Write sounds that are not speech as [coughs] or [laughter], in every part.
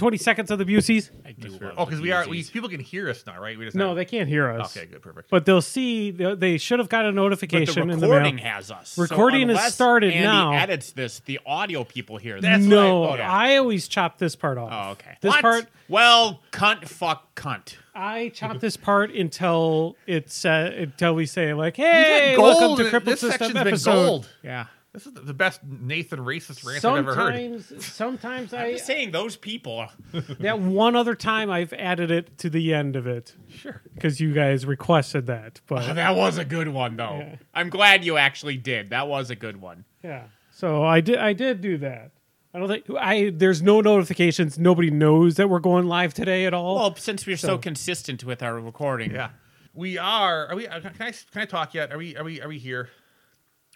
do about maybe about 20 seconds of the Buseys. I do. Love Oh, because the we are. We, Buseys. people can hear us now, right? We just No, have- they can't hear us. Okay, good, perfect. But they'll see. They, they should have got a But the notification in the recording mail. has us. Recording so has unless started Andy now. edits this. The audio people hear this. That's no, what I- oh, yeah. I always chop this part off. Oh, okay. This What? part, Well, cunt, fuck, cunt. I chop this part until it's uh, until we say like, "Hey, welcome to in- Crippled this System section's been episode." gold. Yeah. This is the- the best Nathan racist rant I've ever heard. Sometimes, sometimes [laughs] I'm just saying those people. [laughs] that one other time I've added it to the end of it Sure. because you guys requested that. But that was a good one, though. Yeah. I'm glad you actually did. That was a good one. yeah, so I did. I did do that. I don't think I. There's no notifications. Nobody knows that we're going live today at all. Well, since we're so, So- consistent with our recording. Yeah, we are. Are we? uh, Can I? Can I talk yet? Are we? Are we? Are we here?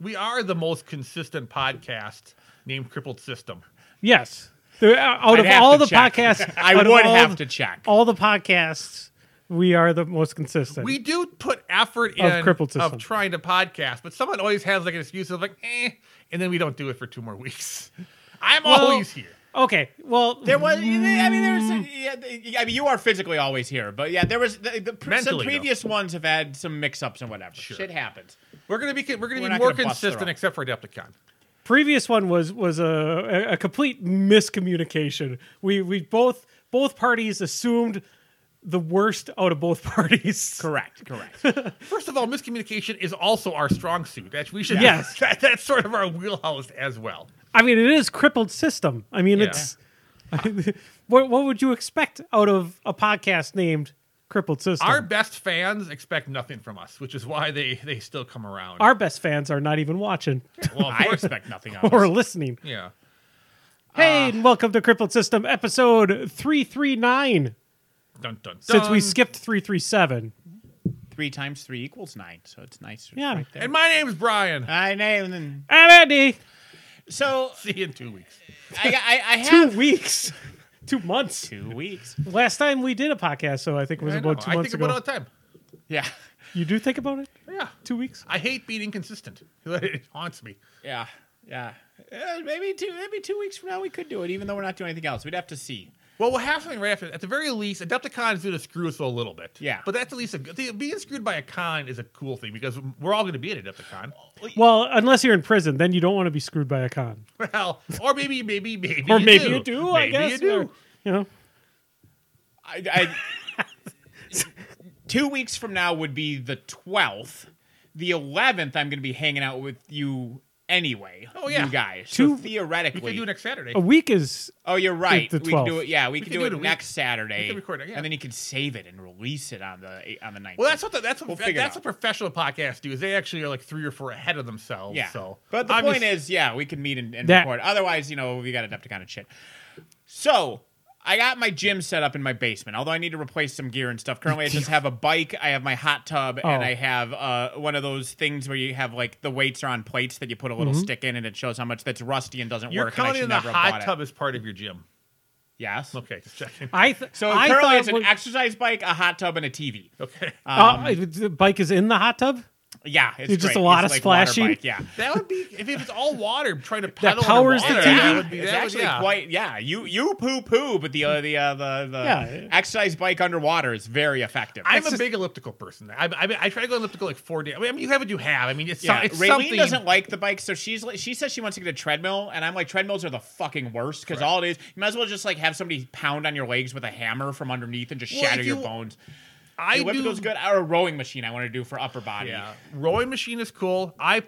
We are the most consistent podcast named Crippled System. yes, The- out I'd of all the check. podcasts, [laughs] I would have the- to check. all the podcasts. We are the most consistent. We do put effort in Of Crippled System. of trying to podcast, but someone always has like an excuse of like, eh, and then we don't do it for two more weeks. [laughs] I'm Well, always here. okay, well, There was, I mean, there's, yeah, I mean, you are physically always here, but yeah, there was the, the some Mentally, though. previous ones have had some mix-ups and whatever. Sure. Shit happens. We're gonna be we're gonna We're be more gonna consistent, except for Adepticon. previous one was was a, a, a complete miscommunication. We we both both parties assumed the worst out of both [laughs] parties. Correct, correct. [laughs] First of all, miscommunication is also our strong suit. That we should Yes. [laughs] that, that's sort of our wheelhouse as well. I mean, it is crippled system. I mean, Yeah. it's what what would you expect out of a podcast named Crippled System? Our best fans expect nothing from us, which is why they they still come around. Our best fans are not even watching well, of [laughs] I expect nothing of [laughs] or listening. yeah. Hey, uh, and welcome to Crippled System episode 339. Dun, dun, Since we skipped 337. Three times three equals nine, so it's nice. Yeah. right there. And my name's Brian. I know. and then- I'm Andy. So [laughs] See you in two weeks. I, I, I Two weeks. [laughs] Two months. two weeks. Last time we did a podcast, so I think it was I know. about two I months think ago. about it all the time. Yeah, You do think about it? Yeah. Two weeks? I hate being inconsistent. [laughs] It haunts me. yeah, yeah. Uh, maybe two, maybe two weeks from now we could do it, even though we're not doing anything else. We'd have to see. Well, we'll have something right after. At the very least, Adepticon is going to screw us a little bit. Yeah. But that's at least a good. Being screwed by a con is a cool thing because we're all going to be at Adepticon. Well, unless you're in prison, then you don't want to be screwed by a con. Well, or maybe, maybe, maybe, Or you maybe do. you do, I Maybe guess. you do. or, you know, I, I [laughs] two weeks from now would be the twelfth. The eleventh, I'm going to be hanging out with you anyway. Oh, yeah. you guys. Two- so We theoretically, can do it next Saturday. a week is. oh, you're right. the we can do it. Yeah, we, can, do, it, a week. next Saturday. We can record it, yeah. and then you can save it and release it on the on the ninth. Well, that's what the, that's what We'll figure it that's what professional podcasts do. Is they actually are like three or four ahead of themselves. Yeah. So, but the obvious- point is, yeah, we can meet and, and That- record. Otherwise, you know, we got Adepticon and shit. So I got my gym set up in my basement. Although I need to replace some gear and stuff. Currently, I just [laughs] have a bike. I have my hot tub, and Oh. I have uh, one of those things where you have like the weights are on plates that you put a little stick in, and it shows how much that's rusty and doesn't you're work. and I counting should the never hot tub as part of your gym. Yes. Okay, just checking. I th- So I currently, it's an was- exercise bike, a hot tub, and a TV. Okay, Um, uh, the bike is in the hot tub. Yeah, it's It's just great. a lot It's of like splashing? bike, Yeah. that would be if it's all water trying to pedal powers the TV? That would be, it's that would- actually yeah. quite yeah. You you poo poo, but the uh, the uh, the, the Yeah. exercise bike underwater is very effective. I'm It's a just- big elliptical person. I, I, I try to go elliptical like four days. I mean, you have what you have. I mean, it's, yeah, so, it's Raylene something. doesn't like the bike, so she's like, she says she wants to get a treadmill, and I'm like, treadmills are the fucking worst because all it is, you might as well just like have somebody pound on your legs with a hammer from underneath and just Well, shatter if your bones. I The do. good, or a rowing machine I want to do for upper body. Yeah, rowing machine is cool. I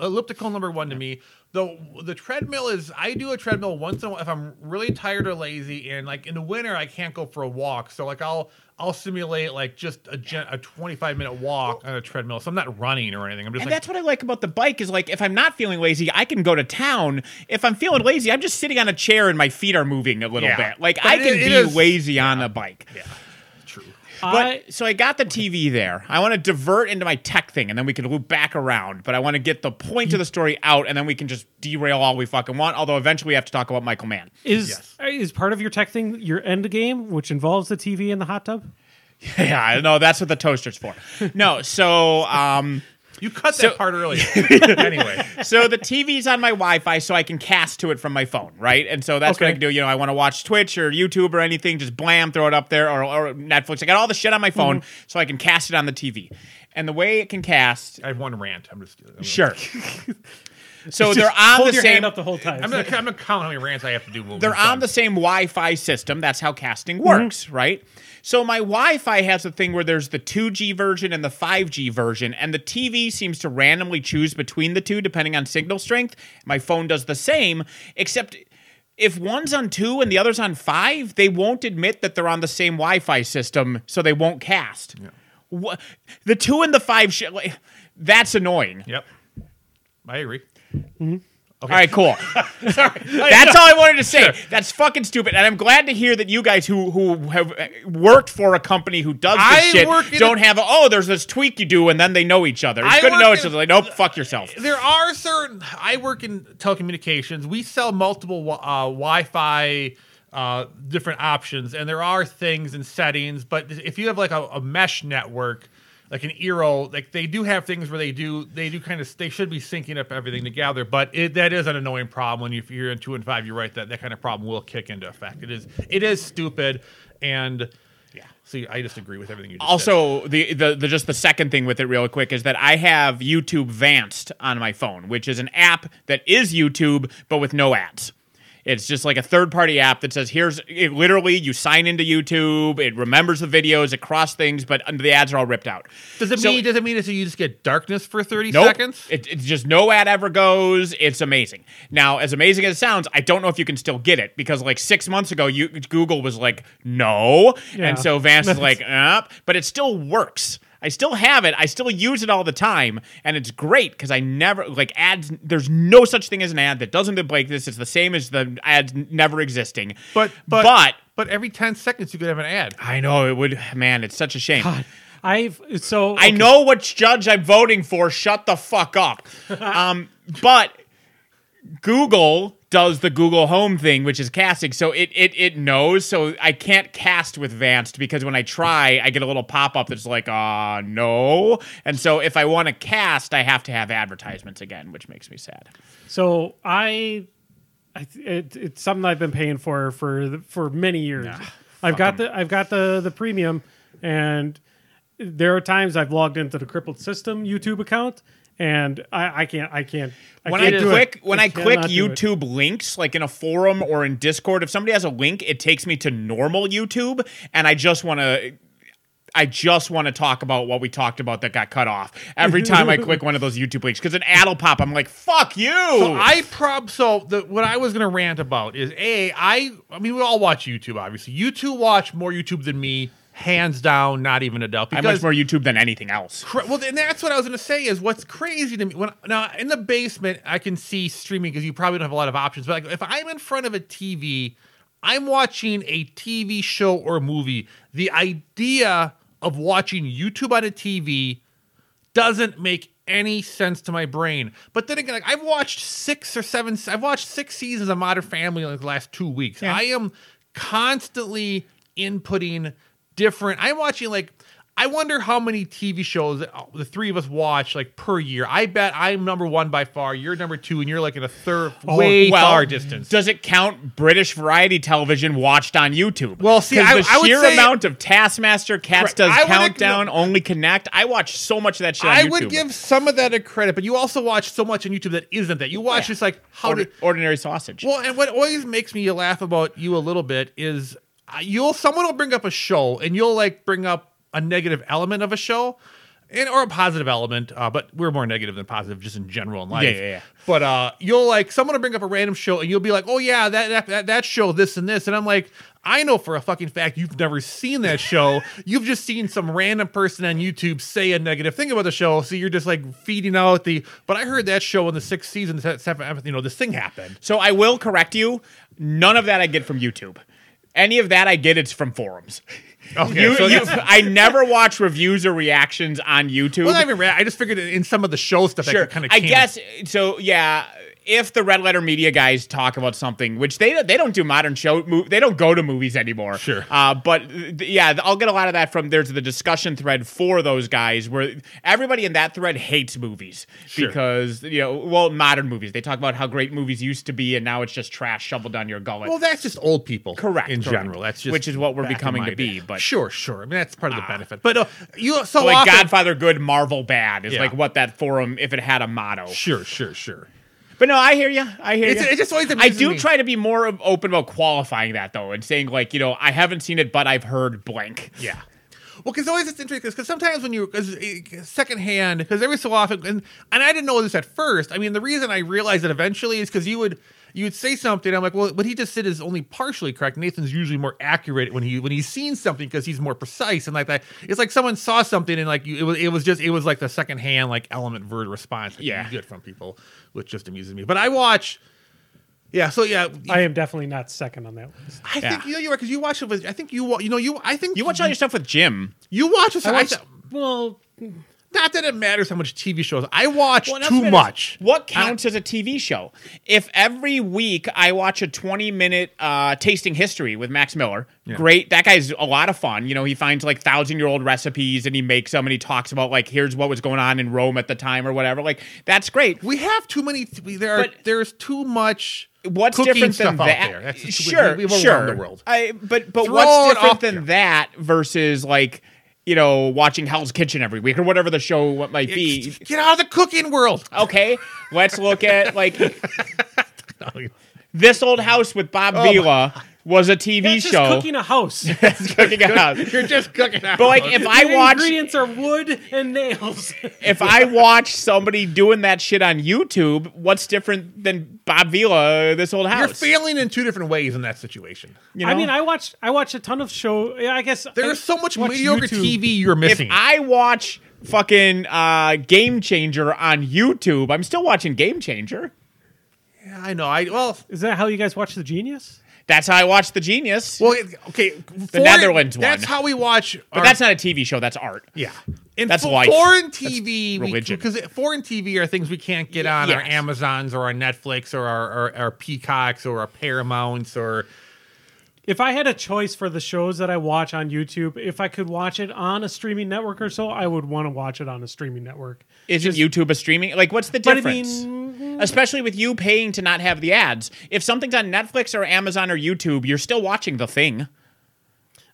elliptical number one to me. The the treadmill is. I do a treadmill once in a while if I'm really tired or lazy, and like in the winter I can't go for a walk. So like I'll I'll simulate like just a gen, a 25 minute walk on a treadmill. So I'm not running or anything. I'm just And like that's what I like about the bike is like if I'm not feeling lazy, I can go to town. If I'm feeling lazy, I'm just sitting on a chair and my feet are moving a little Yeah. bit. Like But I can it be is- lazy on a bike. yeah. But I, so I got the TV there. I want to divert into my tech thing, and then we can loop back around. But I want to get the point of the story out, and then we can just derail all we fucking want. Although eventually we have to talk about Michael Mann. is Yes. is part of your tech thing your end game, which involves the TV and the hot tub? [laughs] yeah, I know that's what the toaster's for. No, so um, You cut that part earlier. [laughs] anyway, so the TV's on my Wi-Fi, so I can cast to it from my phone, right? And so that's what I can do. You know, I want to watch Twitch or YouTube or anything, just blam, throw it up there, or, or Netflix. I got all the shit on my phone, Mm-hmm. so I can cast it on the TV. And the way it can cast, I have one rant. I'm just I'm sure. [laughs] so they're on the same. up the whole time. I'm gonna, I'm gonna count how many rants I have to do. they're on the same Wi-Fi system. That's how casting Mm-hmm. works, right? So my Wi-Fi has a thing where there's the 2G version and the 5G version, and the TV seems to randomly choose between the two depending on signal strength. My phone does the same, except if one's on two and the other's on five, they won't admit that they're on the same Wi-Fi system, so they won't cast. Wha- The two and the five, sh- like, that's annoying. Yep, I agree. Mm-hmm. All right, cool. [laughs] [laughs] That's all I wanted to say. That's fucking stupid, and I'm glad to hear that you guys who who have uh, worked for a company who does this I shit don't a- have a oh, there's this tweak you do, and then they know each other. It's I good to know each other. Like, nope, fuck yourself. There are certain. I work in telecommunications. We sell multiple uh, Wi-Fi uh, different options, and there are things and settings. But if you have like a, a mesh network, like an Eero, like they do have things where they do they do kind of they should be syncing up everything together. But it, that is an annoying problem. When you, if you're in two and five, you're right that that kind of problem will kick into effect. It is it is stupid, and yeah. See, I just agree with everything you. Also, the, the the just the second thing with it, real quick, is that I have YouTube Vanced on my phone, which is an app that is YouTube but with no ads. It's just like a third party app that says, here's it literally you sign into YouTube, it remembers the videos, it cross things, but the ads are all ripped out. Does it So- mean does it mean that you just get darkness for thirty Nope. seconds? It, it's just no ad ever goes. It's amazing. Now, as amazing as it sounds, I don't know if you can still get it because like six months ago, you Google was like no, Yeah. and so Vance is [laughs] like up, but it still works. I still have it. I still use it all the time, and it's great because I never like ads. There's no such thing as an ad that doesn't look like this. It's the same as the ads never existing. But but but but every ten seconds you could have an ad. I know it would. Man, it's such a shame. I've so I know which judge I'm voting for. Shut the fuck up. [laughs] um, but Google does the Google Home thing, which is casting. So it it it knows. So I can't cast with Vanced because when I try, I get a little pop up that's like, uh no. And so if I want to cast, I have to have advertisements again, which makes me sad. So I, I it, it's something I've been paying for for the- for many years. I've got the I've got the the premium, and there are times I've logged into the crippled system YouTube account, and I, I can't I can't. I when I can't do click it. when I, click cannot do it. YouTube links, like in a forum or in Discord, if somebody has a link, it takes me to normal YouTube, and I just want to. I just want to talk about what we talked about that got cut off every time I click one of those YouTube links because an ad will pop. I'm like, "Fuck you!" So I prob so the what I was gonna rant about is a I I mean we all watch YouTube obviously. You two watch more YouTube than me, hands down, not even a doubt. I'm much more YouTube than anything else. Cra- Well, and that's what I was going to say. Is what's crazy to me when now in the basement I can see streaming because you probably don't have a lot of options. But like if I'm in front of a TV, I'm watching a TV show or movie. The idea of watching YouTube on a TV doesn't make any sense to my brain. But then again, like I've watched six or seven. I've watched six seasons of Modern Family in like the last two weeks. I am constantly inputting different. I'm watching like. I wonder how many TV shows the three of us watch like per year. I bet I'm number one by far. You're number two, and you're like in a third, oh, way well, far distance. Does it count British variety television watched on YouTube? Well, see, I- the I would sheer say- amount of Taskmaster, Cats Correct. Does I would Countdown, igno- Only Connect. I watch so much of that shit. On I YouTube. would give some of that a credit, but you also watch so much on YouTube that isn't that. You watch just like how Ordi- did ordinary sausage. Well, and what always makes me laugh about you a little bit is you'll someone will bring up a show and you'll like bring up a negative element of a show. And, or a positive element, uh, but we're more negative than positive just in general in life. Yeah, yeah, yeah. But uh, you'll like someone will bring up a random show and you'll be like, "Oh yeah, that, that that that show, this and this," and I'm like, "I know for a fucking fact you've never seen that show. you've just seen some random person on YouTube say a negative thing about the show, so you're just like feeding out the." But I heard that show in the sixth season, the seventh, you know, this thing happened. So I will correct you. None of that I get from YouTube. Any of that I get it's from forums. Okay, You- so you- I never watch reviews or reactions on YouTube. Well, even ra- I just figured in some of the show stuff sure. that kind of I guess so. Yeah. If the red letter media guys talk about something, which they they don't do modern show, they don't go to movies anymore. Sure. Uh, but yeah, I'll get a lot of that from there's the discussion thread for those guys where everybody in that thread hates movies Sure. because you know, well, modern movies. They talk about how great movies used to be, and now it's just trash shoveled down your gullet. Well, that's just old people. Correct, In correct. general, that's just Which is what we're becoming to be, day. but- sure, sure. I mean, that's part of the benefit. But uh, you so like often, Godfather good, Marvel bad is Yeah. like what that forum if it had a motto. Sure, sure, sure. But no, I hear you. I hear It's- you. it just always I do me. try to be more open about qualifying that though, and saying like, you know, I haven't seen it, but I've heard blank. Yeah. Well, because always it's interesting because sometimes when you because eh, secondhand because every so often and, and I didn't know this at first. I mean, the reason I realized it eventually is because you would you would say something. I'm like, well, what he just said is only partially correct. Nathan's usually more accurate when he when he's seen something because he's more precise and like that. It's like someone saw something and like you, it was it was just it was like the secondhand like element verb response that Yeah. you get from people, which just amuses me. But I watch. Yeah, so yeah, I am definitely not second on that list. I Yeah. think you know you are because you watch it with. I think you wa- you know you. I think You watch all your stuff with Jim. You watch this. I I th- well, not that it matters how much TV shows. I watch Well, too what it is. much. What counts as a TV show? If every week I watch a 20 minute uh, tasting history with Max Miller, great. That guy's a lot of fun. You know, he finds like thousand year old recipes and he makes them and he talks about like, here's what was going on in Rome at the time or whatever. Like, that's great. We have too many. we- There are. There's too much. What's different than that? there. That's just- we- sure, we, sure. around the world. I, but but Throw what's different than there. that versus like you know watching Hell's Kitchen every week or whatever the show what might be? Get out of the cooking world. Okay, let's look at like [laughs] this old house with Bob oh Vila was a TV that's just show. cooking a house. [laughs] Cooking a house. [laughs] You're just cooking out. But like if I the watch ingredients are wood and nails. [laughs] if I watch somebody doing that shit on YouTube, what's different than Bob Vila, this old house? you're failing in two different ways in that situation. You know? I mean, I watched I watched a ton of show. I guess I There's so much watch mediocre YouTube. TV you're missing. if missing. I watch fucking uh, Game Changer on YouTube, I'm still watching Game Changer. Yeah, I know. I well, Is that how you guys watch The Genius? That's how I watch The Genius. well, it- okay. The Netherlands one. That's how we watch. but that's not a TV show. That's art. Yeah. In That's fo- life. Foreign TV, religion. because foreign TV are things we can't get on our. Amazons or our Netflix or our, our, our Peacocks or our Paramounts or If I had a choice for the shows that I watch on YouTube, if I could watch it on a streaming network or so, I would want to watch it on a streaming network. Isn't YouTube a streaming? Like, what's the But I difference? mean, Especially with you paying to not have the ads. If something's on Netflix or Amazon or YouTube, you're still watching the thing.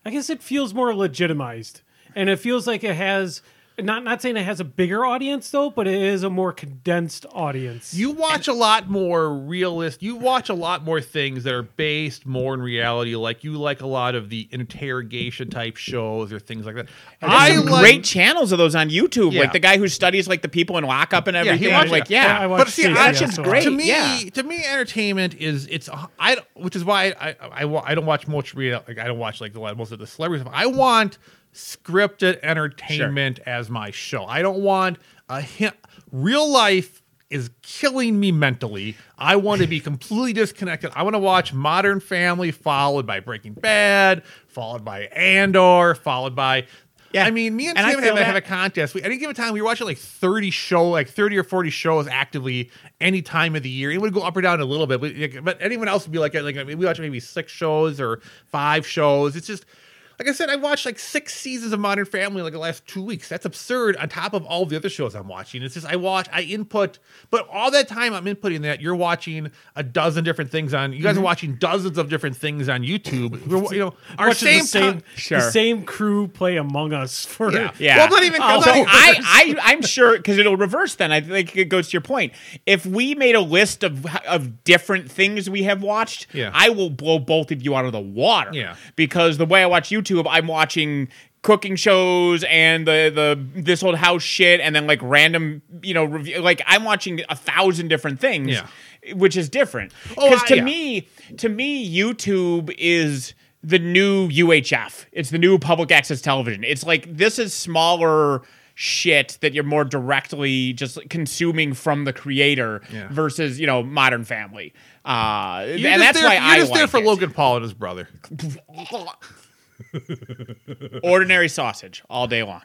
I guess it feels more legitimized, and it feels like it has not not saying it has a bigger audience though, but it is a more condensed audience. you watch a lot more realist. You watch a lot more things that are based more in reality. Like you like a lot of the interrogation type shows or things like that. I some like- great channels of those on YouTube. Yeah. Like the guy who studies like the people in lockup and he everything. watches- like, Yeah, yeah. I watch but see, Stacey I- that great. to me, yeah. to me, entertainment is it's I which is why I I, I, I don't watch much real like I don't watch like the most of the celebrities. I want scripted entertainment as my show. I don't want a hint. Real life is killing me mentally. I want to be [laughs] completely disconnected. I want to watch Modern Family followed by Breaking Bad, followed by Andor, followed by. Yeah. I mean, me and, And Tim have, have a contest. We, any given time, we were watching like 30 show, like 30 or 40 shows actively any time of the year. It would go up or down a little bit, but, but anyone else would be like, like I mean, we watch maybe six shows or five shows. It's just, like I said, I watched like six seasons of Modern Family like the last two weeks. That's absurd on top of all the other shows I'm watching. It's just, I watch, I input, but all that time I'm inputting that, you're watching a dozen different things on, you guys are mm-hmm. watching dozens of different things on YouTube. We're, you know, our same, the same. Sure. the same crew play Among Us for Yeah. Yeah. [laughs] Well, not even, Oh, so I, I, I'm sure because it'll reverse. Then I think it goes to your point. If we made a list of of different things we have watched, Yeah. I will blow both of you out of the water. Yeah. because the way I watch YouTube, I'm watching cooking shows and the the this old house shit, and then like random, you know, review. Like I'm watching a thousand different things. Yeah. Which is different. Oh, Because I- to yeah. me, to me, YouTube is the new UHF. It's the new public access television. It's like this is smaller shit that you're more directly just consuming from the creator Yeah. versus you know Modern Family. Uh, and that's there, why you're I just there for it. Logan Paul and his brother. [laughs] [laughs] Ordinary sausage all day long.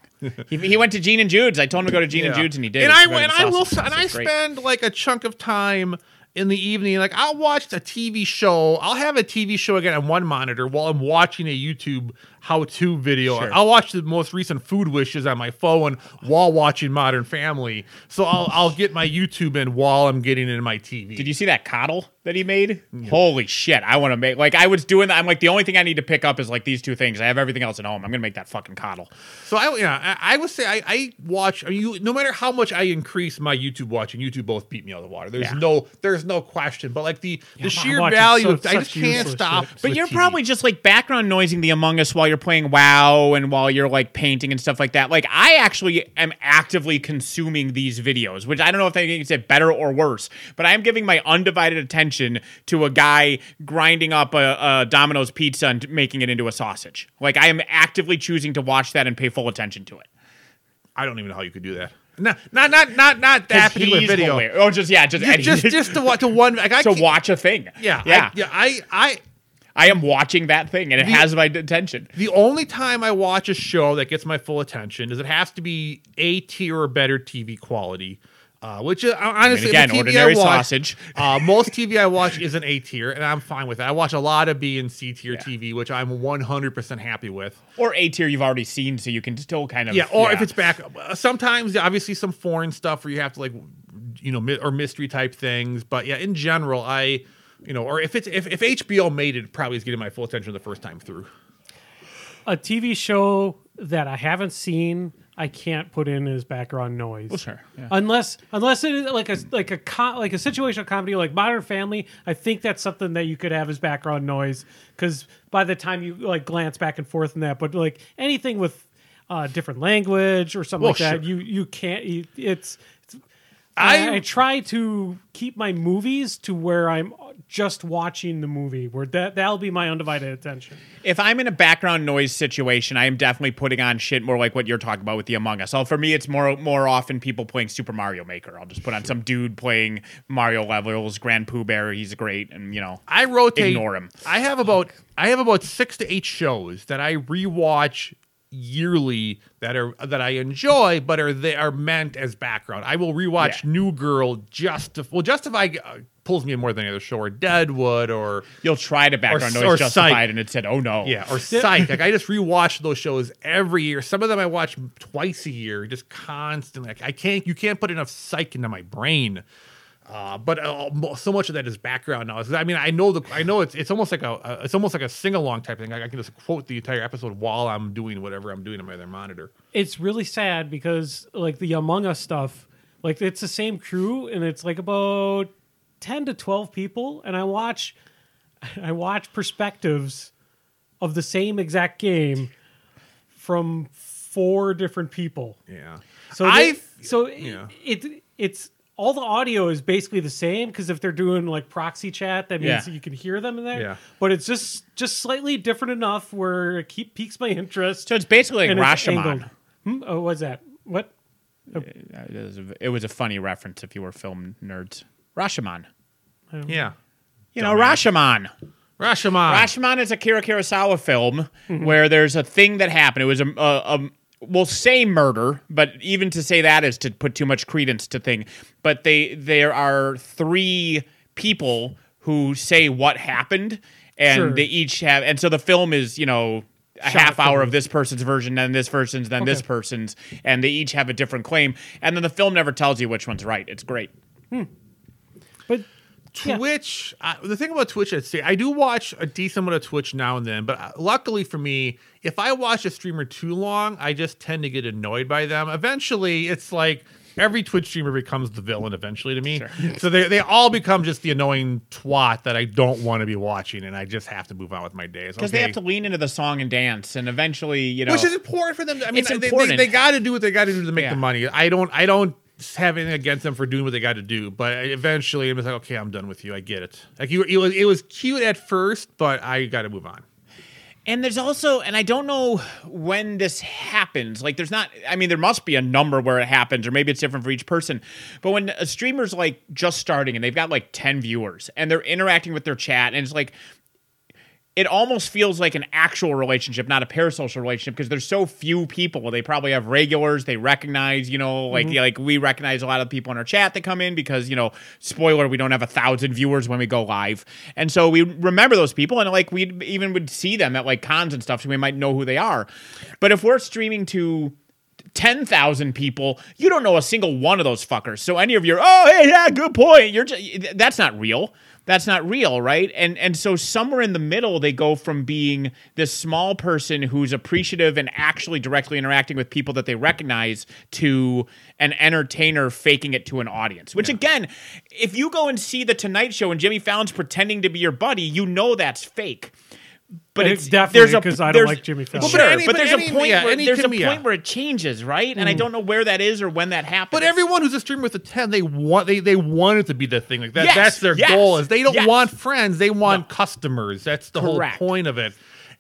he, he went to Gene and Jude's. I told him to go to Gene and Jude's, and he did. And I and I will and I It's great. spend like a chunk of time in the evening, like I'll watch a TV show. I'll have a TV show again on one monitor while I'm watching a YouTube how-to video. Sure. I'll watch the most recent food wishes on my phone while watching Modern Family. So I'll I'll get my YouTube in while I'm getting in my TV. Did you see that coddle that he made? Holy shit! I want to make like I was doing that. I'm like the only thing I need to pick up is like these two things. I have everything else at home. I'm gonna make that fucking coddle. So I, yeah, I, I would say I, I watch. I mean, you, no matter how much I increase my YouTube watching, YouTube both beat me out of the water. There's Yeah. no, there's no question. But like the the sheer value, so- of, I just can't stop. But you're TV. probably just like background noising the Among Us while you're playing WoW and while you're like painting and stuff like that. Like I actually am actively consuming these videos, which I don't know if I can say better or worse, but I am giving my undivided attention to a guy grinding up a, a Domino's pizza and making it into a sausage. Like I am actively choosing to watch that and pay full attention to it. I don't even know how you could do that. No, not not not not that particular video. hilarious. Oh, just yeah, just Just, just just to watch to one. Like I [laughs] to can't- watch a thing. Yeah, yeah. I, yeah. I I I am watching that thing and it The- has my attention. The only time I watch a show that gets my full attention is it has to be A tier or better TV quality. Uh, which uh, honestly, again, the TV ordinary [laughs] I watch, sausage. Uh, most TV I watch is an A tier, and I'm fine with it. I watch a lot of B and C tier Yeah. TV, which I'm 100% happy with. Or A tier you've already seen, so you can still kind of Yeah, or if it's back, uh, sometimes obviously some foreign stuff where you have to like, you know, mi- or mystery type things. But yeah, in general, I, you know, or if it's if, if HBO made it, it probably is getting my full attention the first time through. a TV show that I haven't seen, I can't put in as background noise. Well, sure, yeah. Unless unless it is like a like a co- like a situational comedy like Modern Family, I think that's something that you could have as background noise because by the time you like glance back and forth in that, but like anything with uh, different language or something Well, like that, sure. you you can't. You, it's, it's I- I, I try to keep my movies to where I'm just watching the movie, where that that'll be my undivided attention. if I'm in a background noise situation, I am definitely putting on shit more like what you're talking about with the Among Us. So for me, it's more more often people playing Super Mario Maker. I'll just put on some dude playing Mario levels, GrandPOOBear. He's great, and you know, I rotate. Ignore him. I have about I have about six to eight shows that I rewatch yearly that are that I enjoy, but are they are meant as background. I will rewatch Yeah. New Girl just to, well Justify uh, pulls me in more than any other show or Deadwood or you'll try to background Or- noise or justified, Psych. and it said, "Oh no, yeah or [laughs] Psych. like I just rewatch those shows every year. Some of them I watch twice a year, just constantly. Like I can't you can't put enough Psych into my brain. Uh, but uh, so much of that is background now. I mean, I know the, I know it's it's almost like a, a it's almost like a sing along type thing. I, I can just quote the entire episode while I'm doing whatever I'm doing on my other monitor. it's really sad because like the Among Us stuff, like it's the same crew and it's like about ten to twelve people, and I watch, [laughs] I watch perspectives of the same exact game from four different people. Yeah. So I so yeah. it, it it's all the audio is basically the same because if they're doing like proxy chat, that means Yeah. you can hear them in there. Yeah. But it's just just slightly different enough where it keep piques my interest. So it's basically like and it's Rashomon. Hmm? Oh, what's that? What? Uh, It was, a, it was a funny reference if you were film nerds. Rashomon. Yeah. You know, Rashomon. Rashomon. Rashomon is Akira Kurosawa film where there's a thing that happened. It was a, a, a we'll say murder, but even to say that is to put too much credence to thing. But they there are three people who say what happened, and Sure. they each have. And so the film is you know. A Shot half hour of this person's version, then this person's, then this person's, and they each have a different claim. And then the film never tells you which one's right. It's great. Hmm. But yeah. Twitch. Uh, the thing about Twitch, I'd say I do watch a decent amount of Twitch now and then, but uh, luckily for me, if I watch a streamer too long, I just tend to get annoyed by them. Eventually, it's like every Twitch streamer becomes the villain eventually to me. [laughs] So they they all become just the annoying twat that I don't want to be watching, and I just have to move on with my days Because they have to lean into the song and dance, and eventually, you know, which is important for them. I mean, It's they, they, important. they got to do what they got to do to make Yeah. the money. I don't, I don't have anything against them for doing what they got to do, but eventually, I'm just like, okay, I'm done with you. I get it. Like you, it was, it was cute at first, but I got to move on. And there's also, and I don't know when this happens. Like, there's not, I mean, there must be a number where it happens, or maybe it's different for each person. But when a streamer's like just starting and they've got like 10 viewers and they're interacting with their chat, and it's like, it almost feels like an actual relationship, not a parasocial relationship, because there's so few people. They probably have regulars they recognize, you know, like mm-hmm. like we recognize a lot of people in our chat that come in because, you know, spoiler, we don't have a thousand viewers when we go live. And so we remember those people and like we even would see them at like cons and stuff, so we might know who they are. But if we're streaming to 10,000 people, you don't know a single one of those fuckers. So any of your, oh, hey, yeah, good point. You're just, that's not real. That's not real, right? And and so somewhere in the middle they go from being this small person who's appreciative and actually directly interacting with people that they recognize to an entertainer faking it to an audience. Which again, if you go and see the Tonight Show and Jimmy Fallon's pretending to be your buddy, you know that's fake. But It's it's, definitely there's a- 'cause I don't like Jimmy Fallon. Sure, Well, but any- but but there's any- a point yeah, where any there's a com- yeah. point where it changes, right? And I mm. don't know where that is or when that happens. But everyone who's a streamer with a ten, they want they they want it to be the thing like that. Yes, that's their yes, goal. Is they don't yes. want friends, they want customers. That's the Correct. whole point of it.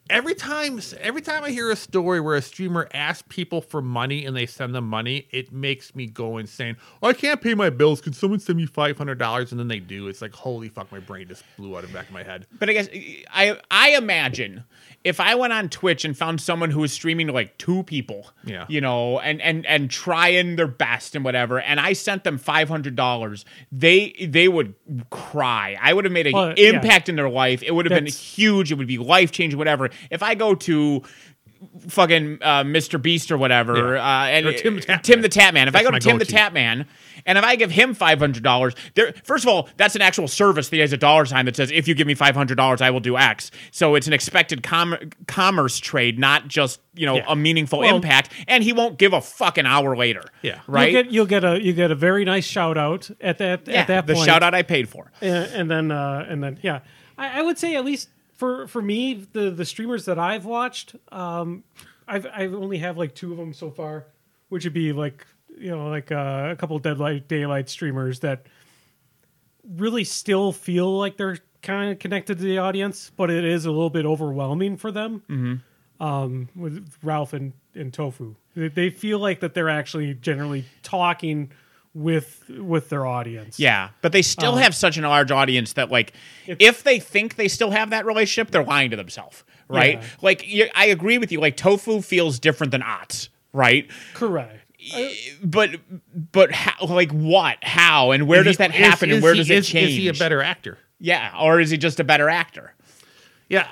Every time, every time I hear a story where a streamer asks people for money and they send them money, it makes me go insane. Oh, I can't pay my bills. Can someone send me five hundred dollars? And then they do. It's like holy fuck, my brain just blew out of the back of my head. But I guess I I imagine if I went on Twitch and found someone who was streaming to like two people, Yeah. you know, and and and trying their best and whatever, and I sent them five hundred dollars, they they would cry. I would have made an Well, yeah. impact in their life. It would have been huge. It would be life changing. Whatever. If I go to fucking uh, Mr. Beast or whatever, Yeah. uh, and Or Tim the Tap Tim Man. the Tatman. If I go to Tim the go-to. Tatman, and if I give him five hundred dollars, there. First of all, that's an actual service that he has a dollar sign that says, "If you give me five hundred dollars, I will do X." So it's an expected com- commerce trade, not just you know Yeah. a meaningful Well- impact. And he won't give a fucking hour later. Yeah. right. You'll get you'll get a you get a very nice shout out at that yeah, at that the point. shout out I paid for. and, and then uh, and then yeah, I, I would say at least for for me the the streamers that I've watched, um, I've I've only have like two of them so far, which would be like you know like uh, a couple deadlight daylight streamers that really still feel like they're kind of connected to the audience, but it is a little bit overwhelming for them. Mm-hmm. Um, with Ralph and, and Tofu, they, they feel like that they're actually generally talking with with their audience. Yeah, but they still Uh-huh. have such an large audience that, like, if they think they still have that relationship, they're lying to themselves, right? Yeah. Like, you, I agree with you. Like, tofu feels different than Otz, right? correct. But, but how, like, what, how, and where Is does he- that is- happen, and is where he- does it is- change? Is he a better actor? Yeah, or is he just a better actor? Yeah.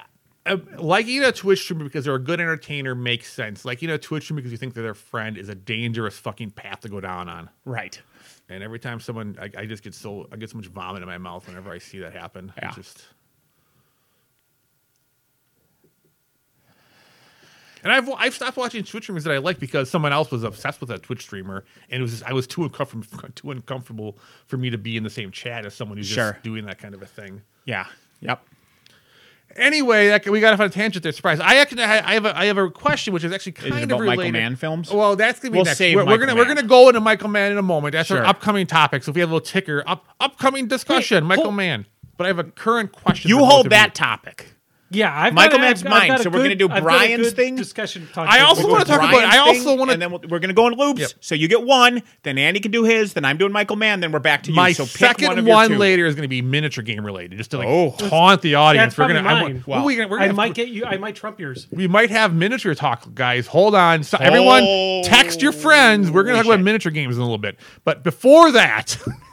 Uh, liking a Twitch streamer because they're a good entertainer makes sense. Liking a Twitch streamer because you think they're their friend is a dangerous fucking path to go down on. Right. And every time someone, I, I just get so, I get so much vomit in my mouth whenever I see that happen. Yeah. It's just. And I've I've stopped watching Twitch streamers that I like because someone else was obsessed with that Twitch streamer, and it was just, I was too uncomfortable [laughs] too uncomfortable for me to be in the same chat as someone who's Sure. just doing that kind of a thing. Yeah. Yep. Anyway, that, we got off on a tangent there. Surprise! I actually I have a I have a question which is actually kind it of about related. Michael Mann films? Well, that's gonna be We'll next. save we're, we're gonna we're gonna go into Michael Mann in a moment. That's Sure. our upcoming topic. So if we have a little ticker, up upcoming discussion, Hey, Michael hold- Mann. But I have a current question. You for both hold of that topic. Yeah, I've Michael got, Mann's I've, I've mine, got a so we're gonna do I've got a Brian's good thing. Discussion. I also We'll wanna go talk about- I also wanna- and then we'll, we're going to go in loops. Yep. So you get one, then Andy can do his, then I'm doing Michael Mann, then we're back to you. My so second one, one, of your two. later is going to be miniature game related, just to like Oh. taunt the audience. That's we're gonna, I'm- mine. well, we, are gonna I might get you. I might trump yours. we might have miniature talk, guys. Hold on. So everyone, text your oh. friends. We're going to Holy talk about miniature games in a little bit. But before that, [laughs]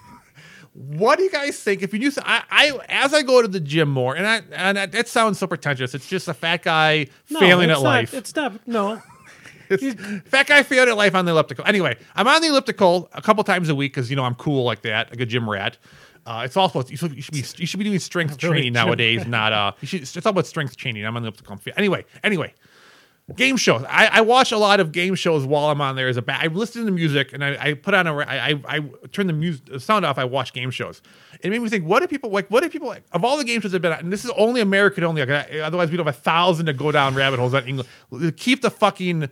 what do you guys think? If you do, I, I as I go to the gym more, and I, and that, that sounds so pretentious. It's just a fat guy No, failing at not, life. It's not. No. [laughs] Fat guy failed at life on the elliptical. Anyway, I'm on the elliptical a couple times a week because you know I'm cool like that, like a gym rat. Uh, it's all supposed. You should, you should be you should be doing strength [laughs] Really training nowadays, [laughs] not uh. You should, it's all about strength training. I'm on the elliptical. Anyway, anyway, game shows. I, I watch a lot of game shows while I'm on there as a back. I listen to music and I, I put on a. I, I, I turn the music the sound off. I watch game shows. It made me think. What do people like? What do people like? Of all the game shows I've been at, and this is only American only. Like, otherwise, we'd have a thousand to go down rabbit holes on English. Keep the fucking.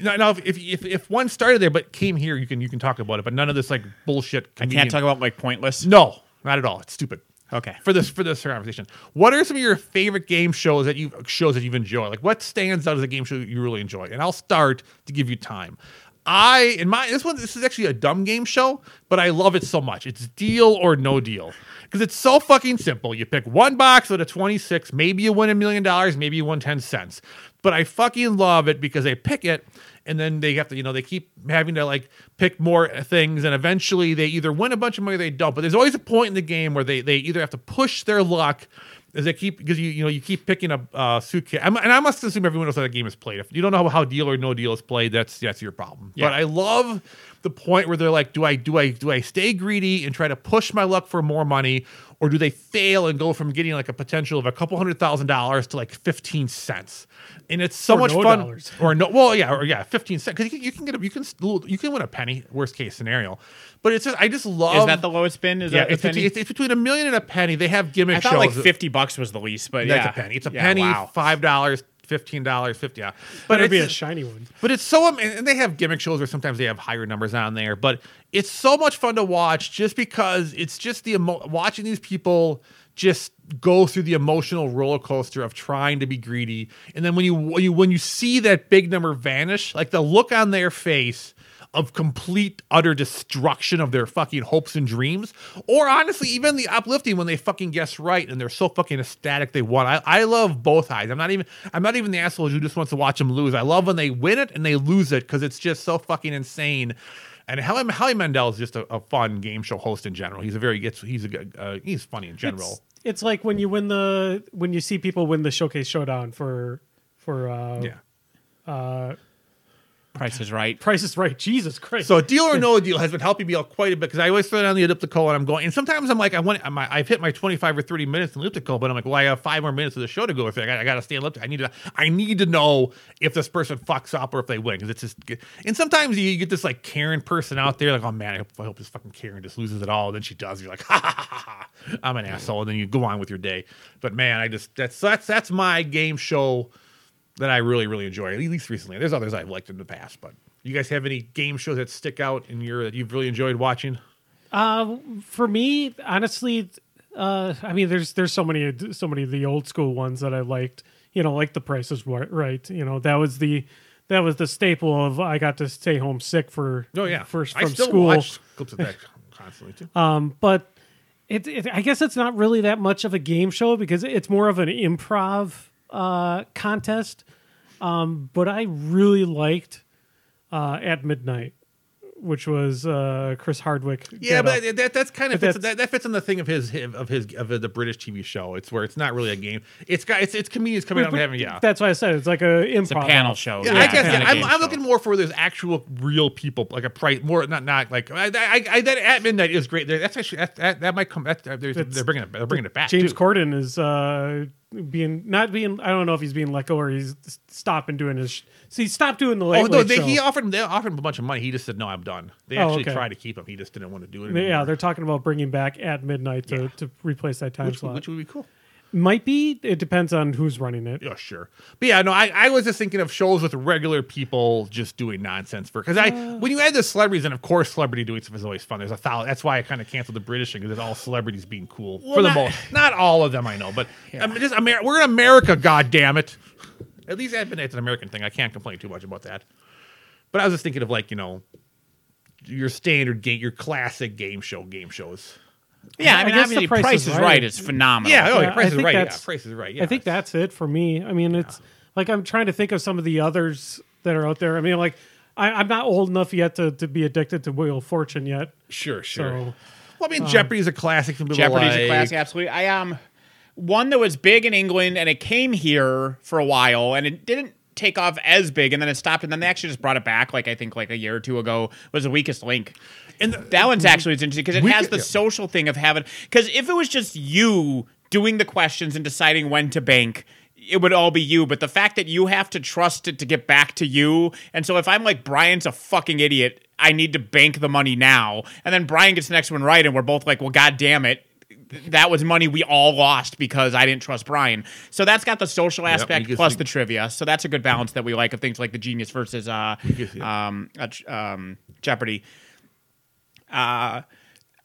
Now, now if, if if if one started there but came here, you can you can talk about it. But none of this like bullshit. I can't talk about like pointless. No, not at all. It's stupid. Okay. For this for this conversation, what are some of your favorite game shows that you shows that you've enjoyed? Like what stands out as a game show you really enjoy? And I'll start to give you time. I in my this one this is actually a dumb game show, but I love it so much. It's deal or no deal because it's so fucking simple. You pick one box out of 26, maybe you win a million dollars, maybe you win 10 cents. But I fucking love it because they pick it and then they have to, you know, they keep having to like pick more things and eventually they either win a bunch of money or they don't. But there's always a point in the game where they they either have to push their luck as they keep because you you know you keep picking up uh, suitcase. I'm, and I must assume everyone knows how that game is played. If you don't know how, how deal or no deal is played, that's that's your problem. Yeah. But I love the point where they're like, do I do I do I stay greedy and try to push my luck for more money, or do they fail and go from getting like a potential of a couple hundred thousand dollars to like fifteen cents? And it's so Or much no fun. dollars. Or no, well, yeah, or yeah, fifteen cents because you, can- you can get a, you can you can win a penny. Worst case scenario, but it's just I just love. Is that the lowest spin? Is yeah, that it's, the between, penny? it's, it's between a million and a penny. They have gimmick I thought shows. like fifty bucks was the least, but That's yeah, a penny. It's a Yeah, penny, Wow. five dollars, fifteen dollars, fifty. Yeah, but it'd be a shiny one. but it's so and they have gimmick shows where sometimes they have higher numbers on there. But it's so much fun to watch just because it's just the emo- watching these people just go through the emotional roller coaster of trying to be greedy, and then when you when you when you see that big number vanish, like the look on their face of complete utter destruction of their fucking hopes and dreams or honestly even the uplifting when they fucking guess right and they're so fucking ecstatic they won i, I love both sides i'm not even i'm not even the asshole who just wants to watch them lose i love when they win it and they lose it because it's just so fucking insane and Howie, Howie Mandel is just a, a fun game show host in general. He's a very gets he's a uh, he's funny in general. It's, it's like when you win the when you see people win the showcase showdown for for uh, yeah. Price is right. Price is Right. Jesus Christ. So deal or no deal has been helping me out quite a bit because I always throw down the elliptical and I'm going. And sometimes I'm like, I want, I'm, I've hit my 25 or 30 minutes in elliptical, but I'm like, well, I have five more minutes of the show to go. If I got, I got to stay elliptical, I need to, I need to know if this person fucks up or if they win because it's just. And sometimes you get this like Karen person out there, like, oh man, I hope, I hope this fucking Karen just loses it all. And then she does. You're like, ha ha ha ha, I'm an asshole. And then you go on with your day. But man, I just that's that's that's my game show that I really really enjoy. At least recently. There's others I've liked in the past, but. You guys have any game shows that stick out in your that you've really enjoyed watching? Uh, for me, honestly, uh, I mean, there's there's so many so many of the old school ones that I liked. You know, like The Price is Right. You know, that was the that was the staple of I got to stay home sick for Oh yeah, first I from still school. watch clips of that [laughs] constantly too. Um, but it, it I guess it's not really that much of a game show because it's more of an improv uh, contest. Um, but I really liked uh, at midnight, which was uh, Chris Hardwick. yeah, but up. that, that that's kind of fits, that's- that, that fits in the thing of his of his of the British TV show. It's where it's not really a game. It's got it's it's comedians coming out and having yeah. That's why I said it's like a improv. It's a panel show. Yeah, Yeah, I guess yeah, I'm, I'm looking more for where there's actual real people, like a price more not not like I, I, I that at midnight is great. That's actually that, that, that might come. That, they're, they're bringing it. They're bringing it back. James too. Corden is uh, being not being. I don't know if he's being let go or he's stopping doing his. So he stopped doing the late. Oh no! Late They, he offered him. They offered him a bunch of money. He just said no. I'm done. They Oh, actually okay. tried to keep him. He just didn't want to do it. Anymore. yeah, they're talking about bringing back at midnight to, Yeah. to replace that time which, slot. which would be cool. Might be. It depends on who's running it. Yeah, sure. But yeah, no, I, I was just thinking of shows with regular people just doing nonsense for because I Uh. when you add the celebrities and of course celebrity doing stuff is always fun. There's a thousand. That's why I kind of canceled the British thing because it's all celebrities being cool for the not- most. Not all of them, I know, but I mean, just Amer- we're in America. God damn it! At least admit it's an American thing. I can't complain too much about that. But I was just thinking of like you know your standard game, your classic game show game shows. Yeah, I, I mean, guess the obviously, Price Price, is is Right. right. is phenomenal. Yeah, oh, Yeah, yeah, Price is right. Yeah, Price is right. Yeah, I think that's it for me. I mean, it's like I'm trying to think of some of the others that are out there. I mean, like I, I'm not old enough yet to, to be addicted to Wheel of Fortune yet. sure, sure. So well, I mean, Jeopardy's a classic. Some people Jeopardy's like. a classic, absolutely. I um one that was big in England and it came here for a while and it didn't take off as big and then it stopped and then they actually just brought it back like I think like a year or two ago was the weakest link. And the- That one's actually it's interesting because it We has the yeah. social thing of having because if it was just you doing the questions and deciding when to bank it would all be you but the fact that you have to trust it to get back to you and so if i'm like brian's a fucking idiot i need to bank the money now and then brian gets the next one right and we're both like well god damn it that was money we all lost because I didn't trust Brian. So that's got the social aspect you plus the trivia. So that's a good balance that we like of things like the genius versus uh, um, uh, um, Jeopardy. Uh,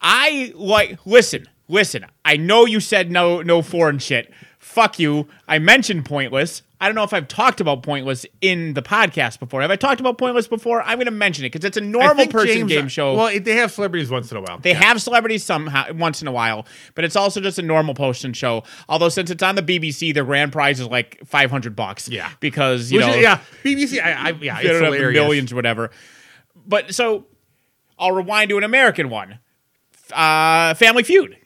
I like listen, listen. I know you said no, no foreign shit. Fuck you. I mentioned Pointless. I don't know if I've talked about Pointless in the podcast before. Have I talked about Pointless before? I'm going to mention it because it's a normal person James- game show. Well, they have celebrities once in a while. They have celebrities somehow once in a while, but it's also just a normal posting show. Although since it's on the BBC, the grand prize is like five hundred bucks. Yeah. because you Which know, is- yeah, BBC. I, I yeah, it's don't have hilarious. millions or whatever. But so I'll rewind to an American one, uh, Family Feud.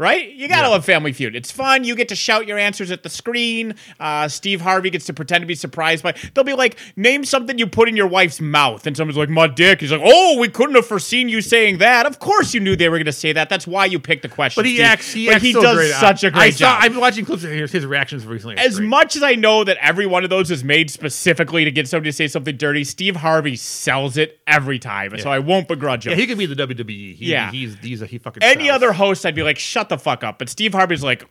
Right? You gotta Yeah. love Family Feud. It's fun. You get to shout your answers at the screen. Uh, Steve Harvey gets to pretend to be surprised by. They'll be like, "Name something you put in your wife's mouth," and someone's like, "My dick." He's like, "Oh, we couldn't have foreseen you saying that. Of course you knew they were gonna say that. That's why you picked the question." But he Steve." acts. He But acts he so does great. such a I great saw, job I've been watching clips of his, his reactions recently. As great. much as I know that every one of those is made specifically to get somebody to say something dirty, Steve Harvey sells it every time. So I won't begrudge him. Yeah, he could be the WWE. He, Yeah. he's he's a he fucking. Any sells. other host, I'd be like, shut the fuck up. But Steve Harvey's like,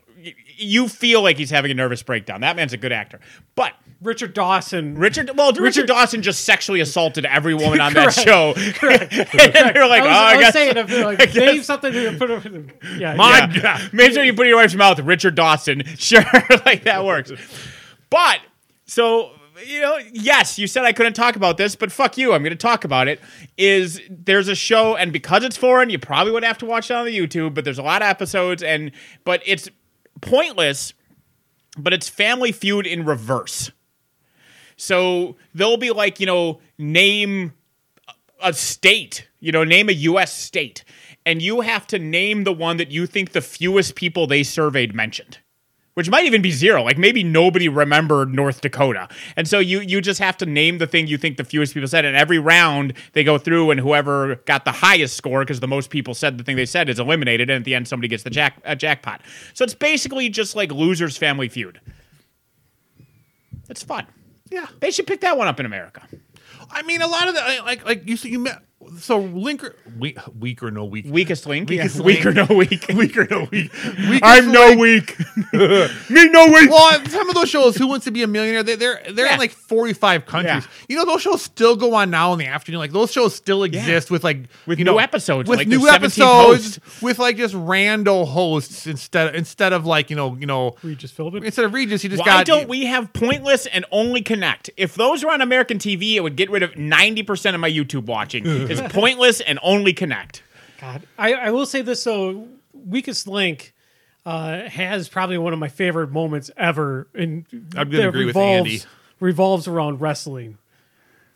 you feel like he's having a nervous breakdown. That man's a good actor. But Richard Dawson. Richard, well, Richard, Richard- Dawson just sexually assaulted every woman on that Correct. show. [laughs] and they're like, I was, oh, I [laughs] I, guess. saying, I like, guess- name something to put. over- Yeah, My yeah. God. Maybe so you put in your wife's mouth, Richard Dawson. [laughs] Sure, like that works. But so you know, yes, you said I couldn't talk about this, but fuck you, I'm going to talk about it. Is there's a show, and because it's foreign, you probably would have to watch it on the YouTube. But there's a lot of episodes, and but it's pointless. But it's Family Feud in reverse. So they'll be like, you know, name a state, you know, name a US state, and you have to name the one that you think the fewest people they surveyed mentioned. Which might even be zero. Like maybe nobody remembered North Dakota. And so you you just have to name the thing you think the fewest people said. And every round they go through and whoever got the highest score, because the most people said the thing they said is eliminated, and at the end somebody gets the jack a jackpot. So it's basically just like losers family feud. It's fun. Yeah, They should pick that one up in America. I mean, a lot of the like like you see you met so linker weak weak or no week Weakest link. Weakest yeah. link. Weak or no weak. [laughs] weak or no week. Weakest I'm no link. weak. [laughs] Me no weak. Well, some of those shows, Who Wants to Be a Millionaire, they, they're they're Yeah. in like forty five countries. Yeah. You know, those shows still go on now in the afternoon. Like those shows still exist with like With you new know, episodes, with like new episodes, hosts. with like just rando hosts instead instead of like you know you know Regis Philbin. instead of Regis, you just got Why got don't we have Pointless and Only Connect? If those were on American TV, it would get rid of 90% of my YouTube watching. [laughs] [laughs] Is Pointless and Only Connect. God, I, I will say this though, Weakest Link uh, has probably one of my favorite moments ever, and I'm gonna that agree with revolves, Andy. Revolves around wrestling.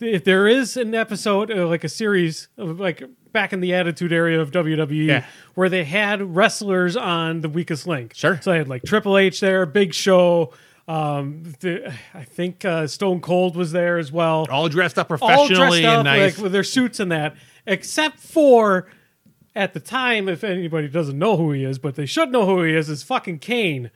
If there is an episode, uh, like a series, of like back in the Attitude Era of WWE, Yeah. where they had wrestlers on the Weakest Link. Sure. So I had like Triple H there, Big Show. Um, the, I think uh, Stone Cold was there as well all dressed up professionally all dressed up and nice. like with their suits and that, except for at the time, if anybody doesn't know who he is, but they should know who he is, is fucking Kane.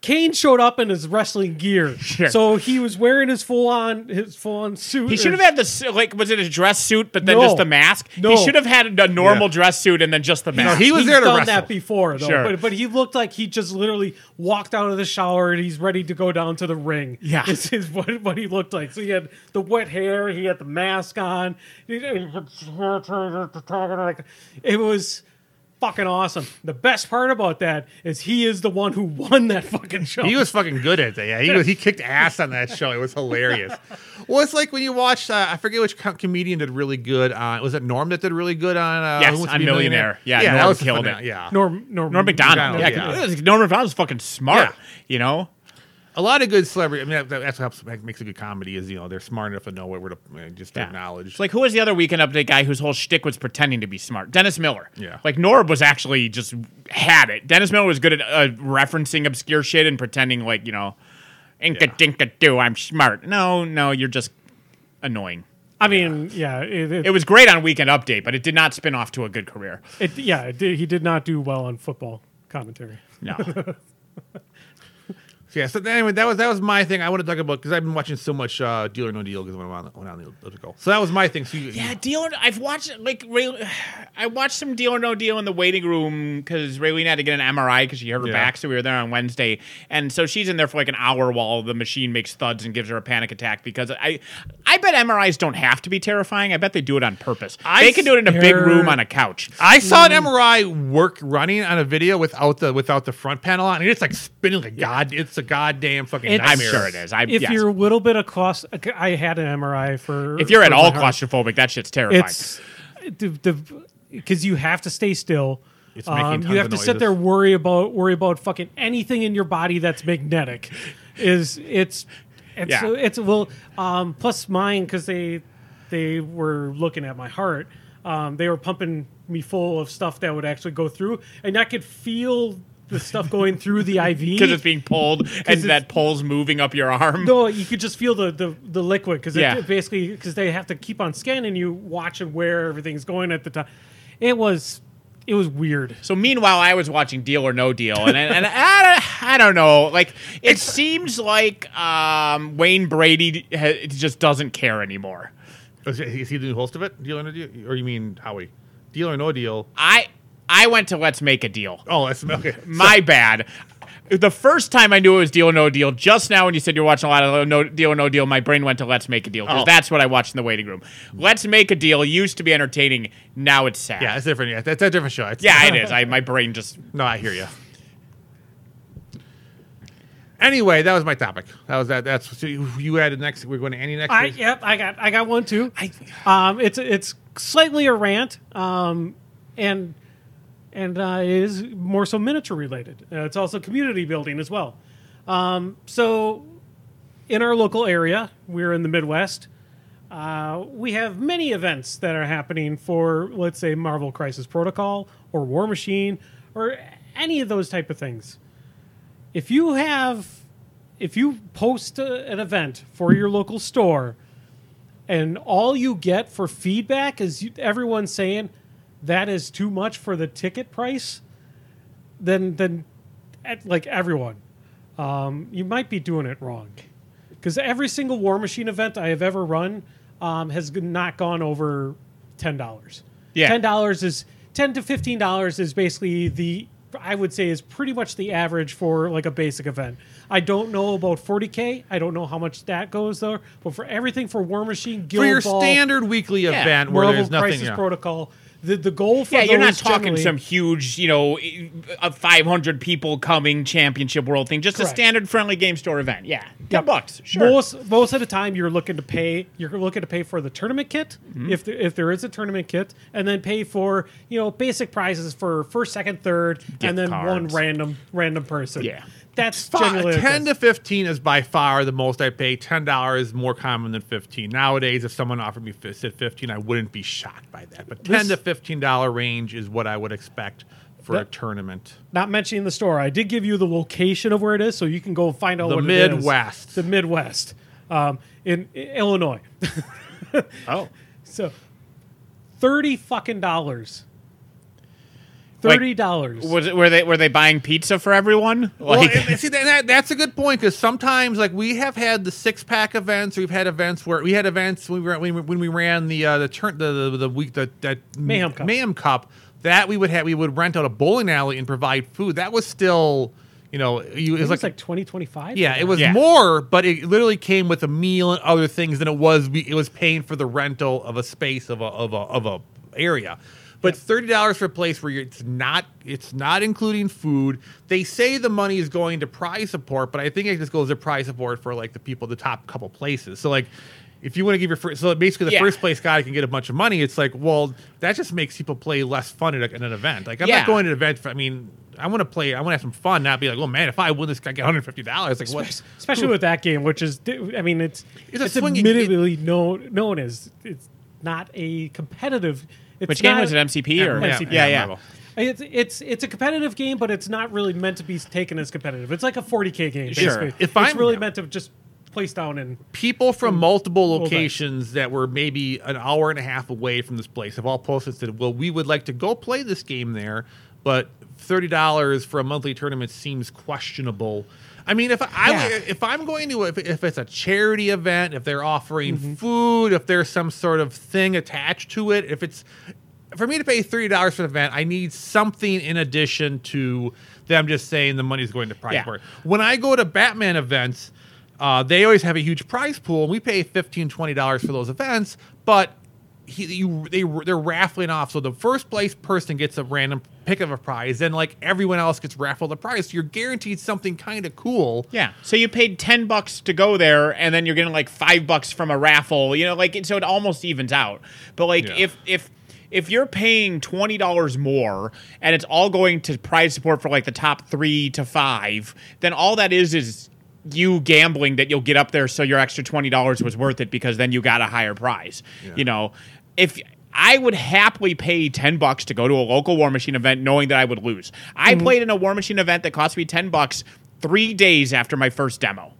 Kane showed up in his wrestling gear, so he was wearing his full on his full on suit. He should have had this, like, was it a dress suit, but then No. just the mask? No. He should have had a normal Yeah. dress suit and then just the No, mask. he was He's there to done wrestle. that before, though. Sure. But, but he looked like he just literally walked out of the shower and he's ready to go down to the ring. Yeah. this is what, what he looked like. So he had the wet hair, he had the mask on. He- It was fucking awesome. The best part about that is he is the one who won that fucking show. He was fucking good at that. Yeah, he was, he kicked ass on that show. It was hilarious. well, it's like when you watch. Uh, I forget which co- comedian did really good on. Was it Norm that did really good on? Uh, Yes, Who Wants to on Be a Millionaire. Yeah, yeah, Norm that was killed it. Yeah, Norm Norm, Norm Macdonald. Macdonald, Yeah, yeah. Norm Macdonald's fucking smart. Yeah. You know? A lot of good celebrity. I mean, that, that's what helps make- makes a good comedy. Is you know they're smart enough to know what we're to uh, just Yeah. acknowledge. Like who was the other weekend update guy whose whole shtick was pretending to be smart? Dennis Miller. Yeah. Like Norm was actually just had it. Dennis Miller was good at uh, referencing obscure shit and pretending like you know, inka Yeah. dinka do. I'm smart. No, no, you're just annoying. I mean, yeah, it, it, It was great on Weekend Update, but it did not spin off to a good career. it- yeah, it did, he did not do well on football commentary. No. [laughs] So, yeah. So anyway, that was that was my thing. I want to talk about because I've been watching so much uh, Deal or No Deal because when I'm on when I'm on the elliptical. So that was my thing. So you, Yeah, deal or I've watched like Ray, I watched some deal or no deal in the waiting room because Raylene had to get an MRI because she hurt her Yeah. back, so we were there on Wednesday, and so she's in there for like an hour while the machine makes thuds and gives her a panic attack because I I bet MRIs don't have to be terrifying. I bet they do it on purpose. I they can do it in a big room on a couch. I saw an MRI work running on a video without the without the front panel on, and it's like spinning like god. It's a goddamn fucking. It's- I'm sure it is. I, If yes. you're a little bit of claust, I had an MRI for. if you're at all claustrophobic, that shit's terrifying. it's the because you have to stay still. It's making Um, you have to sit there worry about worry about fucking anything in your body that's magnetic. Is it's it's Yeah. it's well um, plus mine because they they were looking at my heart. Um, they were pumping me full of stuff that would actually go through, and I could feel the stuff going through the IV because it's being pulled [laughs] and that pole's moving up your arm. No, you could just feel the the, the liquid because Yeah. basically because they have to keep on scanning you, watching where everything's going at the time. It was it was weird. So meanwhile, I was watching Deal or No Deal, and and I, I don't know. Like it seems like um, Wayne Brady ha- just doesn't care anymore. Is, he- is he the new host of it? Deal or no deal? Or you mean Howie? Deal or no deal? I I went to Let's Make a Deal. Oh, that's okay. My bad. The first time I knew it was Deal or No Deal, just now when you said you're watching a lot of no, Deal or No Deal, my brain went to Let's Make a Deal because Oh. that's what I watched in the waiting room. Let's Make a Deal used to be entertaining. Now it's sad. Yeah, it's different. Yeah, that's a different show. It's, yeah, it [laughs] is. I my brain just No, I hear you. Anyway, that was my topic. That was that. That's so you, you added next. We're going to Annie next. I week? yep, I got I got one too. um, it's it's slightly a rant, um, and and uh, is more so miniature related. Uh, it's also community building as well. Um, so, in our local area, we're in the Midwest. Uh, we have many events that are happening for, let's say, Marvel Crisis Protocol or Warmachine or any of those type of things. If you have, if you post a, an event for your local store, and all you get for feedback is you, everyone saying that is too much for the ticket price, then then like everyone, um, you might be doing it wrong. Because every single Warmachine event I have ever run um, has not gone over ten dollars. Yeah. ten dollars is ten to fifteen dollars is basically the I would say is pretty much the average for like a basic event. I don't know about 40k. I don't know how much that goes though. But for everything for Warmachine, Guild for your Ball, standard weekly event where Marvel there's nothing. Crisis yeah. Protocol, the the goal for Yeah, you're not talking some huge, you know, a 500 people coming championship world thing. Just a standard friendly game store event. Yeah, ten Yep. bucks. Sure. Most most of the time, you're looking to pay. You're looking to pay for the tournament kit, Mm-hmm. if there, if there is a tournament kit, and then pay for you know basic prizes for first, second, third, and then one random random person. Yeah. That's Fi- generally ten to fifteen is by far the most I pay. Ten dollars is more common than fifteen nowadays. If someone offered me said fifteen, I wouldn't be shocked by that. But ten This- to fifteen dollar range is what I would expect for a tournament. Not mentioning the store, I did give you the location of where it is, so you can go find out The what it is. The Midwest. The Midwest, um, in, in Illinois. [laughs] oh, So thirty fucking dollars. Like, Thirty dollars. was it? Were they were they buying pizza for everyone? Well, Like, and- and see, that, that- that's a good point because sometimes, like, we have had the six pack events. We've had events where we had events when we were, when we, ran the uh, the turn the, the the week the, that Mayhem Cup. Mayhem Cup. That we would have we would rent out a bowling alley and provide food. That was still, you know, you, it was like, like twenty twenty five. yeah, it was Yeah. more, but it literally came with a meal and other things than it was. It was paying for the rental of a space of a of a of a area. But thirty dollars for a place where you're, it's not it's not including food. They say the money is going to prize support, but I think it just goes to prize support for like the people, the top couple places. So like. If you want to give your first, so basically the Yeah. first place guy can get a bunch of money. It's like, well, that just makes people play less fun at, a, at an event. Like I'm Yeah. not going to an event. For, I mean, I want to play. I want to have some fun, not be like, oh man, if I win this, I get 150 dollars. Like what? especially with that game, which is, I mean, it's It's a it's, swinging- admittedly known known as it's not a competitive. It's which game was it? MCP or Yeah, yeah, yeah, yeah. Marvel. It's it's it's a competitive game, but it's not really meant to be taken as competitive. It's like a 40k game. Sure. Basically. If it's I'm- really meant to just place down and people from multiple Well, locations that were maybe an hour and a half away from this place have all posted and said, "Well, we would like to go play this game there, but thirty dollars for a monthly tournament seems questionable." I mean, if I, I Yeah. if I'm going to if, if it's a charity event, if they're offering Mm-hmm. food, if there's some sort of thing attached to it, if it's for me to pay thirty dollars for the event, I need something in addition to them just saying the money's going to prize Yeah. for. When I go to Batman events, uh, they always have a huge prize pool, and we pay 15 dollars for those events, but. He, you, they they're raffling off, so the first place person gets a random pick of a prize, and like everyone else gets raffled a prize. So you're guaranteed something kind of cool. Yeah. So you paid ten bucks to go there, and then you're getting like five bucks from a raffle. You know, like so it almost evens out. But like Yeah. if if if you're paying twenty dollars more and it's all going to prize support for like the top three to five, then all that is is you gambling that you'll get up there so your extra twenty dollars was worth it because then you got a higher prize. You know, if I would happily pay 10 bucks to go to a local Warmachine event knowing that I would lose. I played in a Warmachine event that cost me 10 bucks 3 days after my first demo.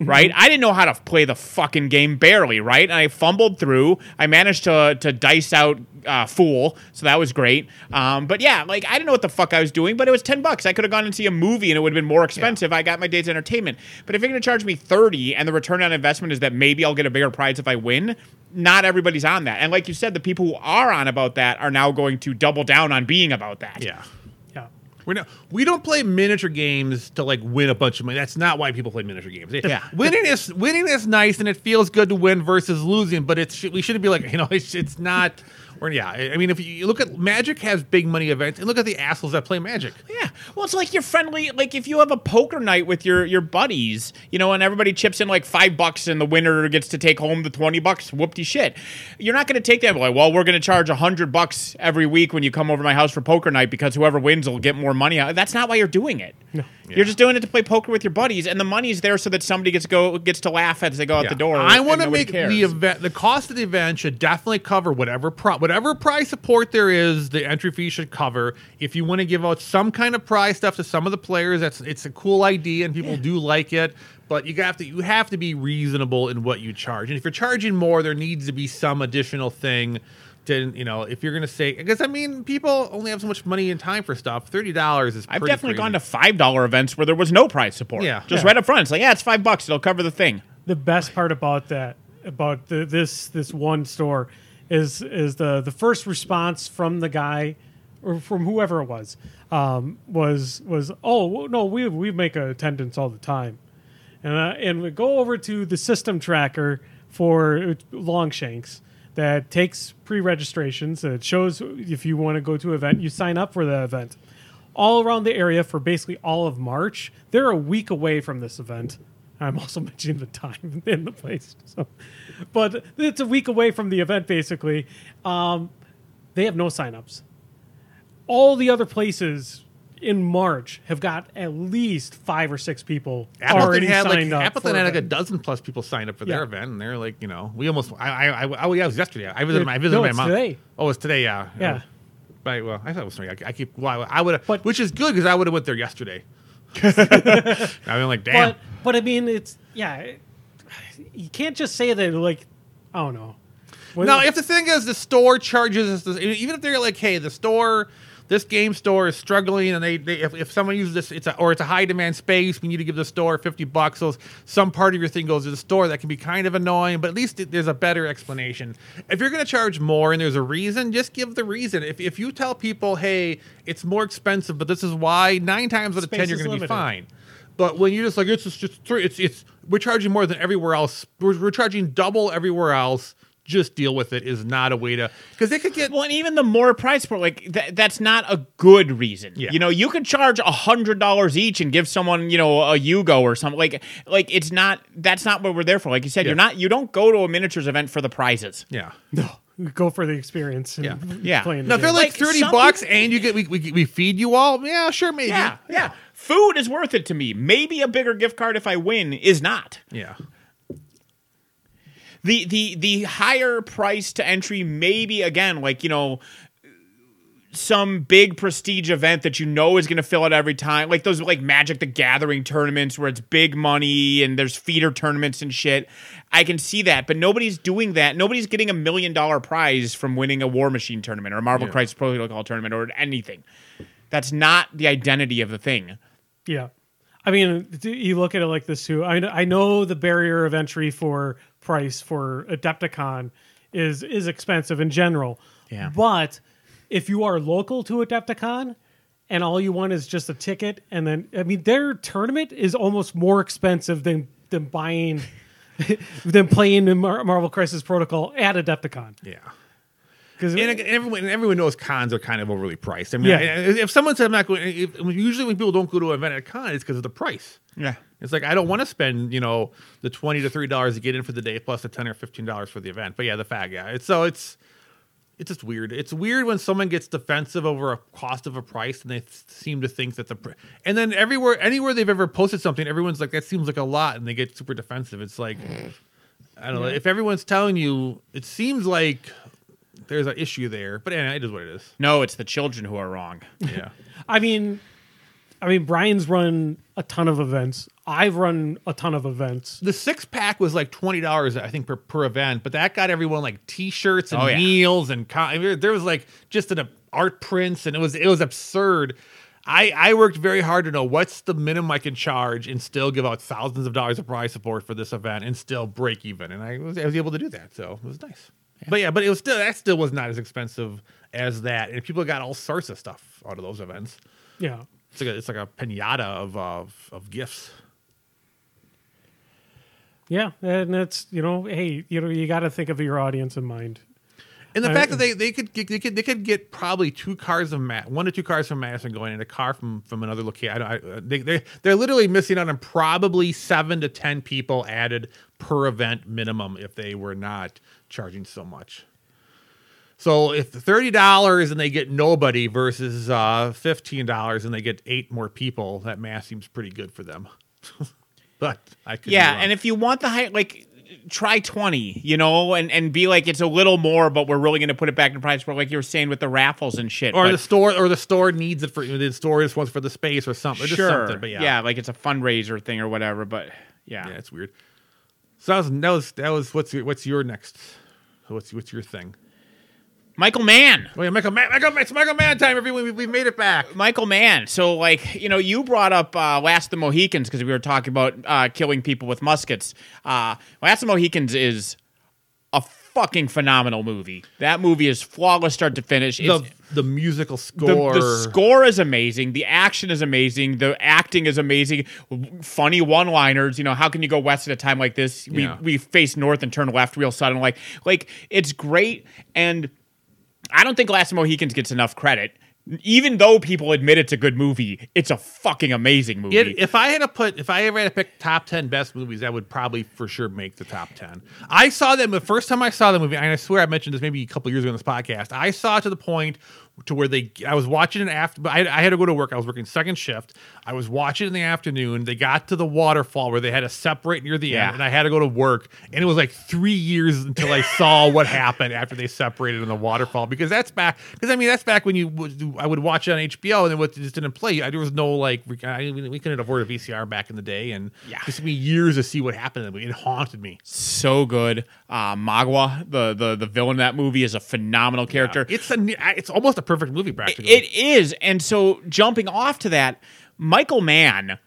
right? I didn't know how to play the fucking game barely, right? And I fumbled through. I managed to to dice out uh, fool, so that was great. Um, but yeah, like I didn't know what the fuck I was doing, but it was ten bucks. I could have gone and see a movie, and it would have been more expensive. I got my day's entertainment. But if you're going to charge me thirty, and the return on investment is that maybe I'll get a bigger prize if I win. Not everybody's on that, and like you said, the people who are on about that are now going to double down on being about that. Yeah. Yeah. We're not, we don't play miniature games to like win a bunch of money. That's not why people play miniature games. Yeah. [laughs] winning is winning is nice and it feels good to win versus losing, but it's we shouldn't be like you know [laughs] it's it's not. Or yeah, I I mean, if you look at Magic has big money events, and look at the assholes that play Magic. Yeah. Well, it's like you're friendly. Like if you have a poker night with your your buddies, you know, and everybody chips in like five bucks, and the winner gets to take home the twenty bucks. Whoopty shit. You're not going to take that like, well, we're going to charge a hundred bucks every week when you come over to my house for poker night because whoever wins will get more money. That's not why you're doing it. No. You're just doing it to play poker with your buddies, and the money's there so that somebody gets to go gets to laugh as they go out the door. I want to make cares. the event. The cost of the event should definitely cover whatever pro, whatever prize support there is. The entry fee should cover. If you want to give out some kind of prize stuff to some of the players, that's it's a cool idea and people do like it. But you have to you have to be reasonable in what you charge. And if you're charging more, there needs to be some additional thing. To, you know, if you're going to say, because I mean, people only have so much money and time for stuff. Thirty dollars is. I've definitely crazy. gone to five dollar events where there was no prize support. Yeah. just Yeah. right up front. It's like, yeah, it's five bucks. It'll cover the thing. the best part about that about the, this this one store is is the the first response from the guy or from whoever it was um, was was oh no we we make attendance all the time and uh, and we go over to the system tracker for Longshanks that takes pre-registrations it shows if you want to go to an event you sign up for the event all around the area for basically all of March. They're a week away from this event. I'm also [laughs] mentioning the time [laughs] and the place. So, but it's a week away from the event, basically. Um, they have no signups. All the other places in March have got at least five or six people Appleton already had like signed up. Appleton had like a dozen plus people signed up for their event, and they're like, you know, we almost. I I I, I, yeah, it was yesterday. I visited It- my I visited no, my mom. today. Oh, it's today. Yeah. Yeah. But well, I thought it was. I, I keep. Well, I would have. Which is good because I would have went there yesterday. [laughs] I've been like, damn. But but I mean, it's yeah. it- you can't just say that like I don't know. What- Now, if the thing is, the store charges us, this, even if they're like, hey, the store, this game store is struggling, and they, they if, if someone uses this, it's a, or it's a high demand space, we need to give the store fifty bucks. So some part of your thing goes to the store. That can be kind of annoying, but at least it- there's a better explanation. If you're going to charge more and there's a reason, just give the reason. If if you tell people, hey, it's more expensive, but this is why, nine times out of ten you're going to be fine. But when you're just like it's just, just three, it's it's we're charging more than everywhere else. We're, we're charging double everywhere else. Just deal with it is not a way to because they could get Well, and even the more price point, like th- that's not a good reason. Yeah. You know, you could charge a hundred dollars each and give someone, you know, a Yugo or something. Like, like it's not. That's not what we're there for. Like you said, Yeah. you're not. You don't go to a miniatures event for the prizes. yeah. no, go for the experience. And Yeah. Yeah. playing the Now if they're like, Like, thirty bucks people- and you get we, we, we feed you all, yeah, sure, maybe. Yeah, yeah. Food is worth it to me. Maybe a bigger gift card if I win is not. yeah. the the the higher price to entry maybe again like you know some big prestige event that you know is going to fill it every time like those like magic the gathering tournaments where it's big money and there's feeder tournaments and shit i can see that but nobody's doing that nobody's getting a million dollar prize from winning a war machine tournament or a marvel Yeah. crisis protocol tournament or anything that's not the identity of the thing Yeah. I mean, you look at it like this too. I know, I know the barrier of entry for price for Adepticon is is expensive in general. Yeah. But if you are local to Adepticon and all you want is just a ticket, and then I mean, their tournament is almost more expensive than than buying [laughs] than playing in Mar- Marvel Crisis Protocol at Adepticon. Yeah. Because And everyone, and everyone knows cons are kind of overly priced. I mean, Yeah. I- if someone said I'm not going, if, usually when people don't go to an event at a con, it's because of the price. Yeah. It's like I don't want to spend, you know, the twenty to thirty dollars to get in for the day plus the ten or fifteen dollars for the event. But yeah, the fact, yeah, it's so it's it's just weird. It's weird when someone gets defensive over a cost of a price and they th- seem to think that the pr- and then everywhere anywhere they've ever posted something, everyone's like that seems like a lot, and they get super defensive. It's like I don't know if everyone's telling you, it seems like there's an issue there. But anyway, it is what it is. No, it's the children who are wrong. Yeah. [laughs] I mean, I mean, Brian's run a ton of events. I've run a ton of events. the six pack was like twenty dollars, I think, per, per event. But that got everyone like T-shirts and Oh, yeah. meals and con- I mean, there was like just an art prints, and it was it was absurd. I I worked very hard to know what's the minimum I can charge and still give out thousands of dollars of prize support for this event and still break even, and I was I was able to do that, so it was nice. But yeah, but it was still that still was not as expensive as that, and people got all sorts of stuff out of those events. Yeah. It's like a, it's like a pinata of of, of gifts. Yeah, and it's you know, hey, you know, you got to think of your audience in mind. And the Uh, fact that they, they could get, they could they could get probably two cars of Matt one to two cars from Madison going and a car from from another location. I, I, they they they're literally missing out on probably seven to ten people added per event minimum if they were not charging so much. So if thirty dollars and they get nobody versus uh, fifteen dollars and they get eight more people, that math seems pretty good for them. [laughs] but I could Yeah, and if you want the high, like, try twenty, you know, and and be like, it's a little more, but we're really going to put it back in price. Where like you were saying with the raffles and shit, or but the store or the store needs it for the store just wants for the space or something. or sure, something, but yeah. like it's a fundraiser thing or whatever. But yeah, Yeah, it's weird. So that was that was that was what's your, what's your next? What's what's your thing? Michael Mann. Oh yeah, Michael Mann, Michael, it's Michael Mann time. Everyone, we, we've made it back. Michael Mann. So, like, you know, you brought up uh, Last of the Mohicans because we were talking about uh, killing people with muskets. Uh, Last of the Mohicans is a fucking phenomenal movie. That movie is flawless start to finish. The the musical the, score. the score is amazing. The action is amazing. The acting is amazing. Funny one-liners. You know, how can you go west at a time like this? We Yeah. we face north and turn left real sudden. Like like it's great. And I don't think Last Mohicans gets enough credit. Even though people admit it's a good movie, it's a fucking amazing movie. It, if I had to put, if I ever had to pick top ten best movies, that would probably for sure make the top ten. I saw them the first time I saw the movie, and I swear I mentioned this maybe a couple years ago on this podcast. I saw it to the point to where they, I was watching it after, but I, I had to go to work. I was working second shift. I was watching it in the afternoon. They got to the waterfall where they had to separate near the Yeah. end, and I had to go to work. And it was like three years until I saw [laughs] what happened after they separated in the waterfall because that's back. Because I mean, that's back when you would, I would watch it on HBO and then what just didn't play. I, there was no like we, I, we couldn't afford a VCR back in the day, and Yeah. it took me years to see what happened. It haunted me. so good. Uh, Magua, the, the the villain in that movie, is a phenomenal character. It's a it's almost a perfect movie practically. It is. And so jumping off to that, Michael Mann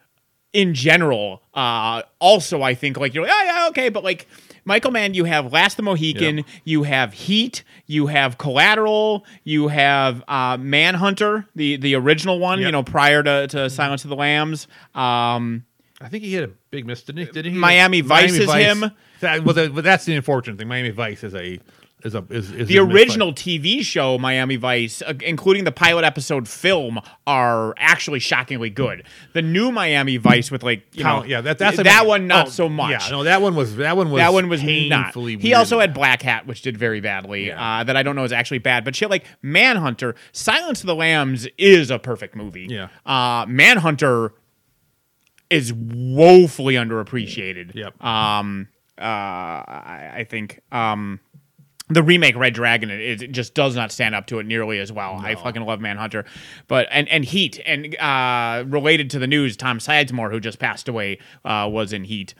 in general, uh, also I think like you're like, oh yeah, okay, but like Michael Mann, you have Last of the Mohican, Yep. you have Heat, you have Collateral, you have uh, Manhunter, the the original one, you know, prior to, to Silence of the Lambs. Um, I think he had a big miss, didn't he? Didn't he? Miami Vice is him. That, well, but that's the unfortunate thing. Miami Vice is a is a is, is the a original TV show Miami Vice, uh, including the pilot episode film, are actually shockingly good. The new Miami Vice with like you Count- know, yeah, that that's that one not oh, so much. Yeah, no, that one was that one was that one was not. painfully. He also had Black Hat, which did very badly. Yeah. Uh, that I don't know is actually bad, but shit like Manhunter, Silence of the Lambs is a perfect movie. Yeah. uh, Manhunter is woefully underappreciated. Yep. Um, uh, I, I think um, the remake Red Dragon it, it just does not stand up to it nearly as well. I fucking love Manhunter, but and and Heat and uh, related to the news, Tom Sizemore, who just passed away, uh, was in Heat.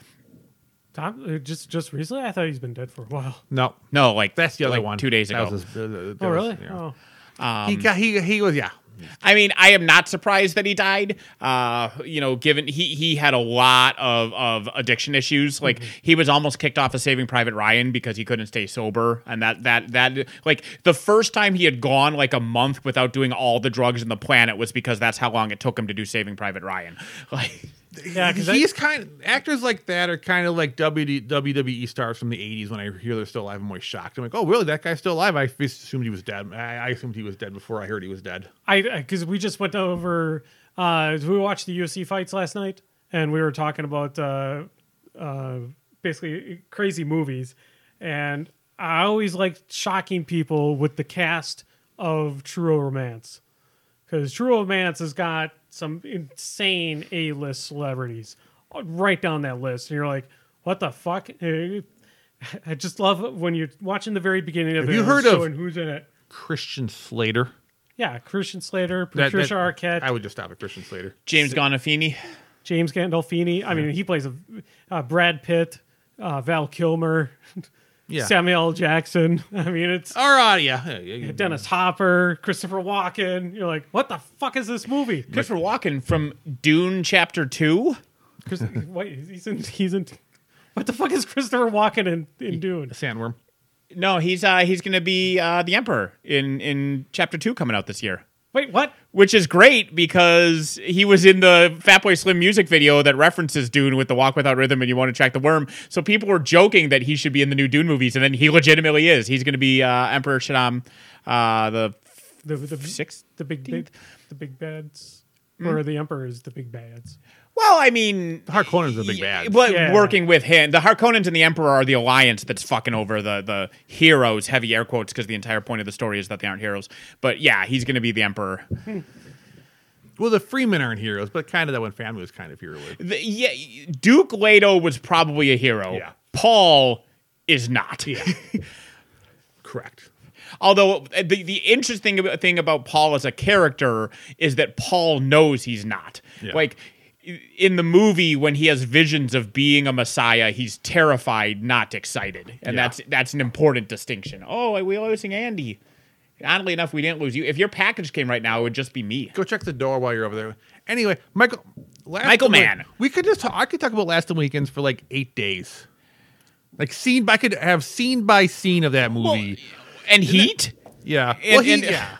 Tom, uh, just just recently, I thought he's been dead for a while. no. No, like That's the other like one. Two days That ago. was his- uh, Oh, was- really? yeah. Oh, he got he he was yeah I mean, I am not surprised that he died. Uh, you know, given he he had a lot of of addiction issues. Like Mm-hmm. he was almost kicked off of Saving Private Ryan because he couldn't stay sober, and that that that like the first time he had gone like a month without doing all the drugs in the planet was because that's how long it took him to do Saving Private Ryan. [laughs] Like. Yeah, because He's kind of actors like that are kind of like WD, WWE stars from the '80s. When I hear they're still alive, I'm always shocked. I'm like, oh, really? That guy's still alive? I assumed he was dead. I, I assumed he was dead before I heard he was dead. I because we just went over. Uh, we watched the UFC fights last night, and we were talking about uh, uh, basically crazy movies. And I always like shocking people with the cast of True Romance because True Romance has got some insane A-list celebrities right down that list, and you're like, what the fuck? [laughs] I just love it when you're watching the very beginning of Have it. you heard of- showing who's in it? Christian Slater. Yeah, Christian Slater, Patricia that- Arquette, I would just stop at Christian Slater. James Gandolfini. James Gandolfini. I mean, he plays a uh, Brad Pitt, uh, Val Kilmer, [laughs] Yeah. Samuel L. Jackson. [laughs] I mean, it's Or uh, yeah, yeah, yeah, yeah. Dennis Hopper, Christopher Walken. You're like, what the fuck is this movie? Christopher Walken from Dune Chapter Two. Chris, [laughs] wait, he's in. He's in. What the fuck is Christopher Walken in, in Dune? Sandworm. No, he's uh he's gonna be uh the Emperor in in Chapter Two coming out this year. Wait, what? which is great because he was in the Fatboy Slim music video that references Dune with the Walk Without Rhythm and You Want to Track the Worm. So people were joking that he should be in the new Dune movies, and then he legitimately is. He's going to be uh, Emperor Shaddam, uh, the The the, sixth. the big big the big bads, Hmm? or the Emperor is the big bads. Well, I mean, Harkonnen's a big bad. But Yeah. working with him, the Harkonnens and the Emperor are the alliance that's fucking over the the heroes. Heavy air quotes because the entire point of the story is that they aren't heroes. But yeah, he's going to be the Emperor. Well, the Fremen aren't heroes, but kind of that one family was kind of hero. The, yeah, Duke Leto was probably a hero. Yeah. Paul is not. Yeah. [laughs] Correct. Although uh, the the interesting thing about Paul as a character is that Paul knows he's not. Yeah. Like i- in the movie when he has visions of being a messiah, he's terrified, not excited. And Yeah. that's that's an important distinction. Oh, we losing Andy. Oddly enough, we didn't lose you. If your package came right now, it would just be me. Go check the door while you're over there. Anyway, Michael. Last Michael Mann. We could just talk, I could talk about Last of Weekends for like eight days. Like scene, I could have scene by scene of that movie. And Heat? yeah. and- well, he, and- yeah.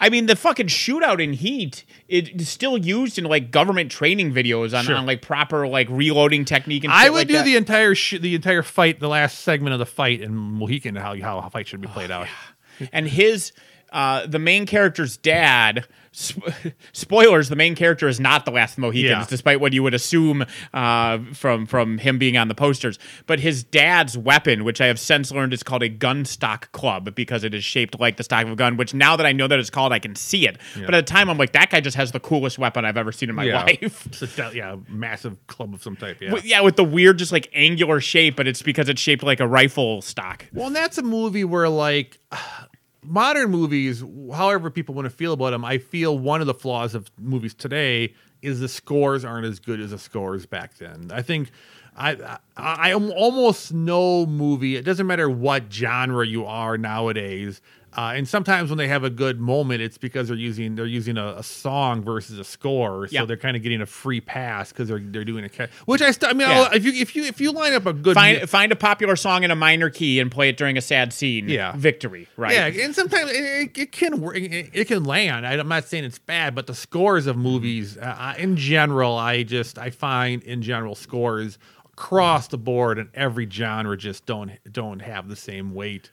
I mean, the fucking shootout in Heat is still used in like government training videos on, Sure. on like proper like reloading technique and I would like do that. the entire sh- the entire fight, the last segment of the fight in Mohican, how how a fight should be played out. and his uh, the main character's dad. Sp- [laughs] spoilers: the main character is not the last Mohicans, Yeah. despite what you would assume uh, from from him being on the posters. But his dad's weapon, which I have since learned is called a gun stock club because it is shaped like the stock of a gun. Which now that I know that it's called, I can see it. But at the time, I'm like, that guy just has the coolest weapon I've ever seen in my yeah. life. It's a [laughs] de- yeah, massive club of some type. Yeah. With- yeah, with the weird, just like angular shape, but it's because it's shaped like a rifle stock. Well, and that's a movie where like modern movies, however people want to feel about them, I feel one of the flaws of movies today is the scores aren't as good as the scores back then. I think I I, I almost no movie. It doesn't matter what genre you are nowadays. Uh, and sometimes when they have a good moment, it's because they're using they're using a, a song versus a score, so Yeah. they're kind of getting a free pass because they're they're doing a which I st- I mean Yeah. If you if you if you line up a good Find find a popular song in a minor key and play it during a sad scene. Yeah. victory. Right. Yeah, and sometimes it, it, can work. It, it can land. I'm not saying it's bad, but the scores of movies, uh, in general, I just I find in general scores across the board in every genre just don't don't have the same weight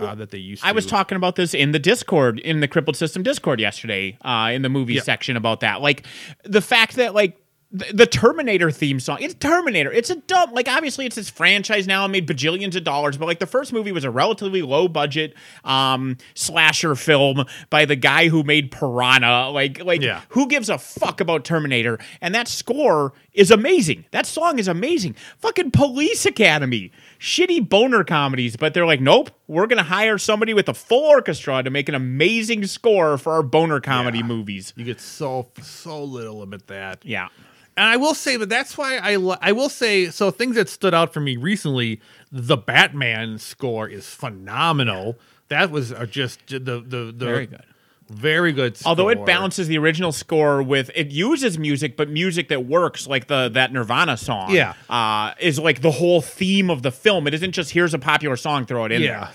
uh, that they used. to. I was talking about this in the Discord, in the Crippled System Discord yesterday, uh, in the movie Yeah. section about that. Like the fact that like the, Terminator theme song, it's Terminator. It's a dumb like obviously it's this franchise now and made bajillions of dollars, but like the first movie was a relatively low budget um slasher film by the guy who made Piranha. Like like Yeah. who gives a fuck about Terminator? And that score is amazing. That song is amazing. Fucking Police Academy. Shitty boner comedies, but they're like, nope, we're gonna hire somebody with a full orchestra to make an amazing score for our boner comedy Yeah. movies. You get so so little about that. Yeah. And I will say that that's why I I will say so things that stood out for me recently. The Batman score is phenomenal. That was just the the the Very good. Good. Although it score. balances the original score with it uses music, but music that works, like the that Nirvana song, Yeah. uh, is like the whole theme of the film. It isn't just here's a popular song, throw it in Yeah. there.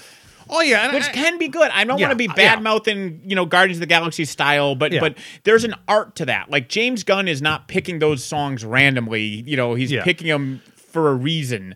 Oh yeah, Which I- can be good. I don't Yeah, want to be bad mouthing, you know, Guardians of the Galaxy style, but Yeah. but there's an art to that. Like James Gunn is not picking those songs randomly. You know, he's Yeah. picking them for a reason.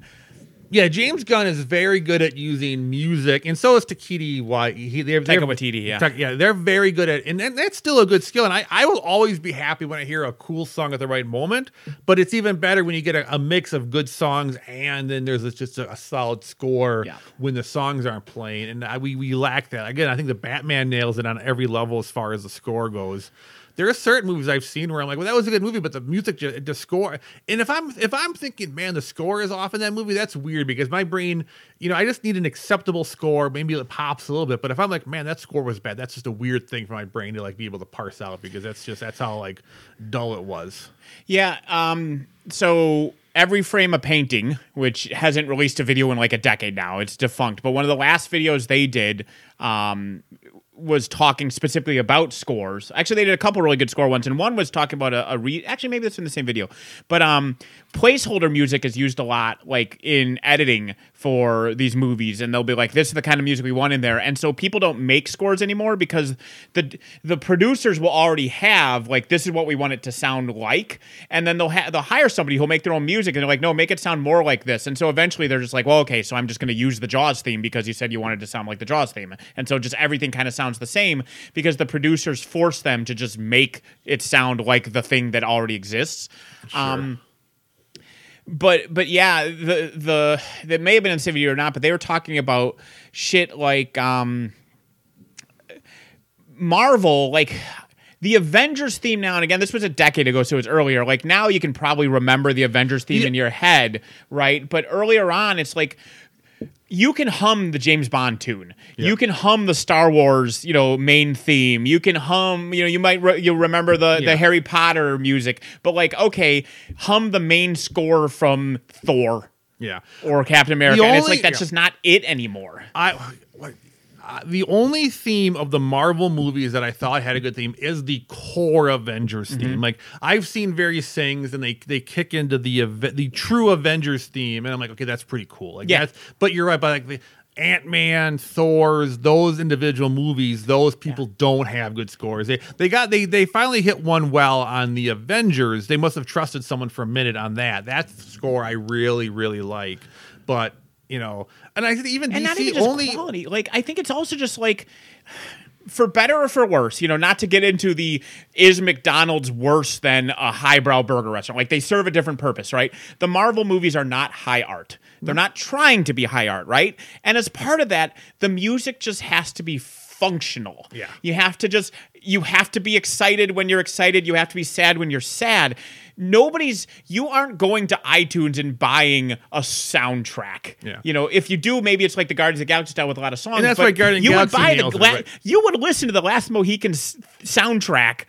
Yeah, James Gunn is very good at using music, and so is Takiti. Why he they're, they're Waititi, yeah. Yeah, they're very good at, and that- that's still a good skill. And I, I will always be happy when I hear a cool song at the right moment. But it's even better when you get a, a mix of good songs and then there's a- just a, a solid score Yeah. when the songs aren't playing. And I, we we lack that. Again, I think the Batman nails it on every level as far as the score goes. There are certain movies I've seen where I'm like, well, that was a good movie, but the music, the score, and if I'm if I'm thinking, man, the score is off in that movie, that's weird because my brain, you know, I just need an acceptable score. Maybe it pops a little bit, but if I'm like, man, that score was bad, that's just a weird thing for my brain to like be able to parse out because that's just that's how like dull it was. Yeah. Um. So every frame a painting, which hasn't released a video in like a decade now, it's defunct. But one of the last videos they did, um, was talking specifically about scores. Actually, they did a couple really good score ones, and one was talking about a, a re. Actually, maybe that's in the same video, but um, placeholder music is used a lot, like in editing for these movies, and they'll be like, "This is the kind of music we want in there," and so people don't make scores anymore because the the producers will already have like, "This is what we want it to sound like," and then they'll ha- they'll hire somebody who'll make their own music, and they're like, "No, make it sound more like this," and so eventually they're just like, "Well, okay, so I'm just going to use the Jaws theme because you said you wanted to sound like the Jaws theme," and so just everything kind of sounds the same because the producers force them to just make it sound like the thing that already exists. Um, but but yeah, the the that may have been in the same or not, but they were talking about shit like um Marvel, like the Avengers theme now and again, this was a decade ago, so it's earlier. Like now you can probably remember the Avengers theme Yeah. in your head, right? But earlier on, it's like you can hum the James Bond tune. You can hum the Star Wars, you know, main theme. You can hum, you know, you might re- you remember the Yeah. the Harry Potter music, but like okay, hum the main score from Thor Yeah. or Captain America. and it's like that's yeah. just not it anymore. I uh, the only theme of the Marvel movies that I thought had a good theme is the core Avengers theme. Like I've seen various things, and they they kick into the the true Avengers theme, and I'm like, okay, that's pretty cool. Like, Yeah. but you're right, but like the Ant Man, Thor's, those individual movies, those people don't have good scores. They they got they they finally hit one well on the Avengers. They must have trusted someone for a minute on that. That's the score I really really like, but. You know, and I think even and DC not even just only quality. Like I think it's also just like for better or for worse, you know, not to get into the is McDonald's worse than a highbrow burger restaurant? Like they serve a different purpose, right? The Marvel movies are not high art. They're not trying to be high art, right? And as part of that, the music just has to be functional. Yeah. You have to just you have to be excited when you're excited, you have to be sad when you're sad. Nobody's you aren't going to iTunes and buying a soundtrack. Yeah. You know, if you do, maybe it's like the Guardians of the Galaxy style with a lot of songs. And that's but why Guardian you Galaxy would buy the it, right. you would listen to the Last Mohican s- soundtrack.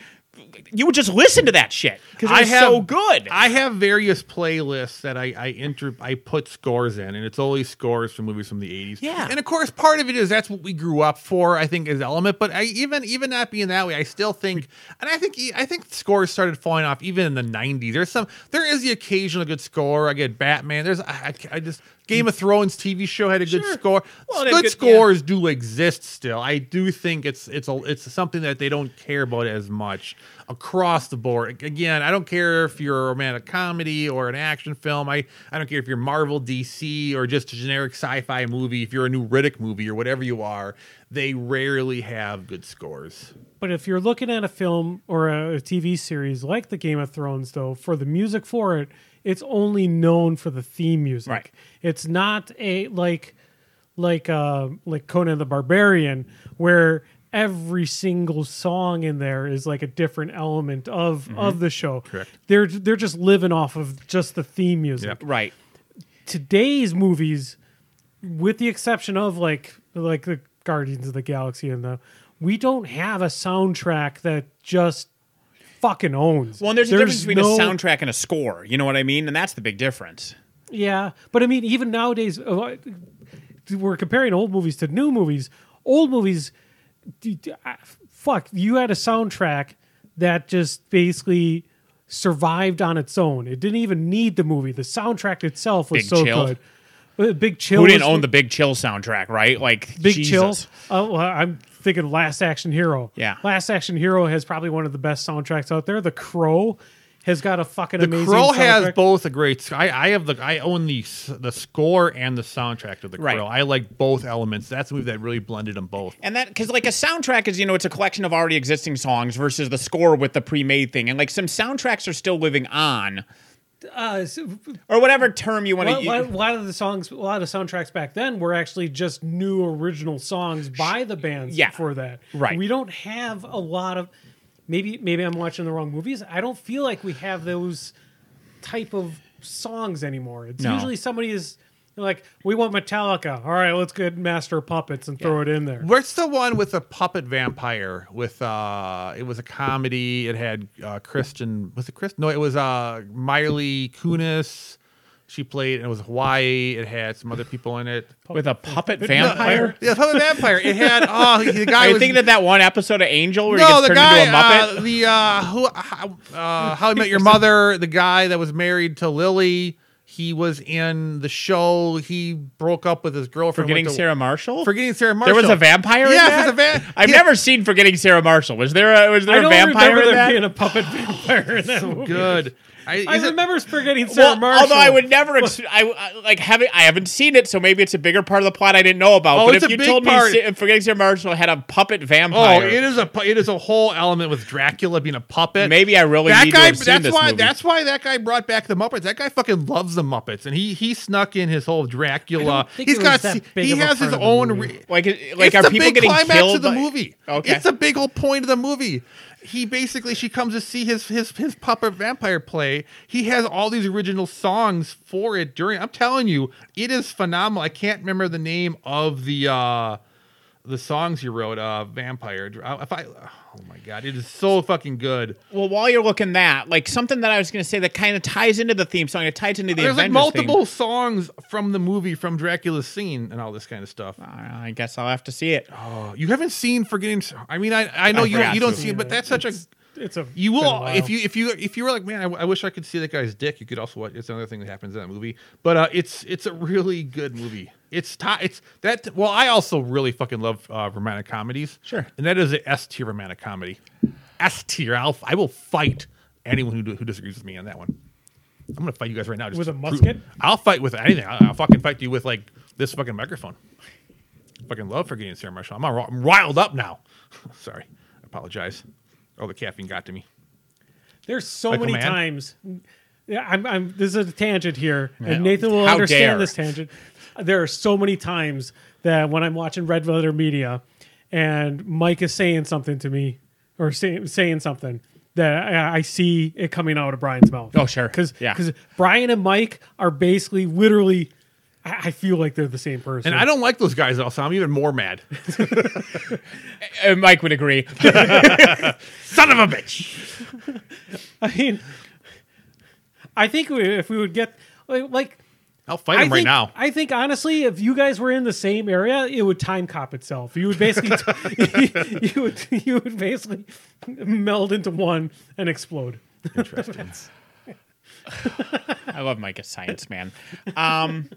You would just listen to that shit because I it's have so good. I have various playlists that I I enter I put scores in, and it's always scores from movies from the eighties. Yeah. and of course, part of it is that's what we grew up for. I think is element, but I even even not being that way, I still think, and I think I think scores started falling off even in the nineties. There's some there is the occasional good score. I get Batman. There's I- I just Game of Thrones TV show had a good Sure. score. Well, good, good- scores do exist still. I do think it's it's a it's something that they don't care about as much across the board. Again, I don't care if you're a romantic comedy or an action film. I I don't care if you're Marvel, DC, or just a generic sci-fi movie. If you're a new Riddick movie or whatever you are, they rarely have good scores. But if you're looking at a film or a, TV series like the Game of Thrones, though, for the music for it, it's only known for the theme music. Right. It's not a like like uh like Conan the Barbarian where every single song in there is like a different element of of the show. Correct. They're they're just living off of just the theme music Yep. right. today's movies, with the exception of like like the Guardians of the Galaxy and the, we don't have a soundtrack that just fucking owns. Well, and there's, a difference between no- a soundtrack and a score. You know what I mean? And that's the big difference. Yeah, but I mean, even nowadays, uh, we're comparing old movies to new movies. Old movies, uh, fuck, you had a soundtrack that just basically survived on its own. It didn't even need the movie. The soundtrack itself was Big so Chill. good. Uh, Big Chill. Who didn't was- own the Big Chill soundtrack, right? Like Big Jesus. Chill? Oh, well, I'm thinking Last Action Hero. Yeah. Last Action Hero has probably one of the best soundtracks out there. The Crow has got a fucking The amazing. Crow has both a great. I, I have the I own the the score and the soundtrack of the Right. Crow. I like both elements. That's a movie that really blended them both. And that because like a soundtrack is you know it's a collection of already existing songs versus the score with the pre-made thing, and like some soundtracks are still living on, Uh, or whatever term you want to. lot, a lot of the songs, a lot of soundtracks back then were actually just new original songs by the bands. Yeah. for that, Right. We don't have a lot of. Maybe maybe I'm watching the wrong movies. I don't feel like we have those type of songs anymore. It's No. usually somebody is like, we want Metallica. All right, let's get Master Puppets and throw it in there. What's the one with the puppet vampire? With uh, it was a comedy. It had uh, Kristen. Was it Kristen? No, it was uh, Mila Kunis. She played. and It was Hawaii. It had some other people in it. with a puppet vampire. Yeah, puppet vampire. It had. Oh, the guy Are you was. thinking of that one episode of Angel where he gets the turned guy, into a Muppet? uh, the uh, who, how, uh, how I Met Your Mother, the guy that was married to Lily, he was in the show. He broke up with his girlfriend. Forgetting to- Sarah Marshall. Forgetting Sarah Marshall. there was a vampire. Yes, in there's that? a van- I've yeah. never seen Forgetting Sarah Marshall. Was there a was there I a don't vampire remember in there that? being a puppet vampire in that movie. Good. I, I is it- remember forgetting Sarah Well, Marshall. although I would never, ex- I, I like having, I haven't seen it, so maybe it's a bigger part of the plot I didn't know about. Oh, but it's if a you big told part. me Sa- Forgetting Sarah Marshall had a puppet vampire, Oh, it is a it is a whole element with Dracula being a puppet. maybe I really that need guy. to have That's this why. movie. That's why that guy brought back the Muppets. That guy fucking loves the Muppets, and he he snuck in his whole Dracula. He's got. that se- big He has his part of the own. Re- like, like it's are the people big getting climax killed of the by- movie. Okay, It's a big whole point of the movie. He basically she comes to see his his his puppet vampire play. He has all these original songs for it during. I'm telling you, it is phenomenal. I can't remember the name of the uh the songs you wrote. Uh, vampire. If I, oh my god, it is so fucking good. well, while you're looking that, like something that I was going to say that kind of ties into the theme song, it ties into the There's like Avengers theme. multiple songs from the movie from Dracula's scene and all this kind of stuff. Uh, I guess I'll have to see it. Oh, you haven't seen Forgetting. I mean, I I know I you don't you don't see it, but that's such a It's a You been a will if you if you if you were like, man, I, I wish I could see that guy's dick. You could also watch. It's another thing that happens in that movie, but uh, it's it's a really good movie. It's ti it's that. Well, I also really fucking love uh, romantic comedies. Sure. and that is a S tier romantic comedy. S tier. I'll I will fight anyone who who disagrees with me on that one. I'm gonna fight you guys right now. just With a prove- musket? I'll fight with anything. I'll, I'll fucking fight you with like this fucking microphone. Fucking love for getting Sarah Marshall. I'm, all, I'm riled up now. [laughs] Sorry, I apologize. Oh, the caffeine got to me. There's so Like many times. Yeah, I'm, I'm. This is a tangent here, and Nathan will How understand dare. this tangent. There are so many times that when I'm watching Red Letter Media, and Mike is saying something to me, or say, saying something that I, I see it coming out of Brian's mouth. Oh, sure. because Yeah. Brian and Mike are basically literally. I, I feel like they're the same person. And I don't like those guys also. I'm even more mad. [laughs] Uh, Mike would agree. [laughs] Son of a bitch. I mean, I think we- if we would get like. like I'll fight I him right think, now. I think honestly, if you guys were in the same area, it would time cop itself. You would basically, [laughs] you would you would basically meld into one and explode. Interesting. [laughs] I love Mike as science man. Um,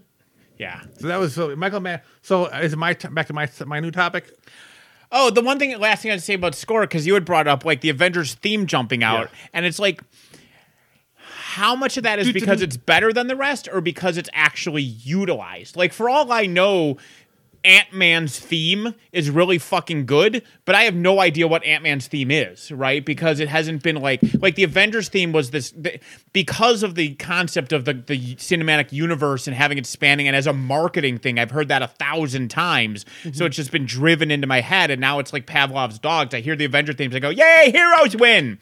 yeah. so that was so Michael Mann. So is it my t- back to my my new topic? Oh, the one thing, last thing I'd say about score, because you had brought up like the Avengers theme jumping out, Yeah. and it's like, how much of that is because it's better than the rest, or because it's actually utilized? Like, for all I know, Ant Man's theme is really fucking good, but I have no idea what Ant Man's theme is, right? Because it hasn't been like like the Avengers theme was this the, because of the concept of the the cinematic universe and having it spanning, and as a marketing thing, I've heard that a thousand times, so it's just been driven into my head, and now it's like Pavlov's dogs. I hear the Avenger themes, I go, "Yay, heroes win!"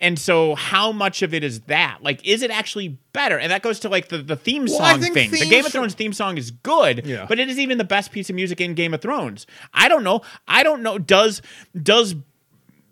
And so, how much of it is that? Like, is it actually better? And that goes to like the, the theme Well, song thing. The Game of Thrones theme song is good, Yeah. but it is even the best piece of music in Game of Thrones. I don't know. I don't know. Does does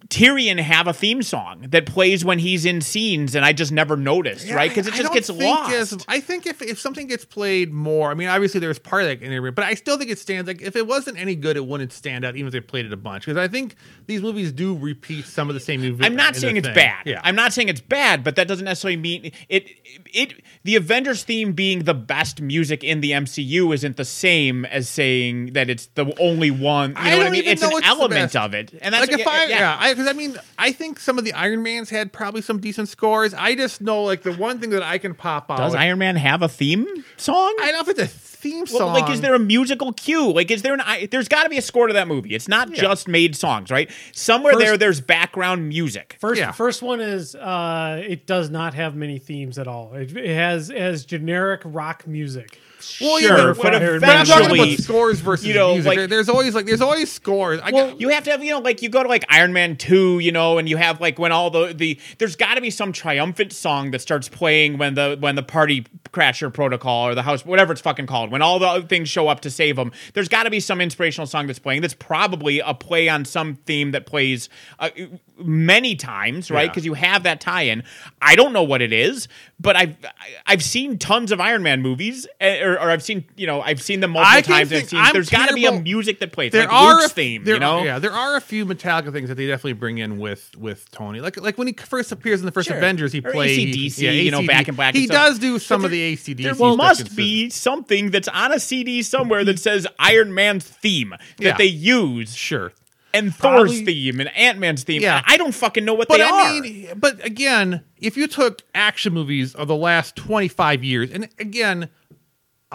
Tyrion have a theme song that plays when he's in scenes, and I just never noticed, right? Because it just gets lost. as- I think if, if something gets played more, I mean, obviously there's part of that in there, but I still think it stands. Like if it wasn't any good, it wouldn't stand out, even if they played it a bunch. Because I think these movies do repeat some of the same movies. I'm not saying it's bad. Yeah, I'm not saying it's bad, but that doesn't necessarily mean it. It the Avengers theme being the best music in the MCU isn't the same as saying that it's the only one. You know I what I mean? It's an it's element of it, and that's like what- if I yeah, because I, mean I think some of the Iron Mans had probably some decent scores. I just know like the one thing that I can pop out. Does Iron Man have a theme song? I don't know if it's a theme Well, song. like, is there a musical cue? Like, is there an? I, there's got to be a score to that movie. It's not just made songs, right? Somewhere First- there, there's background music. First, Yeah. first one is uh, it does not have many themes at all. It, it has it has generic rock music. Well, Sure, yeah, but but, Iron but I'm talking about scores versus you know, music. like- there's always like there's always scores. I, Well, You have to have, you know, like you go to like Iron Man 2, you know, and you have like when all the the there's got to be some triumphant song that starts playing when the when the party crasher protocol or the house whatever it's fucking called, when all the other things show up to save them. There's got to be some inspirational song that's playing that's probably a play on some theme that plays uh, many times, right? Yeah. Because you have that tie-in. I don't know what it is, but I've I've seen tons of Iron Man movies eh, or, or I've seen, you know, I've seen them multiple I times. think- seen, there's got to be a music that plays. there like are Luke's a, theme, there, you know? yeah, there are a few Metallica things that they definitely bring in with with Tony. Like like when he first appears in the first Sure. Avengers, he Or plays AC/DC, you know, Back Black and He stuff. does do some But of the ACDC. There stuff must be something that's on a CD somewhere that says Iron Man's theme that Yeah. they use, sure. and Probably- Thor's theme, and Ant Man's theme. Yeah. I don't fucking know what But they I are. mean, but again, if you took action movies of the last 25 years, and again,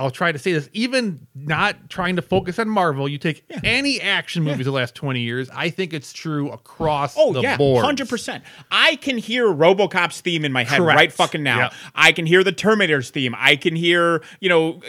I'll try to say this, even not trying to focus on Marvel, you take any action movies of the last 20 years, I think it's true across Oh the yeah, board. hundred percent. I can hear RoboCop's theme in my head Correct. right fucking now. Yep. I can hear the Terminator's theme. I can hear you know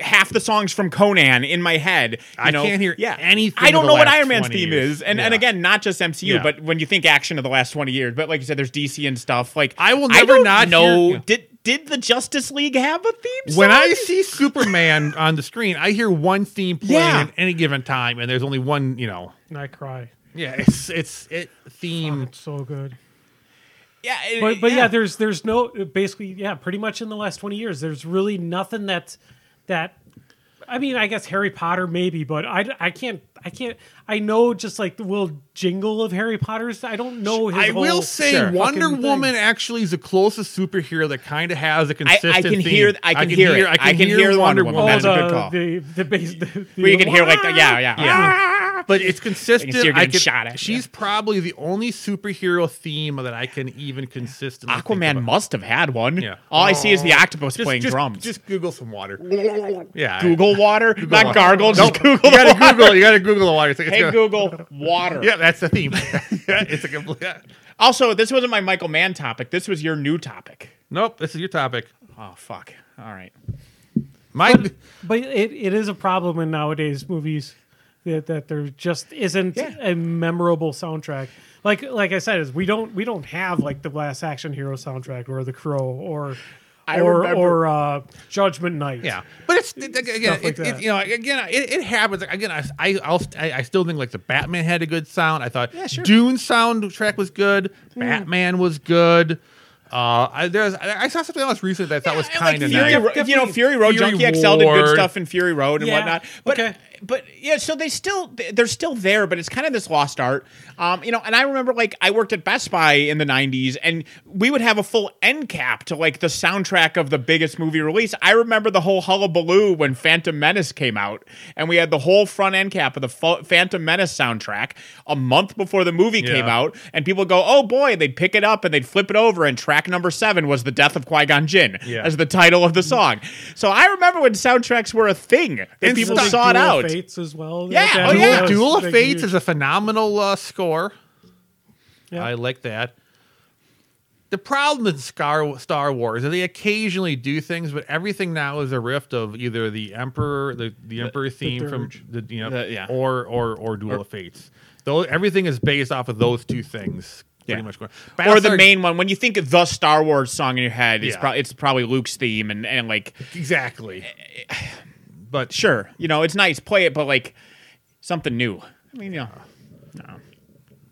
half the songs from Conan in my head. You I know? can't hear yeah. anything I don't know what Iron Man's theme years. is, and and again, not just MCU, Yeah. but when you think action of the last twenty years. But like you said, there's DC and stuff. Like I will I never don't not know. hear- yeah. Did did the Justice League have a theme? When? I see Superman [laughs] on the screen, I hear one theme playing Yeah. at any given time, and there's only one, you know. And I cry. Yeah, it's it's it theme. It's so good. yeah, it- But but yeah. there's there's no basically yeah, pretty much in the last twenty years, there's really nothing that that. I mean, I guess Harry Potter maybe, but I, I can't I can't I know just like the little jingle of Harry Potter's. I don't know. His I whole will say Sure. Wonder Woman thing. actually is the closest superhero that kind of has a I, consistent. I can theme. hear. I can, hear, it. I can, hear, Wonder Woman. Oh, That's the, a good call. the the base. The, the Where you can hear like the, yeah, yeah, Yeah. Ah! But it's consistent. I can- shot at, She's probably the only superhero theme that I can even consistently. think Aquaman about. must have had one. Yeah. All I see is the oh. octopus Just, playing just, drums. Just Google some water. [laughs] Yeah. Google water, not water. gargle. Nope. Just Google You gotta the water. Google. You gotta Google the water. It's like, it's Hey gonna- Google, water. [laughs] Yeah, that's the theme. [laughs] yeah, it's a complete. yeah. Also, this wasn't my Michael Mann topic. This was your new topic. Nope. This is your topic. Oh fuck. All right. My But it, it is a problem in nowadays movies that, that there just isn't Yeah. a memorable soundtrack. Like like I said, is we don't we don't have like the Last Action Hero soundtrack or the Crow or I or remember- or uh, Judgment Night. Yeah, but it's it, again, like it, it, you know, again, it, it happens. Again, I, I, I'll, I, I still think like the Batman had a good sound. I thought Yeah, sure. Dune soundtrack was good. Batman was good. Uh, I, there's, I, saw something else recently that I thought was kind of Fury, nice. Ro- you know, Fury Road, Fury Junkie XL did good stuff in Fury Road and Yeah, whatnot. But okay. But yeah, so they still they're still there, but it's kind of this lost art. Um, you know, and I remember like I worked at Best Buy in the '90s, and we would have a full end cap to like the soundtrack of the biggest movie release. I remember the whole hullabaloo when Phantom Menace came out, and we had the whole front end cap of the Ph- Phantom Menace soundtrack a month before the movie came out, and people go, "Oh boy!" And They'd pick it up and they'd flip it over, and track number seven was the death of Qui Gon Jinn Yeah. as the title of the song. So I remember when soundtracks were a thing that And people sought out. Of Fates as well. Yeah, That- oh, yeah. was Duel of Fates huge. is a phenomenal uh, score. Yeah. I like that. The problem with Star Star Wars is they occasionally do things, but everything now is a rift of either the Emperor, the, the Emperor theme from the you know, The- yeah. or or or Duel of Fates. Though everything is based off of those two things, pretty much. Going. or the Battlestar- main one when you think of the Star Wars song in your head, it's, Yeah. pro- it's probably Luke's theme and, and like exactly. But sure, you know, it's nice, play it, but like something new. I mean, you know, no.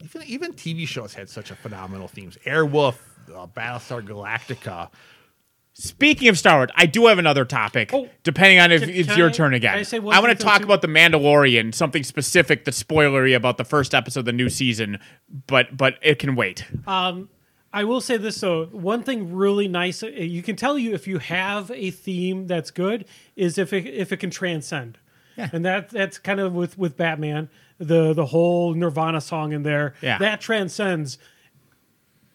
even even TV shows had such a phenomenal themes. Airwolf, uh, Battlestar Galactica. Speaking of Star Wars, I do have another topic. Oh, depending on if can- it's can your I- turn again. I I want to talk too? about the Mandalorian, something specific that's spoilery about the first episode of the new season, but but it can wait. I will say this though. One thing really nice, uh, you can tell you if you have a theme that's good, is if it if it can transcend. Yeah. And that that's kind of with with Batman, the the whole Nirvana song in there. Yeah. That transcends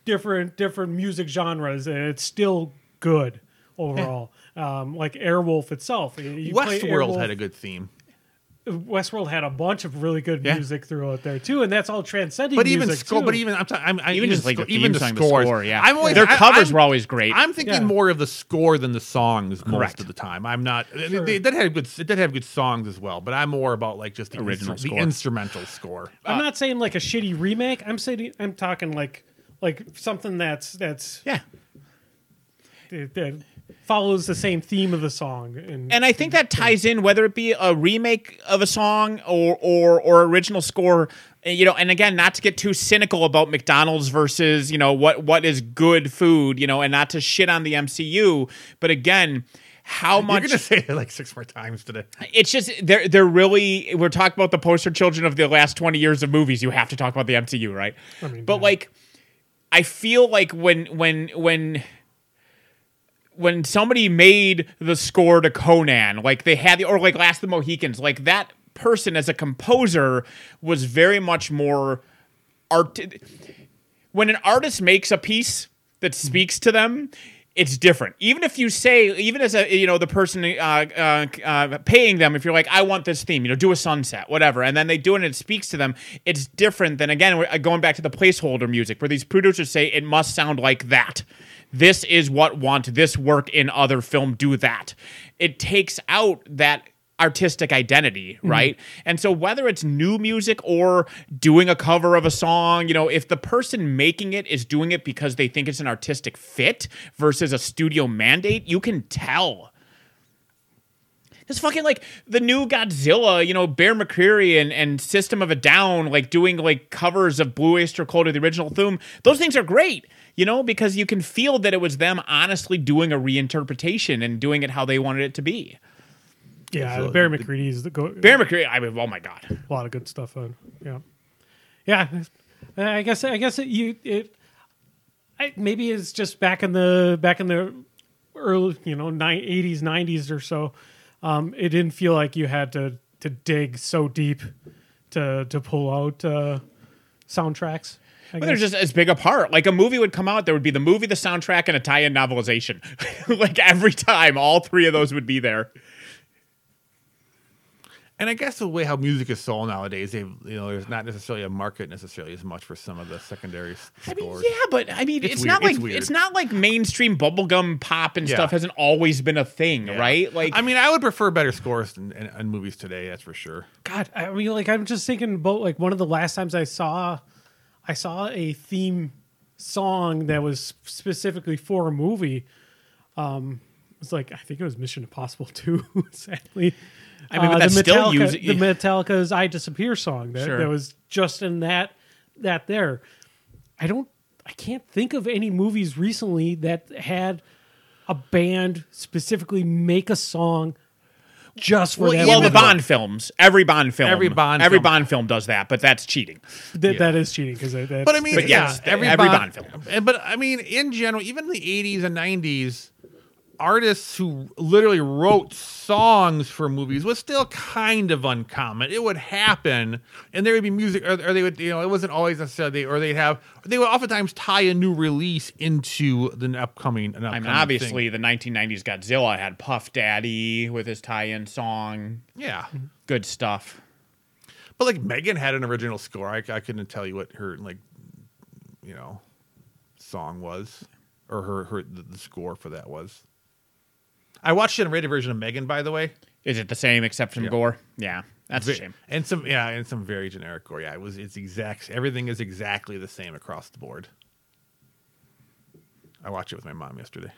different different music genres, and it's still good overall. Um, like Airwolf itself. You Westworld Airwolf- had a good theme. Westworld had a bunch of really good Yeah. music throughout there too, and that's all transcending. But even music score, too. but even I'm, t- I'm I, Even just like sco- the even the song, the score, yeah. I'm always, Their I- covers I'm- were always great. I'm thinking Yeah. more of the score than the songs most of the time. I'm not. They, did have good. It did have good songs as well, but I'm more about like just the Original instru- the instrumental score. I'm uh, not saying like a shitty remake. I'm saying I'm talking like like something that's that's yeah. that, that follows the same theme of the song. And, And I think that ties in whether it be a remake of a song or or or original score. uh, You know, and again, not to get too cynical about McDonald's versus you know what what is good food. You know, and not to shit on the MCU, but again. How much? You're much gonna say it like six more times today. it's just they're they're really we're talking about the poster children of the last 20 years of movies you have to talk about the MCU right mean, but yeah. like I feel like when when when when somebody made the score to Conan like they had the or like Last of the Mohicans like that person as a composer was very much more art when an artist makes a piece that speaks to them it's different. Even if you say even as a you know the person uh, uh, uh, paying them if you're like i want this theme you know do a sunset whatever and then they do it and it speaks to them it's different than again uh, going back to the placeholder music where these producers say it must sound like that this is what want this work in other film do that it takes out that artistic identity, mm-hmm. right? And so whether it's new music or doing a cover of a song, you know, if the person making it is doing it because they think it's an artistic fit versus a studio mandate, you can tell. It's fucking like the new Godzilla, you know, Bear McCreary and, and System of a Down, like doing like covers of Blue Oyster Cult or the original theme. Those things are great, you know, because you can feel that it was them honestly doing a reinterpretation and doing it how they wanted it to be. yeah, So Bear the- McCready is the go- Bear McCreary, I mean, oh my god. a lot of good stuff on. Yeah, yeah. I guess I guess it, you it. I, maybe it's just back in the back in the early you know eighties nineties or so. Um, it didn't feel like you had to to dig so deep to to pull out uh, soundtracks. I But they're just as big a part. Like a movie would come out, there would be the movie, the soundtrack, and a tie-in novelization. [laughs] like every time, all three of those would be there. And I guess the way how music is sold nowadays, they you know, there's not necessarily a market necessarily as much for some of the secondary s- I mean, scores. yeah, but I mean, it's, It's not like It's it's not like mainstream bubblegum pop and Yeah. stuff hasn't always been a thing, Yeah. right? Like, I mean, I would prefer better scores in, in, in movies today. That's for sure. God, I mean, like I'm just thinking about like one of the last times I saw, I saw a theme song that was specifically for a movie. Um, it was like I think it was Mission Impossible [laughs] Two. sadly, I mean, but Uh, that's the still the Metallica's "I Disappear" song that, Sure. that was just in that that there. I don't, I can't think of any movies recently that had a band specifically make a song just for Well, that. well, the movie. Bond films, every Bond film, Every Bond every film. Bond film does that, but that's cheating. That, that is cheating because But I mean, But yeah, every, every Bond, Bond film. But I mean, in general, even in the '80s and '90s, artists who literally wrote songs for movies was still kind of uncommon. It would happen, and there would be music, or, or they would, you know, it wasn't always necessarily, or they'd have, they would oftentimes tie a new release into the upcoming. An I mean, obviously, thing. the 1990s Godzilla had Puff Daddy with his tie-in song. yeah. Good stuff. But like Megan had an original score. I, I couldn't tell you what her like, you know, song was, or her her the, the score for that was. I watched an rated version of Megan, by the way. Is it the same except from Yeah. gore? Yeah, that's a Ve- shame. And some yeah, and some very generic gore. Yeah, it was it's exact. Everything is exactly the same across the board. I watched it with my mom yesterday.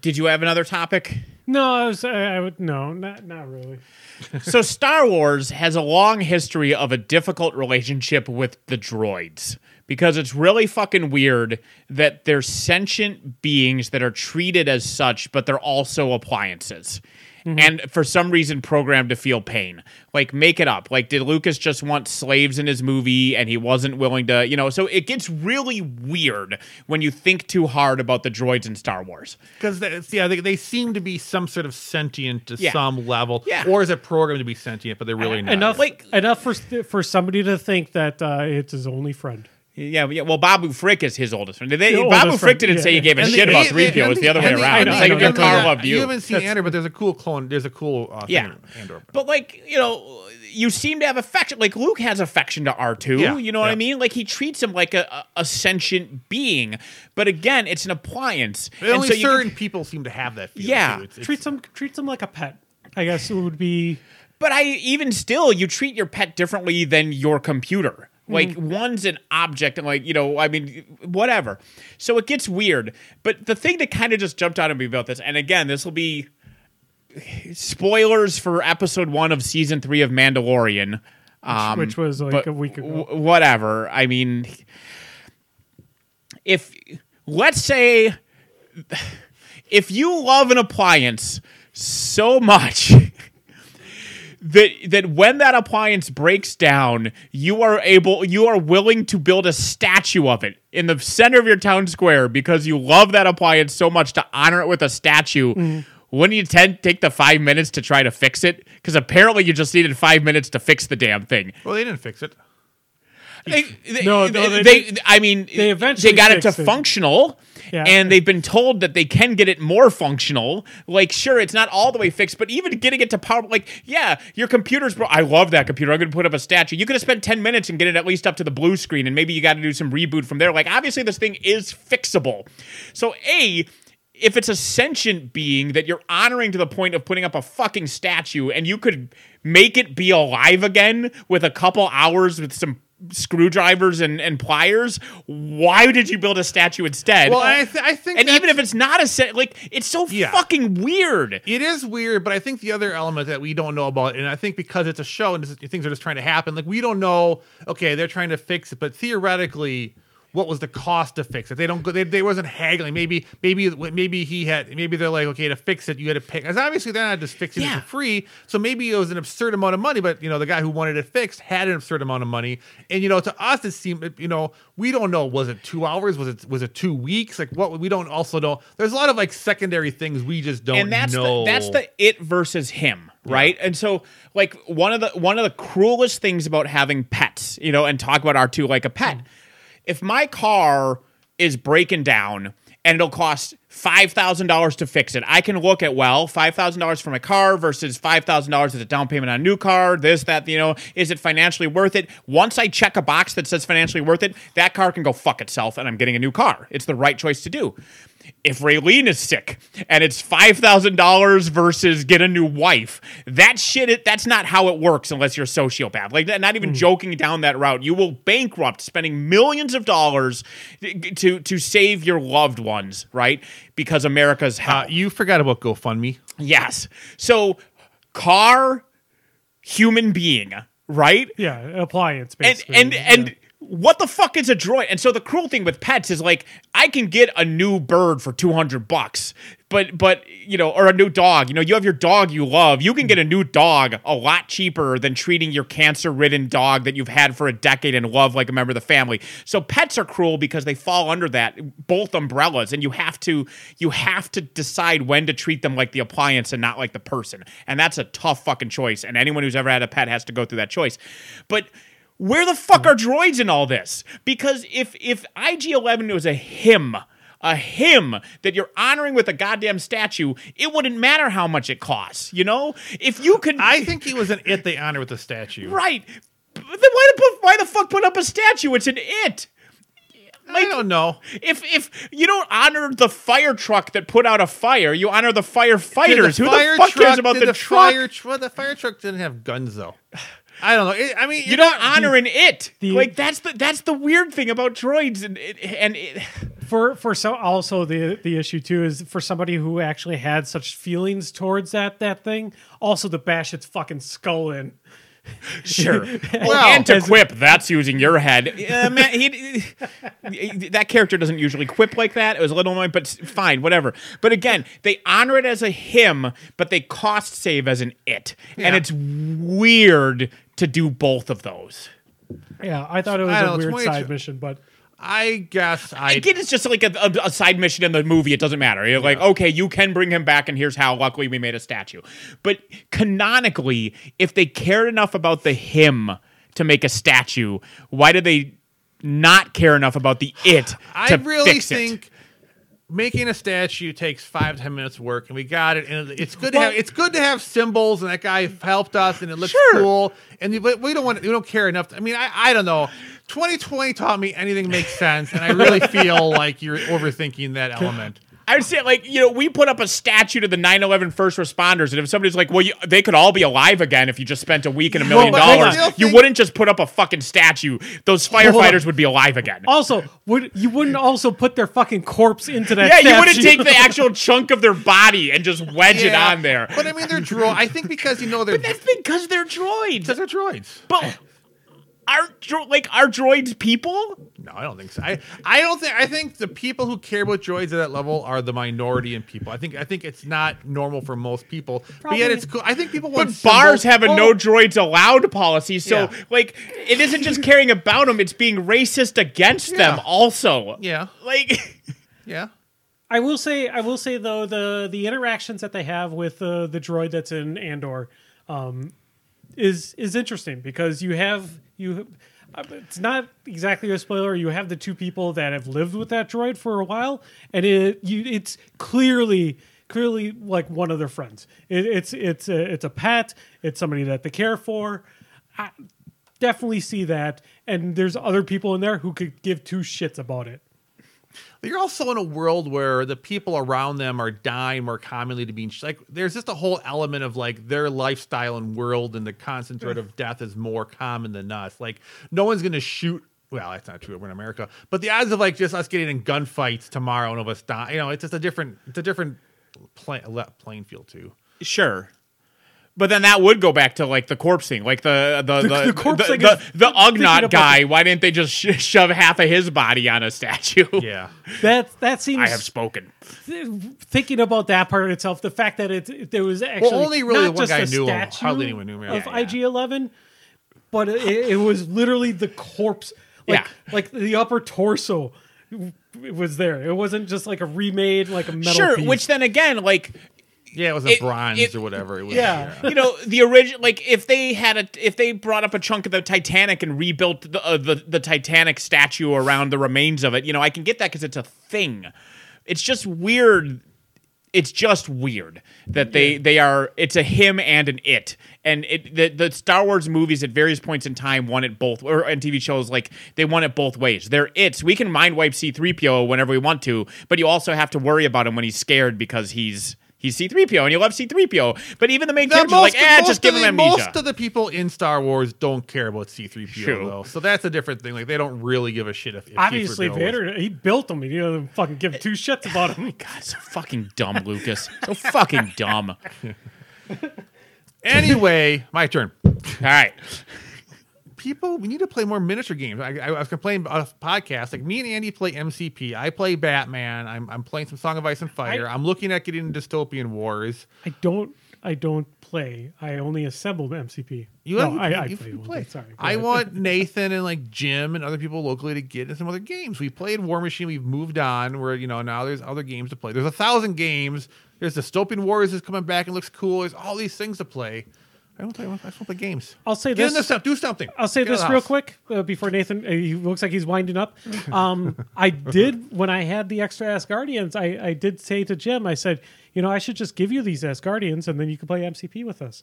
Did you have another topic? No, I was. I, I would no, not not really. [laughs] so Star Wars has a long history of a difficult relationship with the droids because it's really fucking weird that they're sentient beings that are treated as such, but they're also appliances. And for some reason, programmed to feel pain. Like, make it up. Like, did Lucas just want slaves in his movie and he wasn't willing to, you know? So it gets really weird when you think too hard about the droids in Star Wars. Because yeah, they, they seem to be some sort of sentient to Yeah. some level, Yeah. or is it programmed to be sentient? But they're really not. enough Like- enough for for somebody to think that uh, it's his only friend. Yeah, yeah. Well, Babu Frick is his oldest friend. They, The Babu oldest Frick didn't say yeah. you gave a And the- shit about and- 3PO. It's the other way around. and It's like if your car loved you. You haven't seen Andor, but there's a cool clone. There's a cool uh, thing Yeah. Andor. But like you know, you seem to have affection. Like Luke has affection to R two. Yeah, You know what I mean? Like he treats him like a, a, a sentient being. But again, it's an appliance. But only so certain can- people seem to have that. Feeling Yeah. too. It's- it's- Treats him treats him like a pet. I guess it would be. but I even still, you treat your pet differently than your computer. Like Mm-hmm. one's an object, and like you know, I mean, whatever. So it gets weird. But the thing that kind of just jumped out at me about this, and again, this will be spoilers for episode one of season three of Mandalorian. Um, which was like a week ago. w- whatever. I mean, if let's say if you love an appliance so much that that when that appliance breaks down, you are able you are willing to build a statue of it in the center of your town square because you love that appliance so much to honor it with a statue. Mm. Wouldn't you tend take the five minutes to try to fix it? Because apparently you just needed five minutes to fix the damn thing. well, they didn't fix it. They, they, No, no, they, they they- I mean, they eventually they got it to it. functional, Yeah. and they've been told that they can get it more functional. Like, sure, it's not all the way fixed, but even getting it to power, like, yeah, your computer's bro. I love that computer. I'm going to put up a statue. You could have spent ten minutes and get it at least up to the blue screen, and maybe you got to do some reboot from there. Like, obviously, this thing is fixable. So, a if it's a sentient being that you're honoring to the point of putting up a fucking statue and you could make it be alive again with a couple hours with some screwdrivers and, and pliers, why did you build a statue instead? Well, I, th- I think, and even if it's not a set, like it's so Yeah. fucking weird. It is weird, but I think the other element that we don't know about, and I think because it's a show and things are just trying to happen, like we don't know. Okay, they're trying to fix it, but theoretically, what was the cost to fix it? They don't. go They, they wasn't haggling. Maybe maybe maybe he had. Maybe they're like, okay, to fix it, you had to pay. Because obviously they're not just fixing Yeah. it for free. So maybe it was an absurd amount of money. But you know, the guy who wanted it fixed had an absurd amount of money. And you know, to us, it seemed. You know, we don't know. Was it two hours? Was it was it two weeks? Like what? We don't also know. There's a lot of like secondary things we just don't and that's know. the that's the it versus him right and so like one of the one of the cruelest things about having pets you know and talk about r2 like a pet hmm. If my car is breaking down and it'll cost $5000 to fix it i can look at well $5000 for my car versus $5000 as a down payment on a new car this that you know is it financially worth it? Once i check a box that says financially worth it that car can go fuck itself and i'm getting a new car. It's the right choice to do if Raylene is sick and it's five thousand dollars versus get a new wife, that shit it, that's not how it works unless you're a sociopath. Like that, not even joking down that route. You will bankrupt spending millions of dollars to to save your loved ones, right? Because America's hell. Uh, you forgot about GoFundMe. yes. So car, human being, right? Yeah, appliance and basically. and Yeah. What the fuck is a droid? And so the cruel thing with pets is like I can get a new bird for 200 bucks. But but you know, or a new dog. You know, you have your dog you love. You can get a new dog a lot cheaper than treating your cancer-ridden dog that you've had for a decade and love like a member of the family. So pets are cruel because they fall under that both umbrellas and you have to you have to decide when to treat them like the appliance and not like the person. And that's a tough fucking choice. And anyone who's ever had a pet has to go through that choice. But where the fuck are droids in all this? Because if if IG11 was a him, a him that you're honoring with a goddamn statue, it wouldn't matter how much it costs. You know, if you could, I think he was an it they honor with a statue. right. But then why the why the fuck put up a statue? It's an it. I don't know. If if you don't honor the fire truck that put out a fire, you honor the firefighters. the Who fire the fuck cares about the, the truck? fire? Tr- well, the fire truck didn't have guns though. I don't know. It, I mean, You don't honor an it. the- like that's the that's the weird thing about droids, and and it, [sighs] for for so also the the issue too is for somebody who actually had such feelings towards that that thing also to bash its fucking skull in [laughs] Sure. Well, and to quip, that's using your head. [laughs] Uh, man, he, that character doesn't usually quip like that. It was a little annoying, but fine, whatever. But again, they honor it as a him, but they cost save as an it. And it's weird to do both of those. yeah i thought it was I a don't know, weird side mission but I guess I. Again, it's just like a, a, a side mission in the movie. It doesn't matter. You're like, okay, you can bring him back, and here's how. Luckily, we made a statue. But canonically, if they cared enough about the him to make a statue, why do they not care enough about the it [sighs] I really fix it? Making a statue takes five ten minutes work, and we got it. And it's good to Well- have it's good to have symbols, and that guy helped us, and it looks Sure. cool. And we don't want we don't care enough. I mean, I I don't know. 2020 taught me anything makes sense, and I really [laughs] feel like you're overthinking that element. I would say, like, you know, we put up a statue to the 9 11 first responders, and if somebody's like, well, you, they could all be alive again if you just spent a week and a million but I dollars, still you think- wouldn't just put up a fucking statue. Those firefighters would be alive again. also would you wouldn't also put their fucking corpse into that Yeah, you wouldn't statue? take the actual [laughs] chunk of their body and just wedge it on there. But I mean, they're droid. I think because you know they're But That's because they're droids. because they're droids. But are dro- like are droids people? No, I don't think so. I, I don't think I think the people who care about droids at that level are the minority in people. I think I think it's not normal for most people. But yet it's cool. I think people want But bars have a Oh, no droids allowed policy, so Yeah. like it isn't just caring about them; it's being racist against them also. Yeah, Like, [laughs] yeah. I will say, I will say though the the interactions that they have with uh, the droid that's in Andor um, is is interesting because you have you. uh, It's not exactly a spoiler. You have the two people that have lived with that droid for a while, and it you it's clearly clearly like one of their friends. It, it's it's a, it's a pet. It's somebody that they care for. I definitely see that, and there's other people in there who could give two shits about it. You're also in a world where the people around them are dying more commonly to being like. There's just a whole element of like their lifestyle and world, and the constant threat mm. of death is more common than us. Like no one's gonna shoot. Well, that's not true. We're in America, but the odds of like just us getting in gunfights tomorrow and of us dying, you know, it's just a different, it's a different play, le- playing field too. sure. But then that would go back to like the corpse thing, like the the the, the corpse the, thing the, is the thinking Ugnaught about guy. Why didn't they just sh- shove half of his body on a statue? [laughs] Yeah, That that seems I have spoken. thinking about that part itself, the fact that it, it- there was actually only really not one just guy a knew him. statue Hardly anyone knew him. of Yeah, IG Eleven, but it, it was literally the corpse, like Yeah. like the upper torso was there. It wasn't just like a remade, like a metal. Sure, piece. which then again, like yeah, it was a It- bronze it- or whatever. It was, Yeah. you know the original like if they had a if they brought up a chunk of the titanic and rebuilt the uh, the, the titanic statue around the remains of it you know i can get that because it's a thing. It's just weird. It's just weird that they they are it's a him and an it. And it the, the star wars movies at various points in time want it both or and tv shows like they want it both ways. They're it's. We can mind wipe c3po whenever we want to but you also have to worry about him when he's scared because he's He's C3PO and you love C3PO. But even the main The character's most, like, eh, most just give him the, amnesia. Most of the people in Star Wars don't care about C-3PO True. though, so that's a different thing. Like they don't really give a shit if, if obviously C-3PO was- Vader, he built him. He didn't fucking give two shits [laughs] about him. God, so fucking dumb, Lucas. So fucking dumb. [laughs] Anyway, my turn. right. People, we need to play more miniature games. I, I was complaining about a podcast. Like me and Andy play MCP. I play Batman. I'm, I'm playing some Song of Ice and Fire. I- am looking at getting Dystopian Wars. I don't. I don't play. I only assembled MCP. You, no, you, I, I you- play. play. Sorry. I want [laughs] Nathan and like Jim and other people locally to get into some other games. We played Warmachine. We've moved on. Where you know now there's other games to play. There's a thousand games. There's Dystopian Wars is coming back and looks cool. There's all these things to play. I don't play. I just want to play games. I'll say Get this. stuff. Do something. I'll say Get this real quick uh, before Nathan. Uh, he looks like he's winding up. Um, [laughs] I did when I had the extra Asgardians. I, I did say to Jim, I said, you know, I should just give you these Asgardians, and then you can play MCP with us.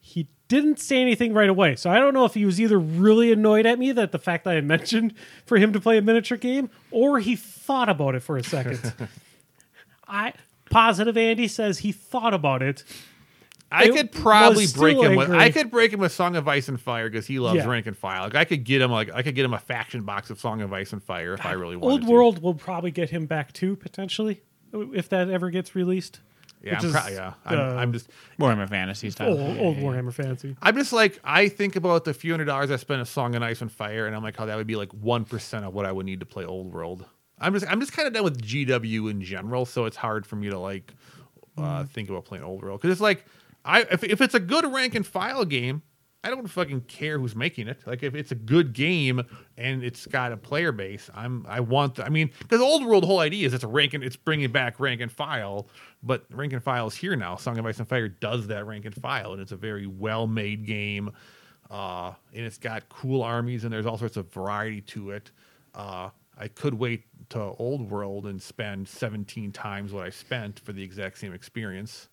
He didn't say anything right away, so I don't know if he was either really annoyed at me that the fact that I mentioned for him to play a miniature game, or he thought about it for a second. [laughs] I positive Andy says he thought about it. I could probably break still him with. I could break him with Song of Ice and Fire because he loves Yeah. rank and file. Like I could get him like I could get him a faction box of Song of Ice and Fire if I really wanted Old to. World will probably get him back too potentially if that ever gets released. Yeah, I'm is, pro- yeah. I'm, uh, I'm just Warhammer Fantasy style. Old, old Warhammer Fantasy. I'm just like I think about the few hundred dollars I spent on Song of Ice and Fire, and I'm like how that would be like one percent of what I would need to play Old World. I'm just I'm just kind of done with GW in general, so it's hard for me to like uh, think about playing Old World because it's like I if if it's a good rank and file game, I don't fucking care who's making it. Like if it's a good game and it's got a player base, I'm I want. The, I mean, because Old World, whole idea is it's a rank and it's bringing back rank and file, but rank and file is here now. Song of Ice and Fire does that rank and file, and it's a very well made game. Uh, and it's got cool armies and there's all sorts of variety to it. Uh, I could wait to Old World and spend 17 times what I spent for the exact same experience.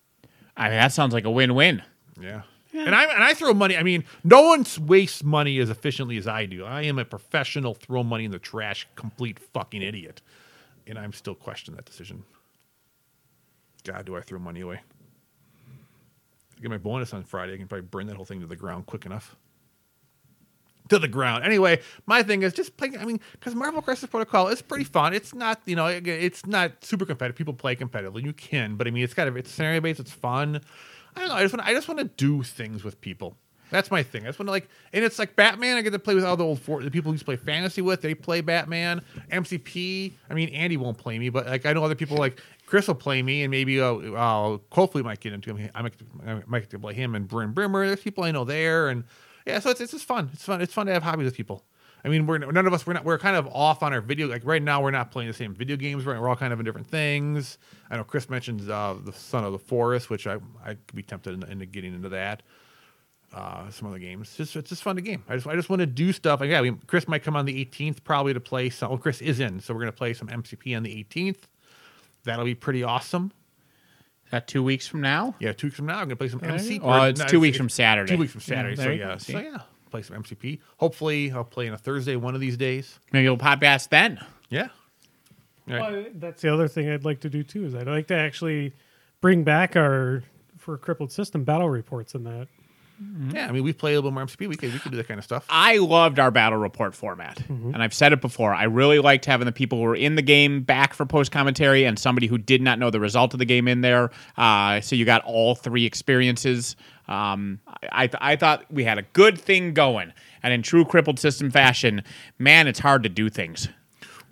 I mean, that sounds like a win-win. Yeah. And I and I throw money. I mean, no one wastes money as efficiently as I do. I am a professional throw money in the trash, complete fucking idiot, and I'm still questioning that decision. God, do I throw money away? I get my bonus on Friday. I can probably burn that whole thing to the ground quick enough. To the ground. Anyway, my thing is just playing. I mean, because Marvel Crisis Protocol is pretty fun. It's not, you know, it's not super competitive. People play competitively. You can, but I mean, it's kind of it's scenario based. It's fun. I don't know. I just want. I just want to do things with people. That's my thing. I just want to like, and it's like Batman. I get to play with all the old for, the people who used to play fantasy with. They play Batman. MCP. I mean, Andy won't play me, but like I know other people like Chris will play me, and maybe uh, I'll hopefully might get into him. I might, I might get to play him and Bryn Brimmer. There's people I know there, and yeah, so it's it's just fun. It's fun. It's fun to have hobbies with people. I mean, we're none of us we're not we're kind of off on our video. Like right now, we're not playing the same video games. Right, we're all kind of in different things. I know Chris mentions uh, the Son of the Forest, which I I could be tempted into, into getting into that. Uh, some other games. It's just it's just fun to game. I just I just want to do stuff. Like yeah, we, Chris might come on the 18th probably to play some. Well, Chris is in, so we're gonna play some MCP on the 18th. That'll be pretty awesome. Is that two weeks from now? Yeah, two weeks from now, I'm gonna play some MCP. Well, or- it's no, two weeks from Saturday. Two weeks from Saturday. Yeah, so yeah, go. See? so yeah, play some MCP. Hopefully, I'll play on a Thursday one of these days. Maybe you'll podcast then. Yeah. All right. Well, that's the other thing I'd like to do too. Is I'd like to actually bring back our for crippled system battle reports in that. Yeah, I mean, we play a little more MCP. We could we could do that kind of stuff. I loved our battle report format. And I've said it before. I really liked having the people who were in the game back for post commentary and somebody who did not know the result of the game in there. Uh, so you got all three experiences. Um, I, I, th- I thought we had a good thing going. And in true crippled system fashion, man, it's hard to do things.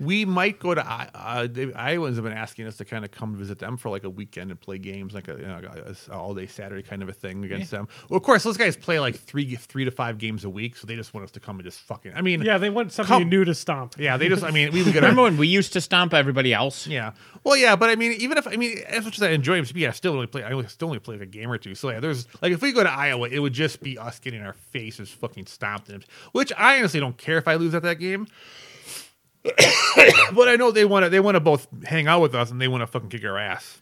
We might go to I- uh, the Iowans have been asking us to kind of come visit them for like a weekend and play games, like a, you know, a- a all day Saturday kind of a thing against them. Well, of course, those guys play like three three to five games a week, so they just want us to come and just fucking. I mean, Yeah, they want something Come- new to stomp. yeah, they just. I mean, we [laughs] would get Remember our. when we used to stomp everybody else? Yeah, well, yeah, but I mean, even if I mean, as much as I enjoy MCP, I still only play. I only still only play like a game or two. So yeah, there's like if we go to Iowa, it would just be us getting our faces fucking stomped in, which I honestly don't care if I lose at that game. [coughs] but I know they want to. They want to both hang out with us and they want to fucking kick our ass.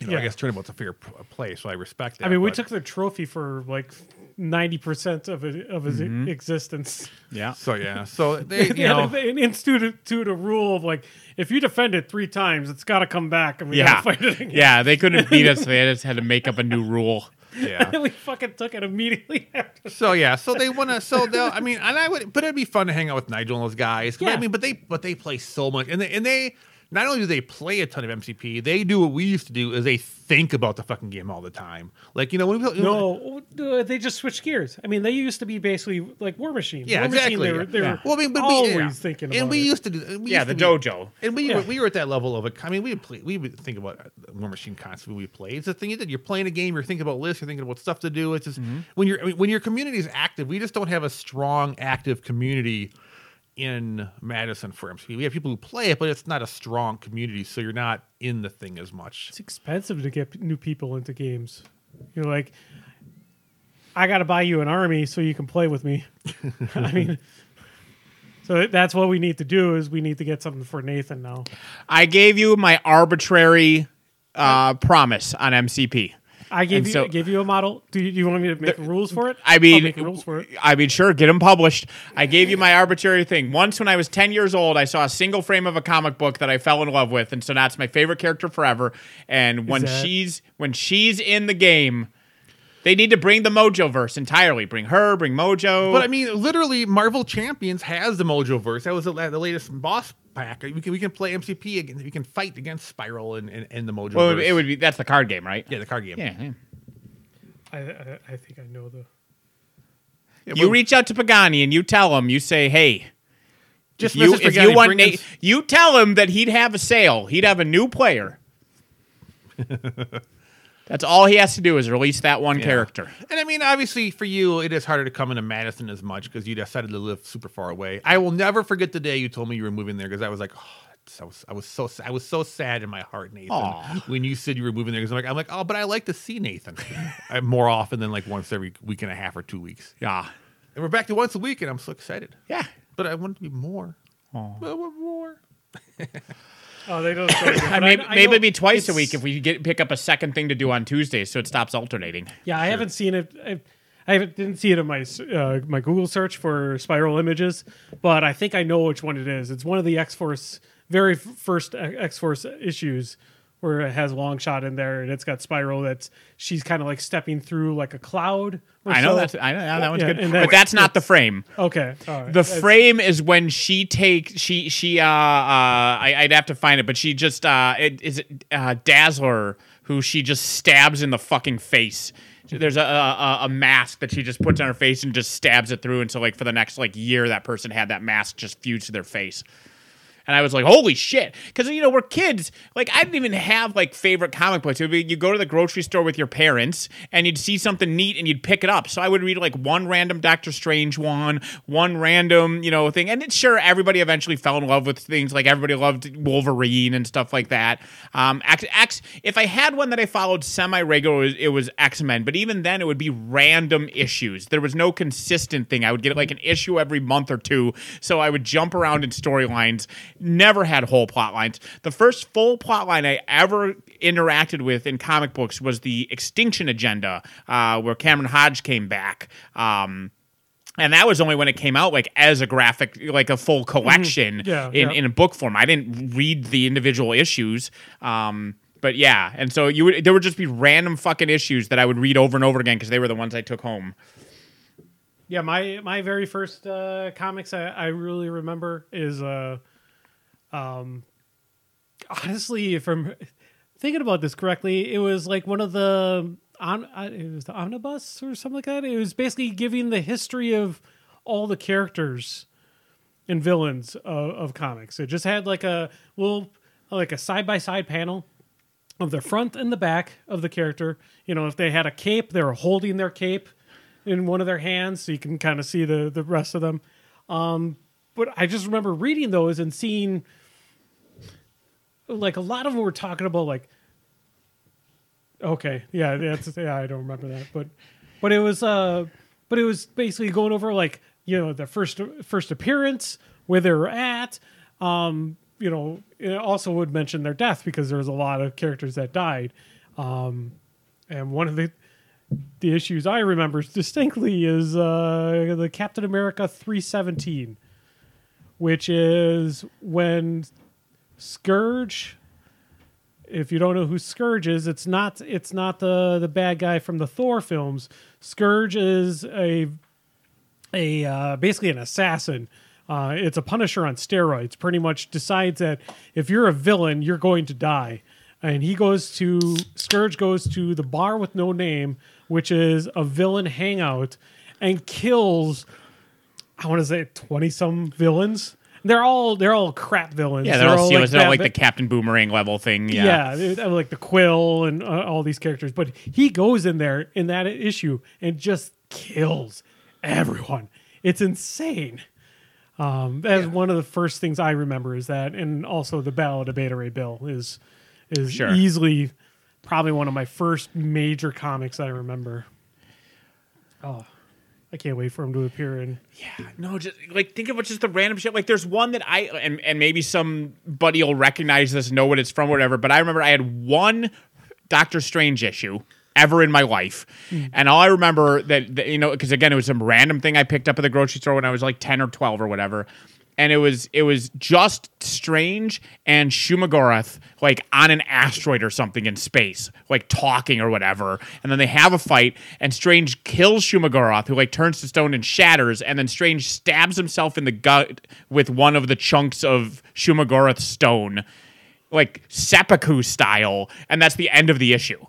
You know, I Yeah. guess tournament's a fair p- play, so I respect that. I mean, we took the trophy for like ninety percent of it, of his mm-hmm. existence. Yeah. So yeah, so they [laughs] They you had know. a- they instituted a rule of like if you defend it three times, it's got to come back and we Yeah. got to fight it again. Yeah, they couldn't beat us. [laughs] They just had to make up a new rule. Yeah. And [laughs] we fucking took it immediately [laughs] after. So yeah, so they want to. So they'll. I mean, [laughs] and I would, but it'd be fun to hang out with Nigel and those guys. 'Cause, I mean, but they, but they play so much, and they, and they. Not only do they play a ton of MCP, they do what we used to do is they think about the fucking game all the time. Like you know when we No, uh, they just switch gears. I mean, they used to be basically like Warmachine. yeah War exactly. Machine, they were, they Yeah. were well, I mean, but always we, yeah. thinking about and we it. used to do. We Yeah, the be- dojo. And we Yeah. were, we were at that level of it. I mean, we would play. We would think about Warmachine constantly. We play. It's the thing that you're playing a game. You're thinking about lists. You're thinking about stuff to do. It's just when you're I mean, when your community is active. We just don't have a strong, active community in Madison for MCP. We have people who play it, but it's not a strong community. So you're not in the thing as much. It's expensive to get new people into games. You're like, I got to buy you an army so you can play with me. [laughs] I mean, [laughs] so that's what we need to do is we need to get something for Nathan now. I gave you my arbitrary uh, promise on MCP. I gave And you so- gave you a model. Do you, do you want me to make rules for it? I I'll mean, make rules for it. I mean, sure, get them published. I gave you my arbitrary thing. Once, when I was ten years old, I saw a single frame of a comic book that I fell in love with, and so that's my favorite character forever. And when that- she's when she's in the game, They need to bring the Mojo verse entirely. Bring her, bring Mojo. But I mean, literally, Marvel Champions has the Mojo verse. That was the, the latest boss pack. We can we can play MCP again. We can fight against Spiral and, and, and the Mojo. well, verse. it would be that's the card game, right? yeah, the card game. Yeah. yeah. I, I, I think I know the. Yeah, You reach out to Pagani and you tell him, you say, "Hey, just if you, if Pagani, you want, bring Nate, us- you tell him that he'd have a sale. He'd have a new player. [laughs] That's all he has to do is release that one character. And I mean, obviously, for you, it is harder to come into Madison as much because you decided to live super far away. I will never forget the day you told me you were moving there because I was like, oh, I was, I was so, I was so sad in my heart, Nathan, Aw. when you said you were moving there. Because I'm like, I'm like, oh, but I like to see Nathan [laughs] uh, more often than like once every week and a half or two weeks. Yeah. And we're back to once a week, and I'm so excited. Yeah. But I want to be more. I want more. [laughs] Oh, they don't. [laughs] I but maybe I maybe it'd be twice a week if we get pick up a second thing to do on Tuesdays, so it stops alternating. Yeah, I haven't seen it. I, I didn't see it in my uh, my Google search for spiral images, but I think I know which one it is. It's one of the X Force very f- first X Force issues where it has Longshot in there, and it's got spiral. That's she's kind of like stepping through like a cloud. I know so. that's I know that one's Yeah, good, and but that's- not the frame. okay. All right. The That's- frame is when she takes she she uh uh I, I'd have to find it, but she just uh it, is it uh, Dazzler who she just stabs in the fucking face. There's a, a a mask that she just puts on her face and just stabs it through, and so like for the next like year, that person had that mask just fused to their face. And I was like, holy shit. Because, you know, we're kids. Like, I didn't even have, like, favorite comic books. It would be, you go to the grocery store with your parents and you'd see something neat and you'd pick it up. So I would read, like, one random Doctor Strange one, one random, you know, thing. And it's sure everybody eventually fell in love with things. Like, everybody loved Wolverine and stuff like that. Um, X, X if I had one that I followed semi regular, it was X Men. But even then, it would be random issues. There was no consistent thing. I would get, like, an issue every month or two. So I would jump around in storylines never had whole plot lines. The first full plot line I ever interacted with in comic books was the Extinction Agenda, uh, where Cameron Hodge came back. Um, and that was only when it came out, like as a graphic, like a full collection Yeah, in, yeah. in a book form. I didn't read the individual issues. Um, but yeah, and so you would there would just be random fucking issues that I would read over and over again because they were the ones I took home. Yeah, my my very first uh, comics I, I really remember is uh, um, honestly, if I'm thinking about this correctly, it was like one of the on uh, it was the omnibus or something like that. It was basically giving the history of all the characters and villains of, of comics. It just had like a well, like a side by side panel of the front and the back of the character. You know, if they had a cape, they were holding their cape in one of their hands, so you can kind of see the the rest of them. Um, but I just remember reading those and seeing, like, a lot of them were talking about like, okay, yeah, that's yeah, I don't remember that, but but it was uh, but it was basically going over like you know the first first appearance, where they were at, um, you know, it also would mention their death because there was a lot of characters that died, um, and one of the the issues I remember distinctly is uh, the Captain America 317, which is when Scourge. If you don't know who Scourge is, it's not it's not the the bad guy from the Thor films. Scourge is a a uh, basically an assassin. Uh, it's a Punisher on steroids. Pretty much decides that if you're a villain, you're going to die. And he goes to Scourge goes to the bar with no name, which is a villain hangout, and kills. I want to say twenty some villains. They're all they're all crap villains. Yeah, they're, all steelers. they're all like the Captain Boomerang level thing. Yeah. yeah, they- they have, like the Quill and uh, all these characters. But he goes in there in that issue and just kills everyone. It's insane. Um, that's one of the first things I remember is that, and also the Ballad of Beta Ray Bill is is Sure. easily probably one of my first major comics I remember. Oh, I can't wait for him to appear in. Yeah, no, just like think about just the random shit. Like there's one that I and and maybe somebody will recognize this, know what it's from, whatever. But I remember I had one Doctor Strange issue ever in my life, hmm. and all I remember that, that you know because again it was some random thing I picked up at the grocery store when I was like ten or twelve or whatever. And it was it was just Strange and Shumagorath like on an asteroid or something in space, like talking or whatever. And then they have a fight, and Strange kills Shumagorath, who like turns to stone and shatters, and then Strange stabs himself in the gut with one of the chunks of Shumagorath's stone, like seppuku style, and that's the end of the issue.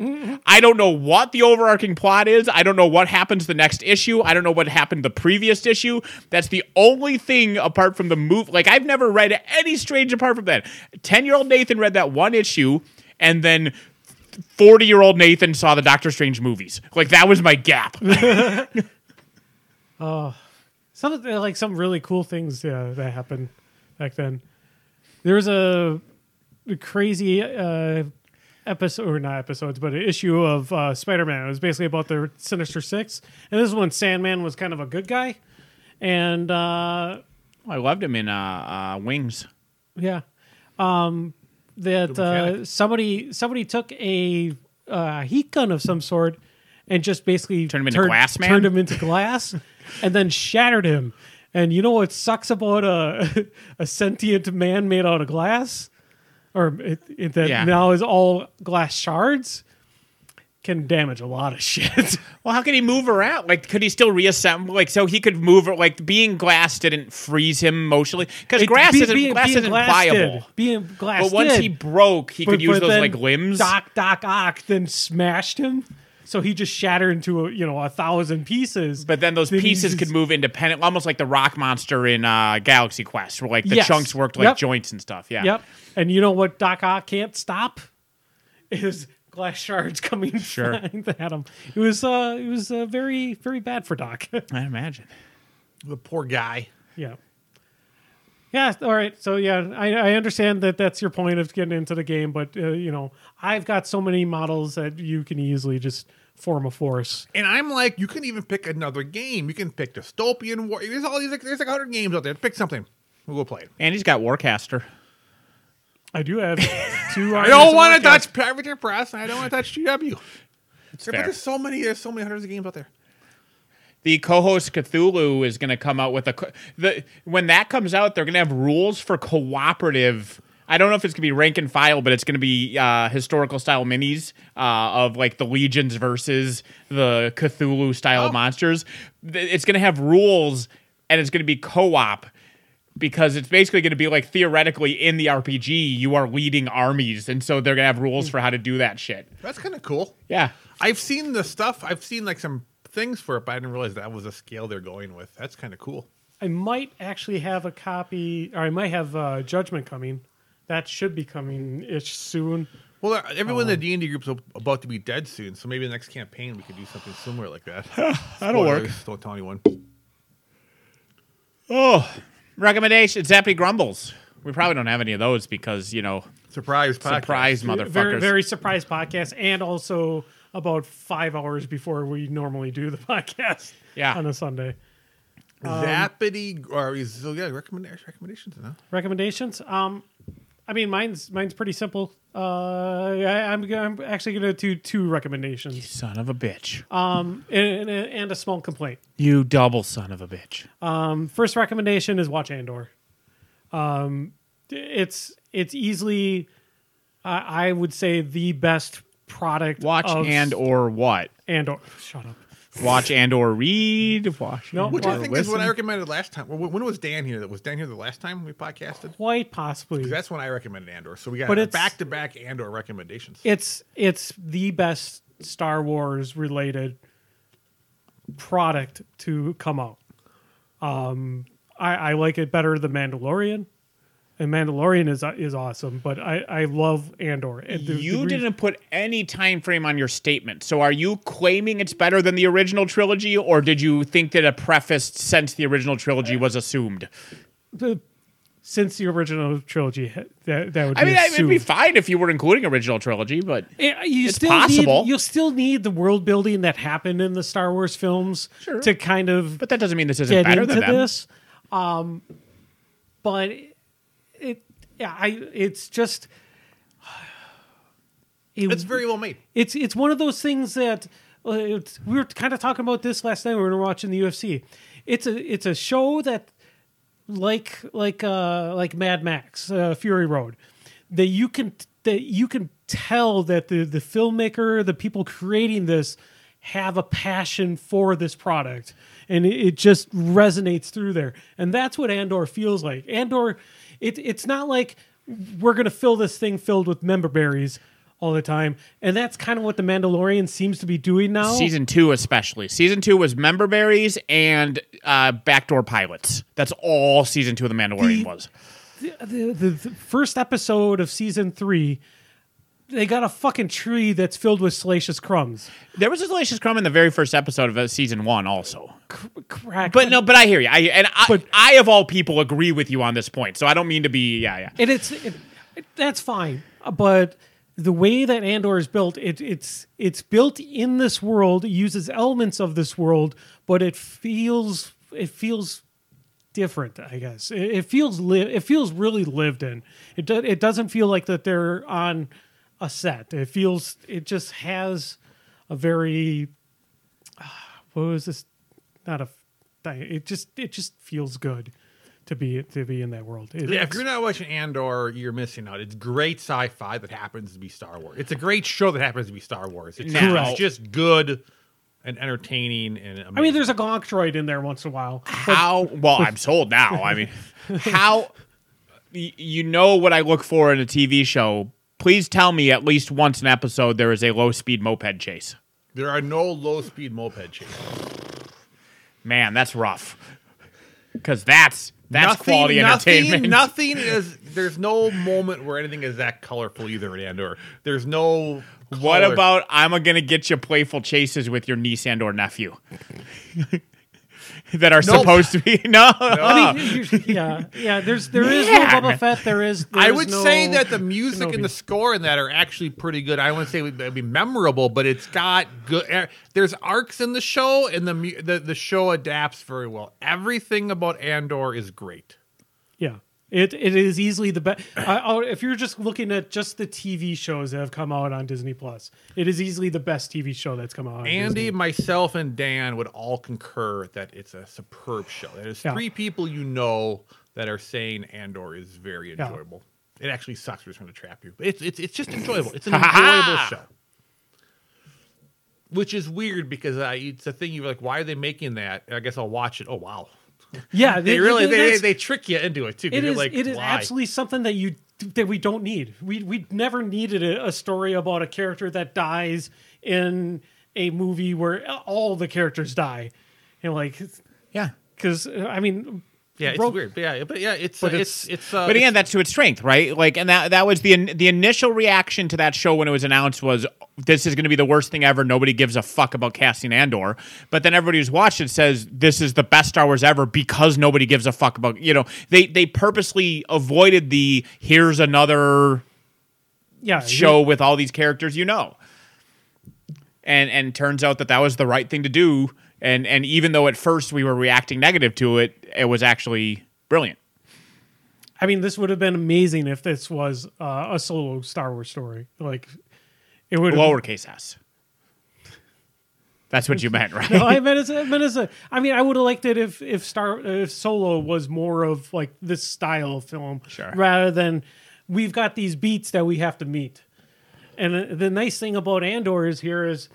I don't know what the overarching plot is. I don't know what happens the next issue. I don't know what happened the previous issue. That's the only thing apart from the move. Like I've never read any Strange apart from that. Ten year old Nathan read that one issue, and then forty year old Nathan saw the Doctor Strange movies. Like that was my gap. [laughs] Oh, some like some really cool things yeah, that happened back then. There was a crazy uh, episode, or not episodes, but an issue of uh, Spider Man. It was basically about the Sinister Six, and this is when Sandman was kind of a good guy, and uh, I loved him in uh, uh, Wings. yeah, um, that uh, somebody somebody took a uh, heat gun of some sort and just basically Turned him into turned, glass man? turned him into glass, [laughs] and then shattered him. And you know what sucks about a [laughs] a sentient man made out of glass, or it, it, that Yeah. now is all glass shards, can damage a lot of [laughs] shit. Well, how can he move around? Like, could he still reassemble? Like, so he could move. Like, being glass didn't freeze him emotionally because glass be- isn't being- glass being isn't glass pliable. did. Being glass, But once he broke, he could use those like limbs. Doc Doc Ock then smashed him, so he just shattered into a, you know a thousand pieces. But then those Then pieces just- could move independent, almost like the rock monster in uh, Galaxy Quest, where like the Yes. chunks worked like Yep. joints and stuff. Yeah. Yep. And you know what Doc Ock can't stop is glass shards coming [laughs] Sure. flying at him. It was uh it was uh, very very bad for Doc. [laughs] I imagine. The poor guy. yeah. Yeah. All right. So yeah, I, I understand that that's your point of getting into the game, but uh, you know I've got so many models that you can easily just form a force. And I'm like, you can even pick another game. You can pick Dystopian War. There's all these like there's like hundred games out there. Pick something. We'll go play it. And he's got Warcaster. I do have [laughs] two. I don't want to touch Privateer Press, and I don't want to touch GW. But fair. there's so many. There's so many hundreds of games out there. The co-host Cthulhu is going to come out with a co- the when that comes out, they're going to have rules for cooperative. I don't know if it's going to be rank and file, but it's going to be uh, historical style minis uh, of like the legions versus the Cthulhu style Oh. monsters. It's going to have rules, and it's going to be co-op because it's basically going to be like theoretically in the RPG you are leading armies, and so they're going to have rules for how to do that shit. That's kind of cool. Yeah. I've seen the stuff. I've seen like some things for it, but I didn't realize that was a scale they're going with. That's kind of cool. I might actually have a copy, or I might have uh, Judgment coming. That should be coming ish soon. Well, uh, everyone Oh. in the D and D group's ab- about to be dead soon, so maybe the next campaign we could do something similar like that. [laughs] That'll work. Don't tell anyone. Oh, recommendation: Zappy Grumbles. We probably don't have any of those because you know Surprise! Podcast. surprise motherfuckers. Very, very surprise podcast, and also about five hours before we normally do the [laughs] podcast. Yeah. on a Sunday. Zappity or is so yeah recommendation recommendations no? Recommendations. Um, I mean, mine's mine's pretty simple. Uh, I, I'm, I'm actually going to do two recommendations, son of a bitch. um, and, and, and a small complaint. you double son of a bitch. Um, first recommendation is watch Andor. Um, it's it's easily, I I would say, the best product. Watch of and or what? And or Shut up. Watch and or read. Watch. No, Which I think is what I recommended last time. Well, when was Dan here? That was Dan here the last time we podcasted. Quite possibly. 'Cause That's when I recommended Andor. So we got But it's- back to back Andor recommendations. it's it's the best Star Wars related product to come out. Um, I, I like it better than Mandalorian, and Mandalorian is is awesome. But I, I love Andor. And the- the You re- didn't put any time frame on your statement. So are you claiming it's better than the original trilogy, or did you think that a preface since the original trilogy was assumed? the- since the original trilogy. That that would. Be I mean, I- it'd be fine if you were including original trilogy, but Yeah, you It's still possible. Need, you'll still need the world building that happened in the Star Wars films Sure. to kind of but that doesn't mean this isn't get better than them. this. Um, but it, yeah, I, it's just, [sighs] it- It's very well made. it's it's one of those things that uh, we were kind of talking about this last night when we were watching the UFC. It's a it's a show that like like uh like Mad Max uh, Fury Road that you can that you can tell that the the filmmaker the people creating this have a passion for this product and it, it just resonates through there and that's what Andor feels like Andor it it's not like we're going to fill this thing filled with member berries all the time and that's kind of what the Mandalorian seems to be doing now Season two, especially. Season two was member berries and uh, backdoor pilots. That's all season two of The Mandalorian The- was. the, the, the first episode of season three, they got a fucking tree that's filled with salacious crumbs. There was a salacious crumb in the very first episode of uh, season one, also. Crack. But no, but I hear you. I and I, But- I of all people agree with you on this point. So I don't mean to be. Yeah, yeah. and it's it, it- that's fine. But the way that Andor is built, it, it's it's built in this world. Uses elements of this world, but it feels it feels different. I guess it, it feels li- it feels really lived in. It do, it doesn't feel like that they're on a set. It feels it just has a very uh, what was this? Not a. It just it just feels good to be to be in that world. It- Yeah, if you're not watching Andor, you're missing out. It's great sci-fi that happens to be Star Wars. It's a great show that happens to be Star Wars. It's, Now- it's just good and entertaining and amazing. I mean, there's a gonk droid in there once in a while. But How well I'm sold now. I mean, how you know what I look for in a TV show? Please tell me at least once an episode there is a low speed moped chase. there are no low-speed moped chases. Man, that's rough. Because that's that's nothing, quality nothing, entertainment. Nothing is. There's no moment where anything is that colorful either in Andor. There's no. What about I'm gonna get you playful chases with your niece and or nephew [laughs] [laughs] that are Nope. supposed to be [laughs] no. I mean, yeah, yeah. There's there is Man. no Boba Fett. There is. there I is would no say that the music Kenobi. and the score in that are actually pretty good. I wouldn't say it would be memorable, but it's got good. er, There's arcs in the show, and the the the show adapts very well. Everything about Andor is great. Yeah. It it is easily the best. if you're just looking at just the TV shows that have come out on Disney Plus, it is easily the best TV show that's come out. On Andy, Disney. myself, and Dan would all concur that it's a superb show. There's Yeah. three people you know that are saying Andor is very Yeah. enjoyable. It actually sucks. We're just going to trap you. But it's it's it's just enjoyable. It's an [laughs] enjoyable show. Which is weird because it's a thing you're like, why are they making that? I guess I'll watch it. Oh wow, yeah, they really they, they, they trick you into it too. it is like, it is why? absolutely something that you that we don't need. We we never needed a, a story about a character that dies in a movie where all the characters die. You know, like Yeah. because I mean, yeah, it's Rogue- weird. But yeah, but yeah, it's But uh, it's- it's it's. Uh, But again, that's to its strength, right? Like, and that that was the the initial reaction to that show when it was announced was this is going to be the worst thing ever. Nobody gives a fuck about casting Andor. But then everybody who's watched it says this is the best Star Wars ever because nobody gives a fuck about. You know, they they purposely avoided the here's another yeah, show with all these characters you know. And and turns out that that was the right thing to do. And and even though at first we were reacting negative to it, it was actually brilliant. I mean, this would have been amazing if this was uh, a solo Star Wars story. Like, it would. Lowercase s. That's what you meant, right? [laughs] No, I meant as, I meant as a. I mean, I would have liked it if if Star if Solo was more of like this style of film, Sure. rather than we've got these beats that we have to meet. And the, the nice thing about Andor is here is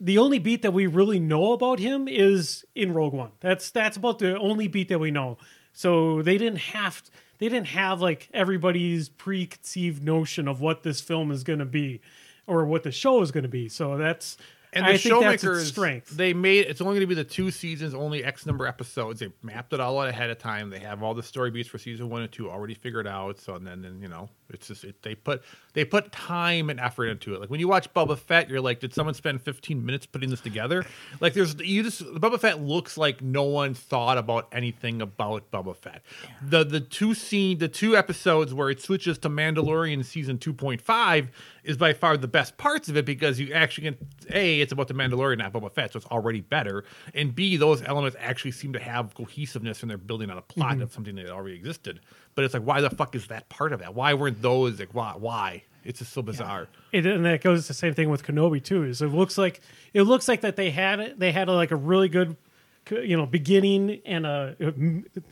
the only beat that we really know about him is in Rogue One. That's that's about the only beat that we know. So they didn't have they didn't have like everybody's preconceived notion of what this film is going to be or what the show is going to be. So that's And the I think that's its showmakers, strength. they made it's only going to be the two seasons, only X number episodes. They mapped it all out ahead of time. They have all the story beats for season one and two already figured out. So and then, then you know, it's just it, they put they put time and effort into it. Like when you watch Boba Fett, you're like, did someone spend 15 minutes putting this together? Like there's you just Boba Fett looks like no one thought about anything about Boba Fett. The the two scene the two episodes where it switches to Mandalorian season 2.5 is by far the best parts of it because you actually can a it's about the Mandalorian not Boba Fett so it's already better and b those elements actually seem to have cohesiveness and they're building on a plot mm-hmm. of something that already existed but it's like why the fuck is that part of that why weren't those like why why it's just so bizarre it, and that goes the same thing with Kenobi too. Is it looks like it looks like that they had it. They had a, like a really good, you know, beginning and a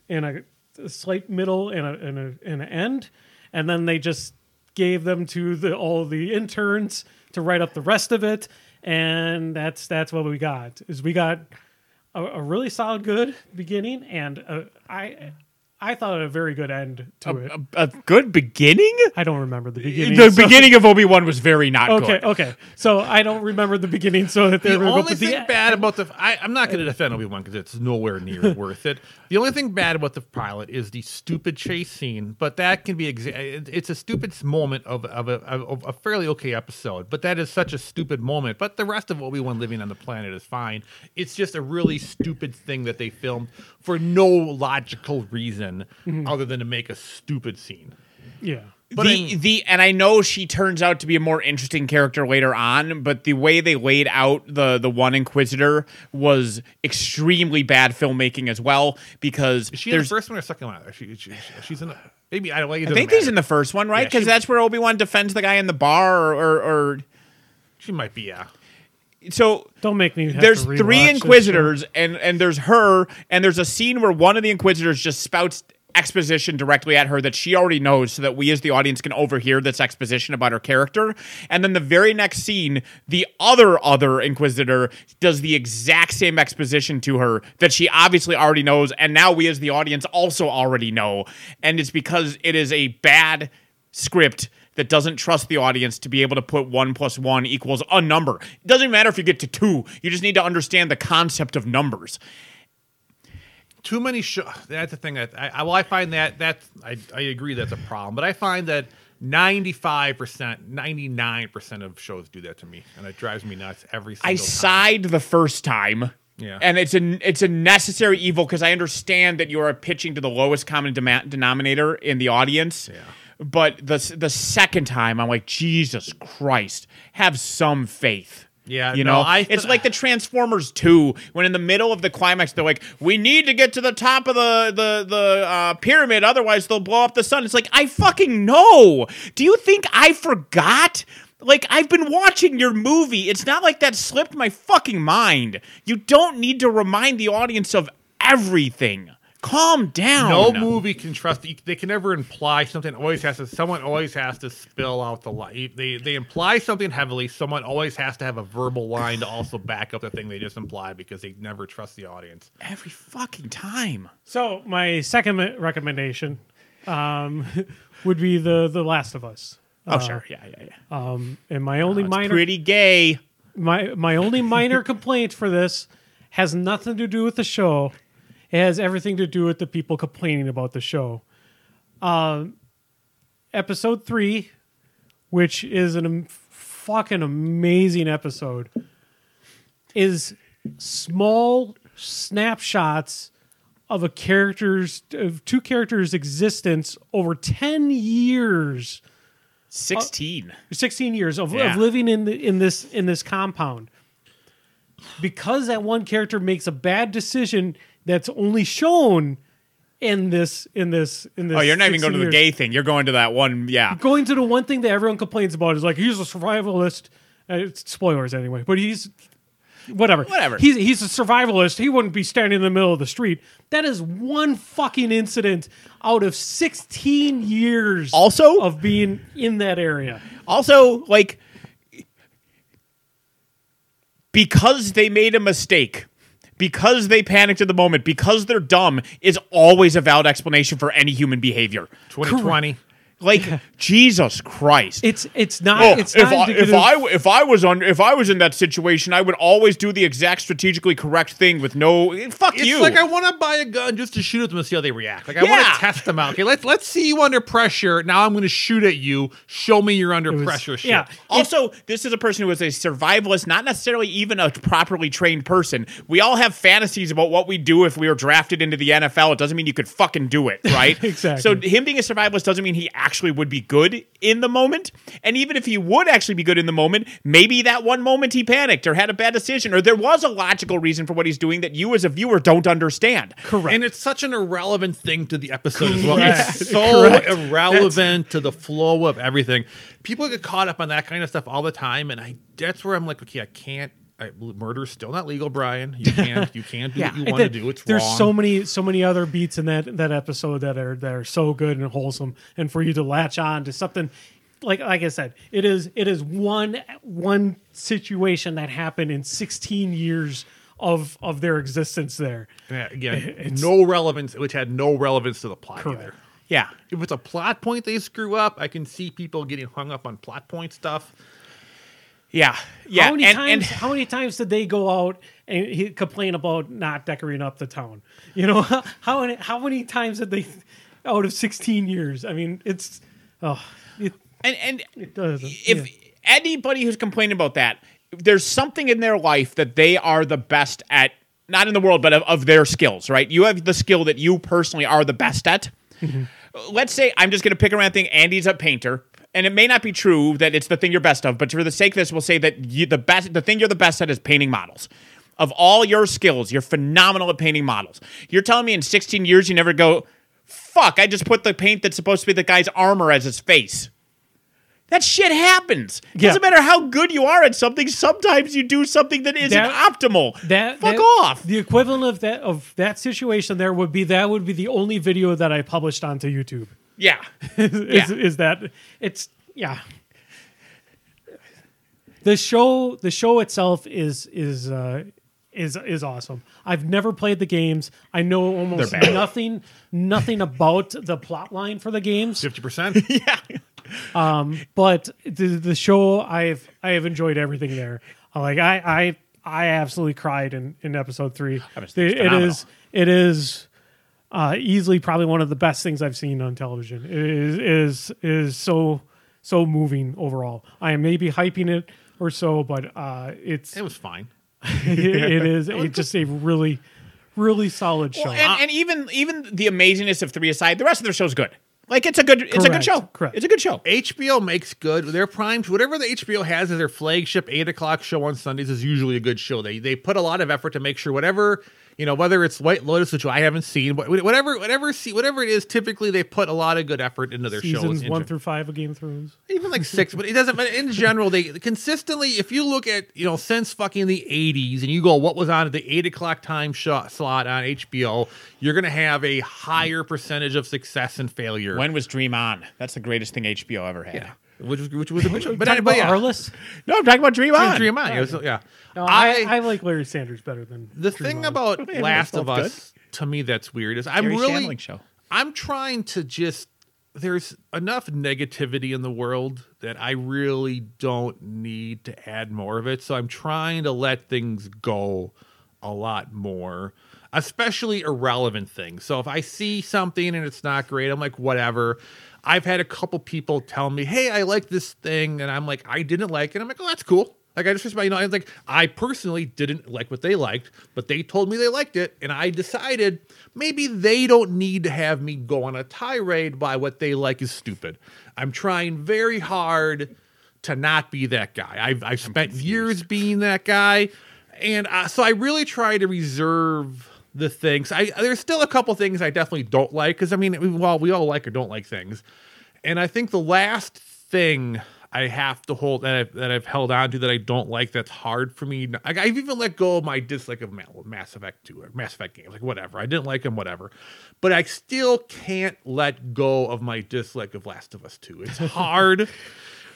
and a a slight middle and a, and a and an end, and then they just gave them to the all the interns to write up the rest of it, and that's that's what we got. Is we got a, a really solid good beginning, and a, I I thought a very good end to it. A, a good beginning. I don't remember the beginning. The so- beginning of Obi Wan was very not Okay, good. okay. So I don't remember the beginning. So that they The only go, thing the, bad about the I, I'm not going to defend Obi Wan because it's nowhere near [laughs] worth it. The only thing bad about the pilot is the stupid chase scene, but that can be exa- it's a stupid moment of of a, of a fairly okay episode. But that is such a stupid moment. But the rest of Obi Wan living on the planet is fine. It's just a really stupid thing that they filmed for no logical reason Mm-hmm. other than to make a stupid scene. yeah. But the in- the and I know she turns out to be a more interesting character later on, but the way they laid out the the one Inquisitor was extremely bad filmmaking as well because Is she in the there's first one or second one? She, she, she's in. The, maybe I don't. Like, I think he's in the first one, right? Because she- that's where Obi Wan defends the guy in the bar, or, or, or She might be. Yeah. So. Don't make me. There's three Inquisitors, and and there's her, and there's a scene where one of the Inquisitors just spouts exposition directly at her that she already knows, so that we as the audience can overhear this exposition about her character. And then the very next scene, the other other Inquisitor does the exact same exposition to her that she obviously already knows, and now we as the audience also already know. And it's because it is a bad script that doesn't trust the audience to be able to put one plus one equals a number. It doesn't matter if you get to two. You just need to understand the concept of numbers. too many shows. That's the thing that I, I well, I find that that's I, I agree that's a problem, but I find that ninety five percent, ninety nine percent of shows do that to me, and it drives me nuts every single I time. sighed the first time. Yeah. And it's a it's a necessary evil because I understand that you are pitching to the lowest common dema- denominator in the audience. Yeah. But the the second time, I'm like, Jesus Christ, have some faith. Yeah, you no, know, I- it's like the Transformers 2 when in the middle of the climax they're like, "We need to get to the top of the the the uh, pyramid, otherwise they'll blow up the sun." It's like I fucking know. Do you think I forgot? Like I've been watching your movie. It's not like that slipped my fucking mind. You don't need to remind the audience of everything. Calm down. No movie can trust. They can never imply something. Always has to. Someone always has to spill out the line. They they imply something heavily. Someone always has to have a verbal line to also back up the thing they just implied because they never trust the audience. every fucking time. So my second recommendation um, [laughs] would be the the Last of Us. Oh sure, yeah, yeah, yeah. And my only It's minor pretty gay. my my only minor complaint for this has nothing to do with the show. It has everything to do with the people complaining about the show. Um, episode three, which is an am- fucking amazing episode, is small snapshots of a character's of two characters' existence over ten years. 16. 16 years of, Yeah. of living in the, in this in this compound because that one character makes a bad decision that's only shown in this in this in this Oh, you're not even 16 going to the gay thing. You're going to that one. Yeah. going to the one thing that everyone complains about is like he's a survivalist uh, it's spoilers anyway but he's whatever Whatever. he's he's a survivalist he wouldn't be standing in the middle of the street that is one fucking incident out of 16 years Also- of being in that area Also, like, because they made a mistake, because they panicked at the moment, because they're dumb, is always a valid explanation for any human behavior. 2020. Like. [laughs] Jesus Christ, it's it's not. It's if, not I, if I if I was on if I was in that situation, I would always do the exact strategically correct thing with no fuck it's you. Like I want to buy a gun just to shoot at them and see how they react. Like I yeah. want to test them out. Okay, let's let's see you under pressure. Now I'm going to shoot at you. Show me you're under was, pressure. Shit. Yeah. Also, it, this is a person who is a survivalist, not necessarily even a properly trained person. We all have fantasies about what we do if we were drafted into the NFL. It doesn't mean you could fucking do it, right? [laughs] exactly. So him being a survivalist doesn't mean he actually would be good in the moment. And even if he would actually be good in the moment, maybe that one moment he panicked or had a bad decision or there was a logical reason for what he's doing that you as a viewer don't understand. correct. And it's such an irrelevant thing to the episode as well. Correct. It's [laughs] so Correct. irrelevant to the flow of everything. People get caught up on that kind of stuff all the time, and I that's where I'm like, okay, I can't I, murder's still not legal, Brian. You can't you can't do [laughs] Yeah. what you want to do. It's wrong. there's wrong. so many so many other beats in that that episode that are that are so good and wholesome and for you to latch on to something like like I said it is it is one one situation that happened in 16 years of of their existence there Yeah, uh, again, [laughs] It's- no relevance, which had no relevance to the plot Correct. either. Yeah. If it's a plot point they screw up, I can see people getting hung up on plot point stuff. Yeah. Yeah. how many and, times and how many times did they go out and he complain about not decorating up the town [laughs] you know how many how many times did they out of 16 years I mean it's oh it, and, and it does if anybody who's complaining about that, there's something in their life that they are the best at, not in the world, but of, of their skills, right? You have the skill that you personally are the best at. Mm-hmm. Let's say I'm just going to pick a random thing. Andy's a painter, and it may not be true that it's the thing you're best of, but for the sake of this, we'll say that you, the best, the thing you're the best at is painting models. Of all your skills, you're phenomenal at painting models. You're telling me in 16 years you never go, fuck, I just put the paint that's supposed to be the guy's armor as his face. That shit happens. Yeah. Doesn't matter how good you are at something. Sometimes you do something that isn't That- optimal. that fuck that- off. The equivalent of that of that situation there would be that would be the only video that I published onto YouTube. [laughs] Yeah, is, Yeah. is that it's yeah. The show the show itself is is uh is is awesome. I've never played the games. I know almost nothing nothing about the plot line for the games. Fifty percent. [laughs] yeah. Um but the the show I've I have enjoyed everything there. Like I I I absolutely cried in in episode three. was The- it phenomenal. is it is uh, easily probably one of the best things I've seen on television. It is is is so so moving overall. I am maybe hyping it or so, but uh, it's It was fine. [laughs] it, it [laughs] is a, just a really really solid show. Well, and, and even even the amazingness of three aside, the rest of the show's good. Like it's a good it's a good show. correct. It's a good show. HBO makes good. Their primes, whatever the HBO has as their flagship eight o'clock show on Sundays is usually a good show. They they put a lot of effort to make sure whatever you know, whether it's White Lotus, which I haven't seen, but whatever whatever see whatever it is, typically they put a lot of good effort into their Seasons shows. one through five of Game of Thrones. even like six, but it doesn't. But in general, they consistently. If you look at you know since fucking the '80s, and you go what was on at the eight o'clock time shot slot on HBO, you're gonna have a higher percentage of success and failure. When was Dream On? That's the greatest thing HBO ever had. Which was which was a good show. But, Talking but about yeah, Arliss? No, I'm talking about Dream On. Dream on. Yeah, it was- yeah. No, I, I, I like Larry Sanders better than the Dream thing On. about [laughs] Yeah, Last both of good. Us to me that's weird is I'm Garry really Shandling show. I'm trying to just there's enough negativity in the world that I really don't need to add more of it. So I'm trying to let things go a lot more, especially irrelevant things. So if I see something and it's not great, I'm like, whatever. I've had a couple people tell me, hey, I like this thing. And I'm like, I didn't like it. I'm like, oh, that's cool. Like I just, you know, I was like, I personally didn't like what they liked, but they told me they liked it, and I decided maybe they don't need to have me go on a tirade by what they like is stupid. I'm trying very hard to not be that guy. I've I've spent years being that guy, and uh, so I really try to reserve the things. I there's still a couple things I definitely don't like because I mean, well, we all like or don't like things, and I think the last thing I have to hold that I've, that I've held on to that I don't like that's hard for me. Like, I've even let go of my dislike of Ma- Mass Effect 2 or Mass Effect games, like whatever. I didn't like them, whatever. But I still can't let go of my dislike of Last of Us 2. It's hard. [laughs]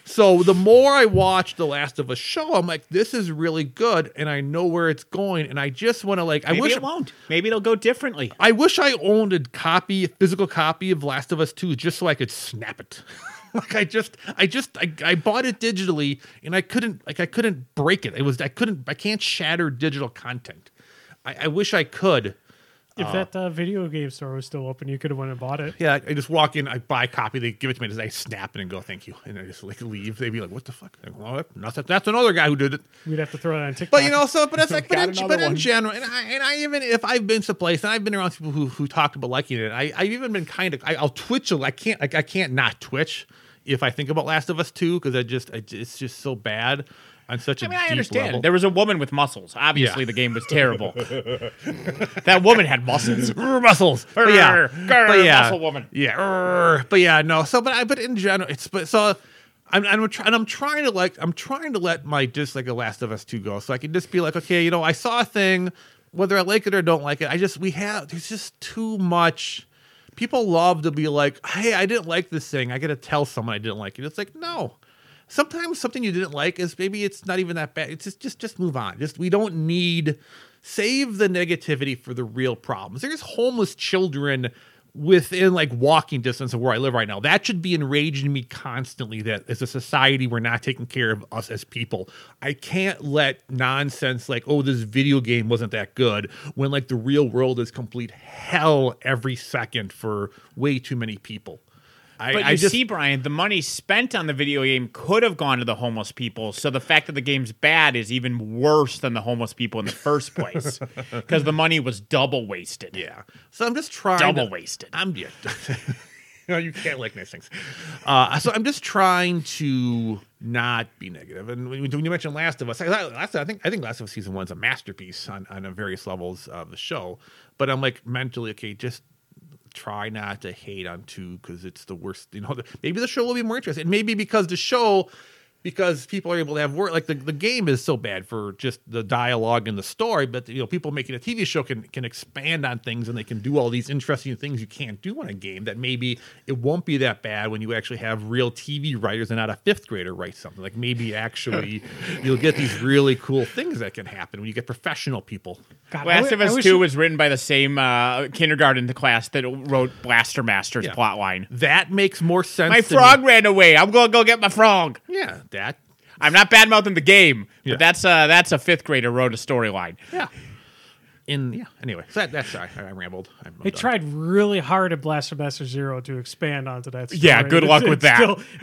so the more I watch the Last of Us show, I'm like, this is really good, and I know where it's going, and I just want to like. I Maybe wish it won't. Maybe it'll go differently. I wish I owned a copy, a physical copy of Last of Us 2 just so I could snap it. [laughs] like I just I just I, I bought it digitally and I couldn't like I couldn't break it. It was I couldn't I can't shatter digital content. I, I wish I could. If that uh, video game store was still open, you could have went and bought it. Yeah, I just walk in, I buy a copy, they give it to me, and I snap it and go, thank you. And I just like leave. They'd be like, what the fuck? I go, that's, that's another guy who did it. We'd have to throw it on TikTok. But you know, so but that's [laughs] like, but, in, but in general, and I, and I even if I've been to place and I've been around people who who talked about liking it, I I've even been kind of I, I'll twitch. a- I can't like I can't not twitch if I think about Last of Us Two because I just I, it's just so bad on such a I mean, I understand. level. There was a woman with muscles. Obviously, Yeah. the game was terrible. [laughs] that woman had muscles. [laughs] muscles. But yeah, but yeah, muscle woman. Yeah, but yeah, no. So, but I, but in general, it's but so. I'm, I'm try- and I'm trying to like I'm trying to let my dislike like a Last of Us two go, so I can just be like, okay, you know, I saw a thing, whether I like it or don't like it. I just we have there's just too much. People love to be like, hey, I didn't like this thing. I got to tell someone I didn't like it. It's like no. Sometimes something you didn't like is maybe it's not even that bad. It's just just just move on. Just we don't need save the negativity for the real problems. There's homeless children within like walking distance of where I live right now. That should be enraging me constantly that as a society we're not taking care of us as people. I can't let nonsense like, oh, this video game wasn't that good when like the real world is complete hell every second for way too many people. I, But I you just see, Brian, the money spent on the video game could have gone to the homeless people. So the fact that the game's bad is even worse than the homeless people in the first place [laughs] because the money was double wasted. yeah. So I'm just trying Double to, wasted. I'm yeah. [laughs] [laughs] No, you can't like nice things. Uh, so I'm just trying to not be negative. And when, you mentioned Last of Us, I, last, I think I think Last of Us season one's a masterpiece on on various levels of the show. But I'm like mentally okay. Just try not to hate on two because it's the worst. You know, maybe the show will be more interesting. Maybe because the show. Because people are able to have work, like the, the game is so bad for just the dialogue and the story, but you know people making a TV show can can expand on things and they can do all these interesting things you can't do in a game. That maybe it won't be that bad when you actually have real TV writers and not a fifth grader write something. Like maybe actually [laughs] you'll get these really cool things that can happen when you get professional people. God, Last wi- of Us 2 you- was written by the same uh, kindergarten class that wrote Blaster Master's Yeah. plotline. That makes more sense. My to me. frog ran away. I'm going to go get my frog. Yeah, that. I'm not bad mouthing the game, Yeah. but that's uh, that's a fifth grader wrote a storyline. Yeah. In yeah. Anyway, so that, that's sorry, I, I rambled. I'm, I'm They done. tried really hard at Blaster Master Zero to expand onto that. Story. Yeah, good luck It's- with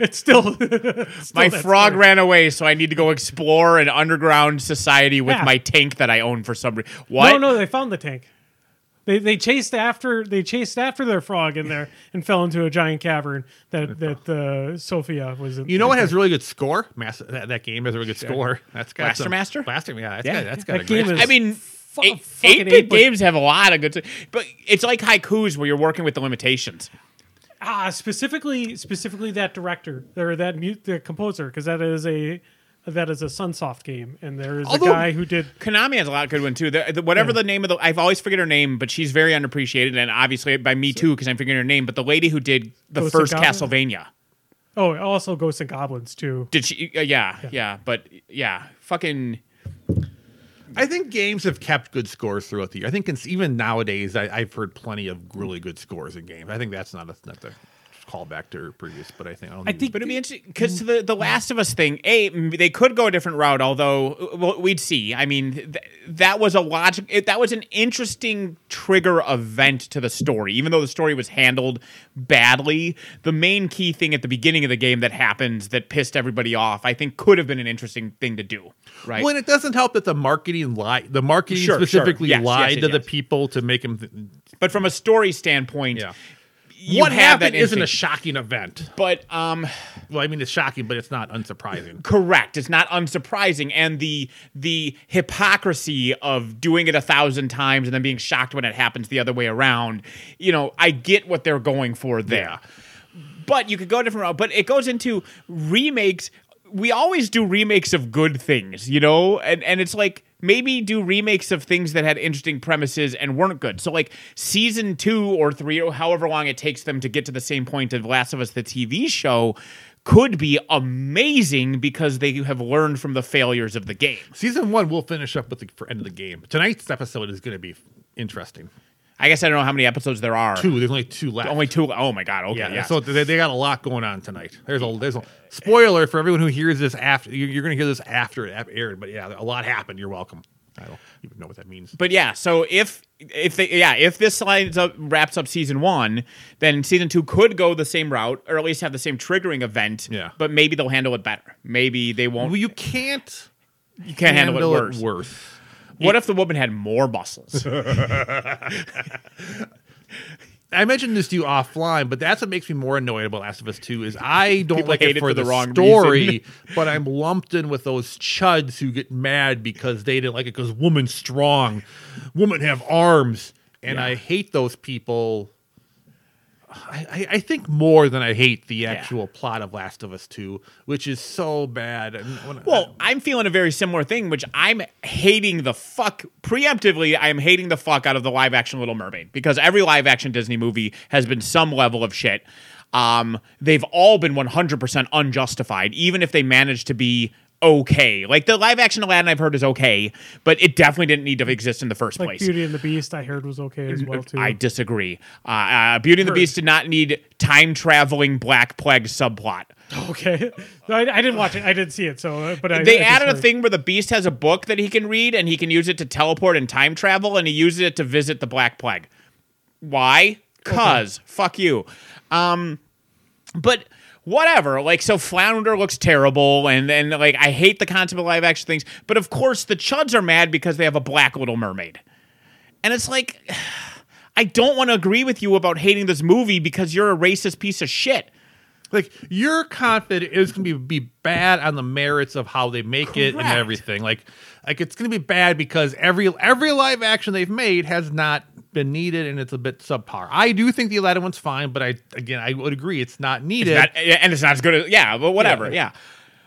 it's that. Still, it's still, [laughs] it's still My frog story. ran away, so I need to go explore an underground society with Yeah. my tank that I own for some reason. What? No, no, they found the tank. They they chased after they chased after their frog in there and fell into a giant cavern that that uh, Sophia was. In. You know what has really good score? Mass, that, that game has a really good score. That's got Blaster some- Master? Blaster, yeah, that's Yeah. got, that's got That a great. game is- I mean, Fu- eight, eight bit eight, games have a lot of good, but it's like haikus where you're working with the limitations. ah specifically specifically that director or that mute the composer because that is a that is a Sunsoft game and there is Although- a guy who did Konami has a lot of good one too. The, the- whatever the name of the, I've always forget her name, but she's very underappreciated, and obviously by me too because I'm forgetting her name. But the lady who did the Ghosts of first Castlevania, oh also Ghosts and Goblins too. did she? Uh, yeah, yeah, but yeah, fucking. I think games have kept good scores throughout the year. I think it's, even nowadays, I, I've heard plenty of really good scores in games. I think that's not a not the callback to her previous, but I think I, don't I think But it'd be interesting because the the Last of Us thing. A, m- they could go a different route, although uh, well, we'd see. I mean, th- that was a logic. It, that was an interesting trigger event to the story, even though the story was handled badly. The main key thing at the beginning of the game that happens that pissed everybody off, I think, could have been an interesting thing to do. Right? Well, and it doesn't help that the marketing lied. The marketing Sure, sure. specifically Yes, yes, lied yes, to the people to make them. Th- but from a story standpoint, yeah. What happened isn't a shocking event. But um, Well, I mean, it's shocking, but it's not unsurprising. Correct. It's not unsurprising, and the the hypocrisy of doing it a thousand times and then being shocked when it happens the other way around. You know, I get what they're going for there, but you could go a different route. But it goes into remakes. We always do remakes of good things, you know, and and it's like maybe do remakes of things that had interesting premises and weren't good. So like season two or three or however long it takes them to get to the same point of Last of Us the TV show could be amazing because they have learned from the failures of the game. Season one, we'll finish up with the end of the game. Tonight's episode is going to be interesting. I guess I don't know how many episodes there are. Two. There's only two left. Only two. Oh my god. Okay. Yeah, Yeah. So they, they got a lot going on tonight. There's a there's a spoiler for everyone who hears this after. You're, you're going to hear this after it aired, but yeah, a lot happened. You're welcome. I don't even know what that means. but yeah, so if if they yeah if this lines up wraps up season one, then season two could go the same route or at least have the same triggering event. Yeah. But maybe they'll handle it better. Maybe they won't. Well, you can't you can't handle, it worse. worse. What if the woman had more muscles? [laughs] I mentioned this to you offline, but that's what makes me more annoyed about Last of Us 2 is I don't People like hate it it for, for the, the wrong story, [laughs] but I'm lumped in with those chuds who get mad because they didn't like it because woman's strong, women have arms, and Yeah. I hate those people I, I- I think more than I hate the actual plot of Last of Us Two, which is so bad. When, Well, I'm feeling a very similar thing, which I'm hating the fuck preemptively. I am hating the fuck out of the live action Little Mermaid because every live action Disney movie has been some level of shit. Um, they've all been 100% unjustified, even if they manage to be okay. Like the live action Aladdin, I've heard is okay, but it definitely didn't need to exist in the first Like place. Beauty and the Beast, I heard was okay as well too. I disagree. Uh, uh, Beauty and the Beast did not need time traveling Black Plague subplot. [laughs] okay, I, I didn't watch it. I didn't see it. So, uh, but I, they I added a thing where the beast has a book that he can read and he can use it to teleport and time travel and he uses it to visit the black plague why cuz fuck you um but whatever. Like so flounder looks terrible and then like i hate the concept of live action things but of course the chuds are mad because they have a black little mermaid. And it's like [sighs] i don't want to agree with you about hating this movie because you're a racist piece of shit. Like you're confident it's gonna be be bad on the merits of how they make it and everything. Like like it's gonna be bad because every every live action they've made has not been needed and it's a bit subpar. I do think the Aladdin one's fine, but I again I would agree it's not needed. Not- and it's not as good as yeah, but whatever. Yeah.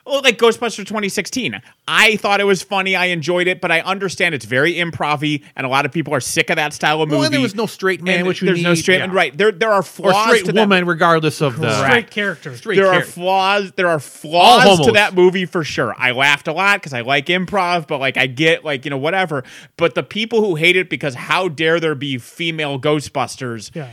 Well, like Ghostbusters 2016. I thought it was funny. I enjoyed it, but I understand it's very improv and a lot of people are sick of that style of movie. Well, and there was no straight man, And which you there's no need, straight yeah. right. There there are or flaws straight to that- woman, regardless of the straight character. Straight there are flaws. There are flaws to that movie for sure. I laughed a lot because I like improv, but like I get like you know whatever. But the people who hate it because how dare there be female Ghostbusters? Yeah.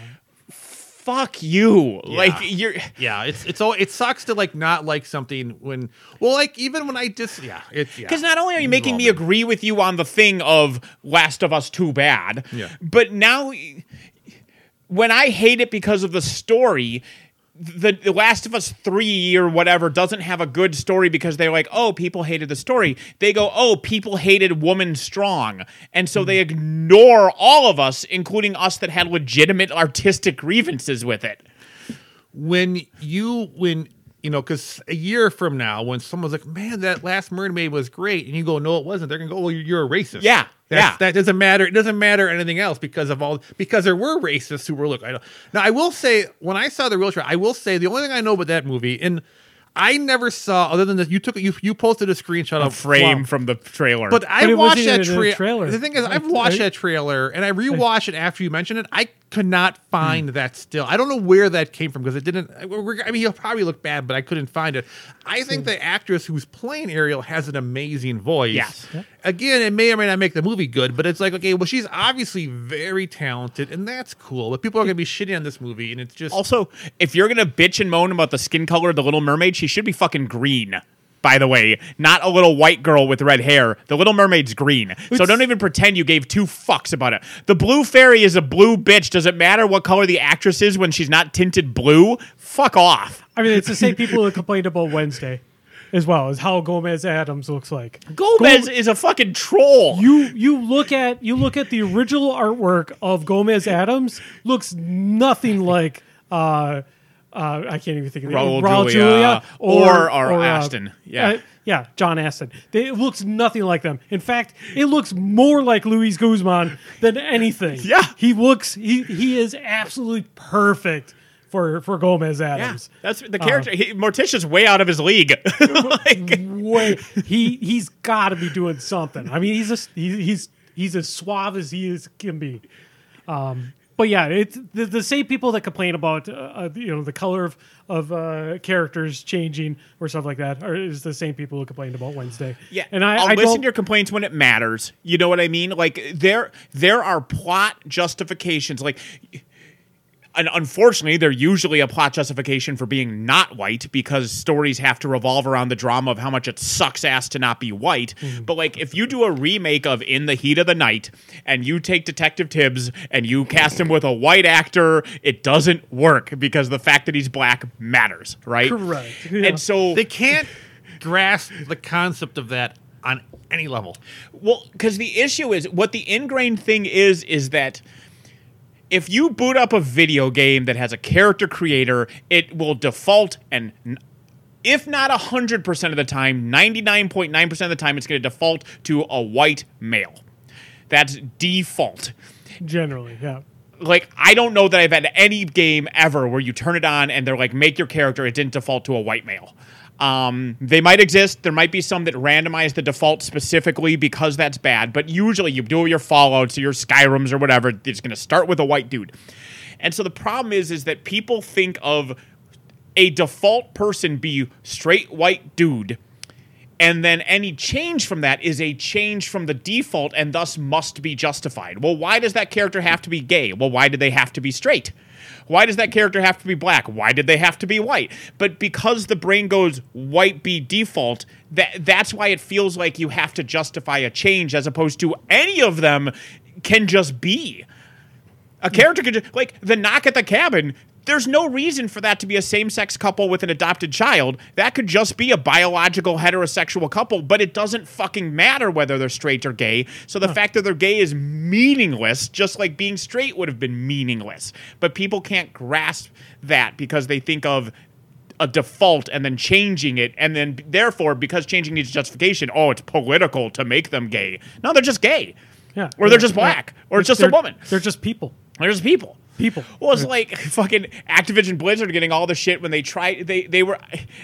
Fuck you! Like you're. Yeah, it's it's all it sucks to like not like something when well like even when I just yeah it's yeah Because not only are you making me agree with you on the thing of Last of Us too bad, Yeah. but now when I hate it because of the story, the, the Last of Us 3 or whatever doesn't have a good story because they're like, oh, people hated the story. They go, oh, people hated Woman Strong. And so they ignore all of us, including us that had legitimate artistic grievances with it. when you when you know because a year from now when someone's like man that last mermaid was great and you go no it wasn't they're gonna go well you're, you're a racist Yeah, That's- yeah. that doesn't matter it doesn't matter anything else because of all because there were racists who were look I don't now I will say when I saw the real trailer I will say the only thing I know about that movie and I never saw other than that you took you you posted a screenshot A of frame Wow. from the trailer. But I But it watched that tra- trailer. The thing is, I've watched I- that trailer and I rewatched it after you mentioned it. I could not find that still. I don't know where that came from because it didn't. I mean, he'll probably look bad, but I couldn't find it. I think Hmm. the actress who's playing Ariel has an amazing voice. Yes. Again, it may or may not make the movie good, but it's like, okay, well, she's obviously very talented, and that's cool. But people are going to be shitting on this movie, and it's just. Also, if you're gonna bitch and moan about the skin color of the Little Mermaid, she should be fucking green. By the way, not a little white girl with red hair. The Little Mermaid's green. so don't even pretend you gave two fucks about it. The blue fairy is a blue bitch. Does it matter what color the actress is when she's not tinted blue? Fuck off. I mean, it's the same [laughs] people that complained about Wednesday, as well as how Gomez Addams looks like. Gomez is a fucking troll. You you look at you look at the original artwork of Gomez Addams looks nothing like uh uh I can't even think of the Raul Julia or- or Astin. Yeah. uh, yeah, John Astin. They, it looks nothing like them. In fact, it looks more like Luis Guzman than anything. [laughs] Yeah. he looks he he is absolutely perfect for for Gomez yeah, Addams. that's the character. he, Morticia's way out of his league. [laughs] like, way he he's got to be doing something. I mean, he's a, he, he's he's as suave as he is can be. Um, but yeah, it's the, the same people that complain about uh, uh, you know the color of of uh, characters changing or stuff like that are is the same people who complained about Wednesday. Yeah, and I, I'll I listen to your complaints when it matters. You know what I mean? Like there, there are plot justifications. Like, and unfortunately, they're usually a plot justification for being not white because stories have to revolve around the drama of how much it sucks ass to not be white. Mm-hmm. But like, if you do a remake of In the Heat of the Night and you take Detective Tibbs and you cast him with a white actor, it doesn't work because the fact that he's black matters, right? Correct. Yeah. And so they can't grasp the concept of that on any level. Well, because the issue is what the ingrained thing is is that if you boot up a video game that has a character creator, it will default and. If not 100% of the time, 99.9% of the time, it's going to default to a white male. That's default. generally, yeah. like I don't know that I've had any game ever where you turn it on and they're like make your character it didn't default to a white male. Um, they might exist. There might be some that randomize the default specifically because that's bad. But usually, you do your Fallout's or your Skyrim's or whatever. It's going to start with a white dude. And so the problem is, is that people think of a default person be straight white dude, and then any change from that is a change from the default and thus must be justified. Well, why does that character have to be gay? Well, why do they have to be straight? Why does that character have to be black? Why did they have to be white? But because the brain goes white be default, that that's why it feels like you have to justify a change as opposed to any of them can just be. A character could just, like the knock at the cabin. There's no reason for that to be a same-sex couple with an adopted child. That could just be a biological heterosexual couple, but it doesn't fucking matter whether they're straight or gay. So the fact that they're gay is meaningless, just like being straight would have been meaningless. But people can't grasp that because they think of a default and then changing it and then therefore because changing needs justification, oh, it's political to make them gay. No, they're just gay. Yeah. Or they're just black. Or it's just a woman. They're just people. They're just people. People. Well, it's like fucking Activision Blizzard getting all the shit when they tried they they were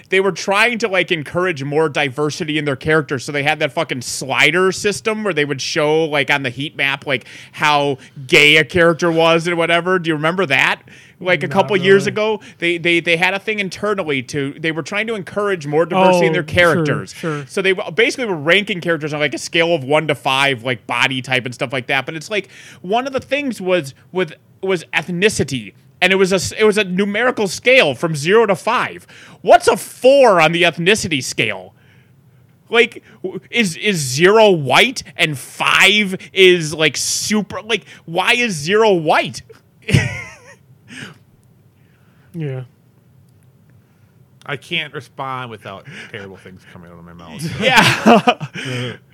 they were trying to like encourage more diversity in their characters, so they had that fucking slider system where they would show like on the heat map like how gay a character was and whatever. Do you remember that? Like a Not couple years ago, they, they they had a thing internally to they were trying to encourage more diversity in Oh, their sure, characters. sure. So they basically were ranking characters on like a scale of one to five, like body type and stuff like that. But it's like one of the things was with was ethnicity. And it was a it was a numerical scale from zero to five. What's a four on the ethnicity scale? Like is is zero white and five is like super like why is zero white? [laughs] Yeah. I can't respond without terrible things coming out of my mouth. so. [laughs] Yeah. [laughs]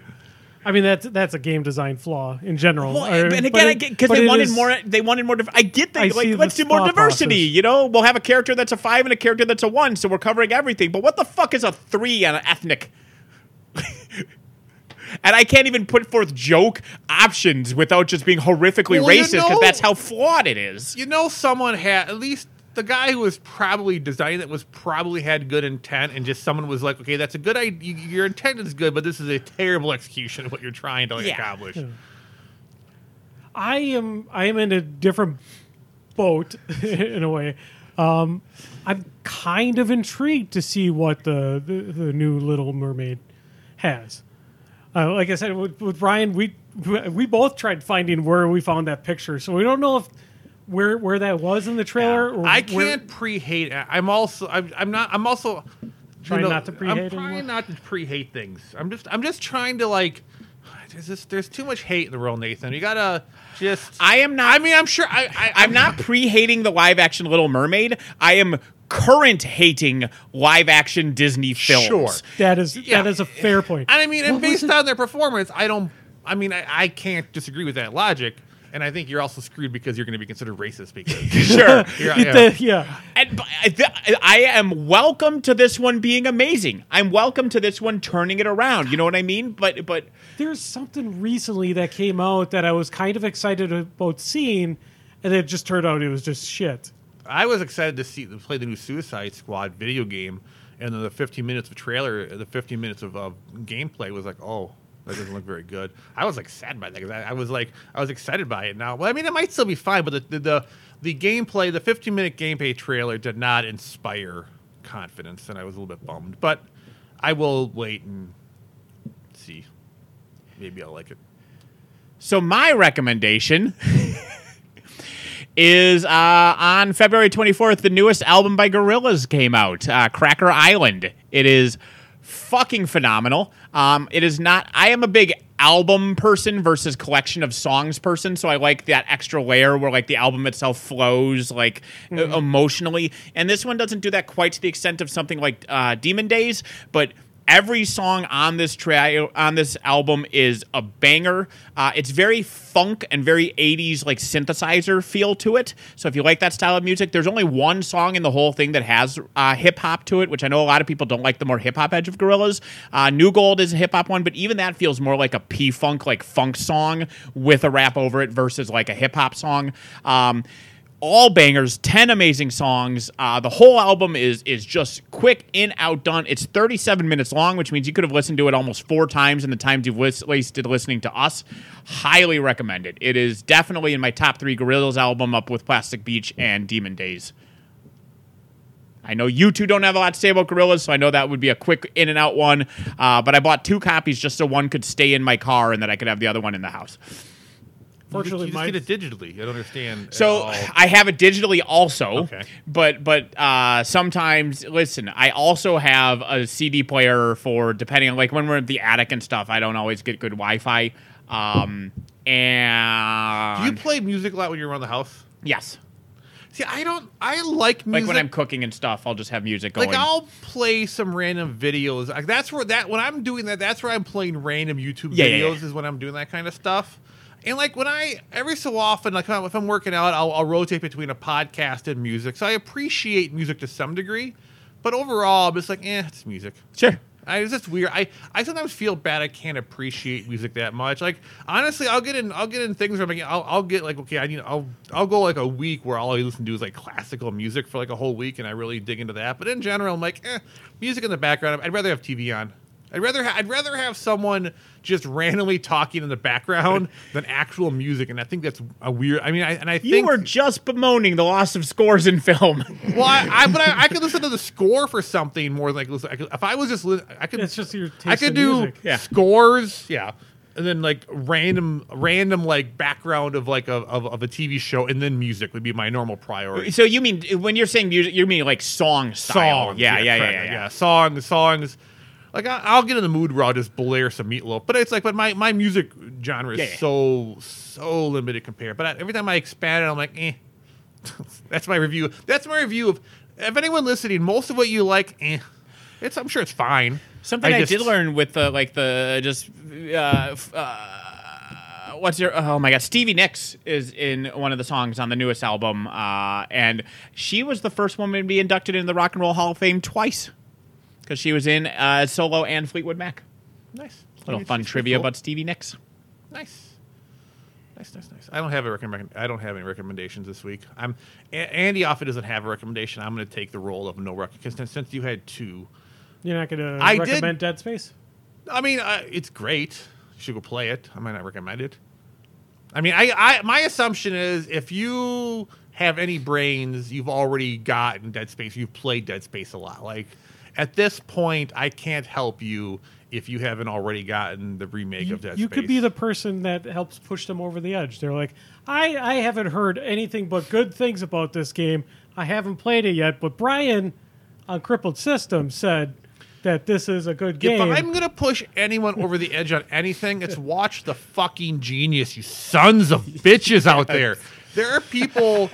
I mean that's that's a game design flaw in general. Well, Or- and uh, again, because they wanted is- more, they wanted more. I get I that. Like, let's the do more diversity. process. You know, we'll have a character that's a five and a character that's a one, so we're covering everything. But what the fuck is a three on an ethnic? [laughs] and I can't even put forth joke options without just being horrifically Well, racist because know- that's how flawed it is. you know, someone had at least the guy who was probably designing it was probably had good intent, and just someone was like, "Okay, that's a good idea. Your intent is good, but this is a terrible execution of what you're trying to Yeah. accomplish." I am I am in a different boat [laughs] in a way. Um, I'm kind of intrigued to see what the the, the new Little Mermaid has. Uh, like I said with, with Ryan, we we both tried finding where we found that picture, so we don't know if where where that was in the trailer. Or I can't pre-hate. I'm also. I'm, I'm not. I'm also Trying not to pre-hate I'm trying anymore? not to pre-hate things. I'm just. I'm just trying to like. There's just, There's too much hate in the world, Nathan. You gotta just. I am not. I mean, I'm sure. I, I, I'm not pre-hating the live-action Little Mermaid. I am current hating live-action Disney films. Sure. that is Yeah. that is a fair point. And I mean, and What was based on their performance, I don't. I mean, I, I can't disagree with that logic. And I think you're also screwed because you're going to be considered racist because. [laughs] Sure. Yeah, It- yeah. the- yeah. And I th- I am welcome to this one being amazing. I'm welcome to this one turning it around. You know what I mean? But but There's something recently that came out that I was kind of excited about seeing, and it just turned out it was just shit. I was excited to see to play the new Suicide Squad video game, and then the 15 minutes of trailer, the 15 minutes of uh, gameplay was like, oh, that doesn't look very good. I was like sad by that because I, I was like, I was excited by it. Now, well, I mean, it might still be fine, but the the the, the gameplay, the 15 minute gameplay trailer did not inspire confidence, and I was a little bit bummed. But I will wait and see. Maybe I'll like it. so my recommendation [laughs] is uh, on February 24th. The newest album by Gorillaz came out, uh, Cracker Island. It is fucking phenomenal. Um, it is not. I am a big album person versus collection of songs person, so I like that extra layer where like the album itself flows like e- emotionally, and this one doesn't do that quite to the extent of something like uh, Demon Days, but Every song on this tra- on this album is a banger. Uh, it's very funk and very 80s like synthesizer feel to it. So if you like that style of music, there's only one song in the whole thing that has uh, hip hop to it, which I know a lot of people don't like the more hip hop edge of Gorillaz. Uh, New Gold is a hip hop one, but even that feels more like a P funk like funk song with a rap over it versus like a hip hop song. Um, all bangers, 10 amazing songs. Uh, the whole album is is just quick in out done. It's 37 minutes long, which means you could have listened to it almost four times in the times you've wasted listening to us. Highly recommend it. It is definitely in my top three Gorillaz album, up with Plastic Beach and Demon Days. I know you two don't have a lot to say about Gorillaz, so I know that would be a quick in and out one. Uh, but I bought two copies just so one could stay in my car and that I could have the other one in the house. Fortunately, you just, you just get it digitally. I don't understand. at So all. I have it digitally also. Okay. But but uh, sometimes listen, I also have a CD player for depending on like when we're in the attic and stuff. I don't always get good Wi-Fi. Um, and do you play music a lot when you're around the house? yes, See, I don't. I like music. like when I'm cooking and stuff, I'll just have music going. like I'll play some random videos. Like that's where that when I'm doing that, that's where I'm playing random YouTube Yeah, yeah, videos yeah. is when I'm doing that kind of stuff. And like when I every so often, like if I'm working out, I'll, I'll rotate between a podcast and music. So I appreciate music to some degree, but overall, I'm just like, eh, it's music. sure. I, it's just weird. I, I sometimes feel bad. I can't appreciate music that much. Like honestly, I'll get in I'll get in things where I'm like, I'll, I'll get like okay, I need I'll I'll go like a week where all I listen to is like classical music for like a whole week, and I really dig into that. But in general, I'm like, eh, music in the background. I'd rather have TV on. I'd rather ha- I'd rather have someone just randomly talking in the background [laughs] than actual music, and I think that's a weird. I mean, I, and I You think were just bemoaning the loss of scores in film. [laughs] well, I, I but I, I could listen to the score for something more than like listen. I could, if I was just li- I could. It's just your taste I could do. Yeah. scores, yeah, and then like random, random like background of like a of, of a TV show, and then music would be my normal priority. so you mean when you're saying music, you mean like song style? Songs, yeah, yeah, yeah, correct, yeah, yeah. Songs, songs. Like I, I'll get in the mood where I'll just blare some Meat Loaf, but it's like, but my my music genre is Yeah, yeah. so so limited compared. But I, every time I expand it, I'm like, eh. [laughs] That's my review. That's my review of. If anyone listening, most of what you like, eh. It's I'm sure it's fine. Something I, just- did learn with the like the just uh, uh, what's your oh my god Stevie Nicks is in one of the songs on the newest album uh, and she was the first woman to be inducted into the Rock and Roll Hall of Fame twice because she was in uh, solo and Fleetwood Mac. Nice. Little fun trivia cool. about Stevie Nicks. Nice. Nice, nice, nice. I don't have a recommend. I don't have any recommendations this week. I'm A- Andy often doesn't have a recommendation. I'm going to take the role of no recommendation since, since you had two. You're not going to I did- recommend Dead Space? I mean, uh, it's great. You should go play it. I might not recommend it. I mean, I, I my assumption is if you have any brains, you've already gotten Dead Space. You've played Dead Space a lot. Like at this point, I can't help you if you haven't already gotten the remake You, of Dead you Space. You could be the person that helps push them over the edge. They're like, I, I haven't heard anything but good things about this game. I haven't played it yet, but Brian on Crippled System said that this is a good game. If I'm gonna push anyone over the edge on anything, it's watch the fucking genius, you sons of bitches out there. [laughs] There are people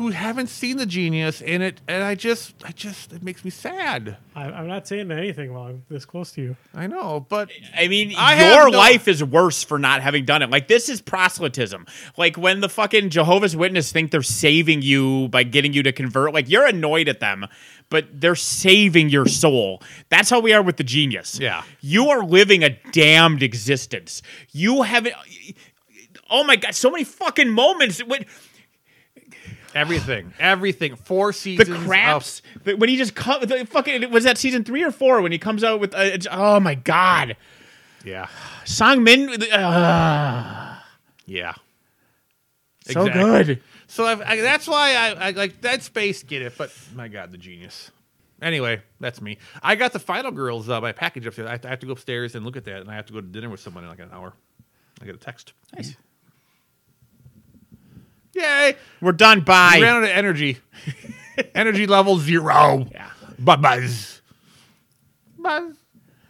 who haven't seen the genius in it, and I just, I just, it makes me sad. I, I'm not saying anything while I'm this close to you. I know, but I mean, I have your no- life is worse for not having done it. Like this is proselytism. Like when the fucking Jehovah's Witness think they're saving you by getting you to convert. Like you're annoyed at them, but they're saving your soul. That's how we are with the genius. Yeah. you are living a damned existence. You haven't. Oh my god, so many fucking moments. When, everything, everything, four the seasons. of- craps. the- when he just come, the fucking was that season three or four when he comes out with. Uh, oh my god, yeah, Song Min. Uh, yeah. so Exactly. good. So I've, I, that's why I, I like Dead Space. Get it? But my God, the genius. Anyway, that's me. I got the Final Girls uh, my package upstairs. I have, to, I have to go upstairs and look at that, and I have to go to dinner with someone in like an hour. I get a text. Nice. Yay! We're done. We Bye. ran out of energy. [laughs] energy level zero. Yeah. Bye buzz. Buzz.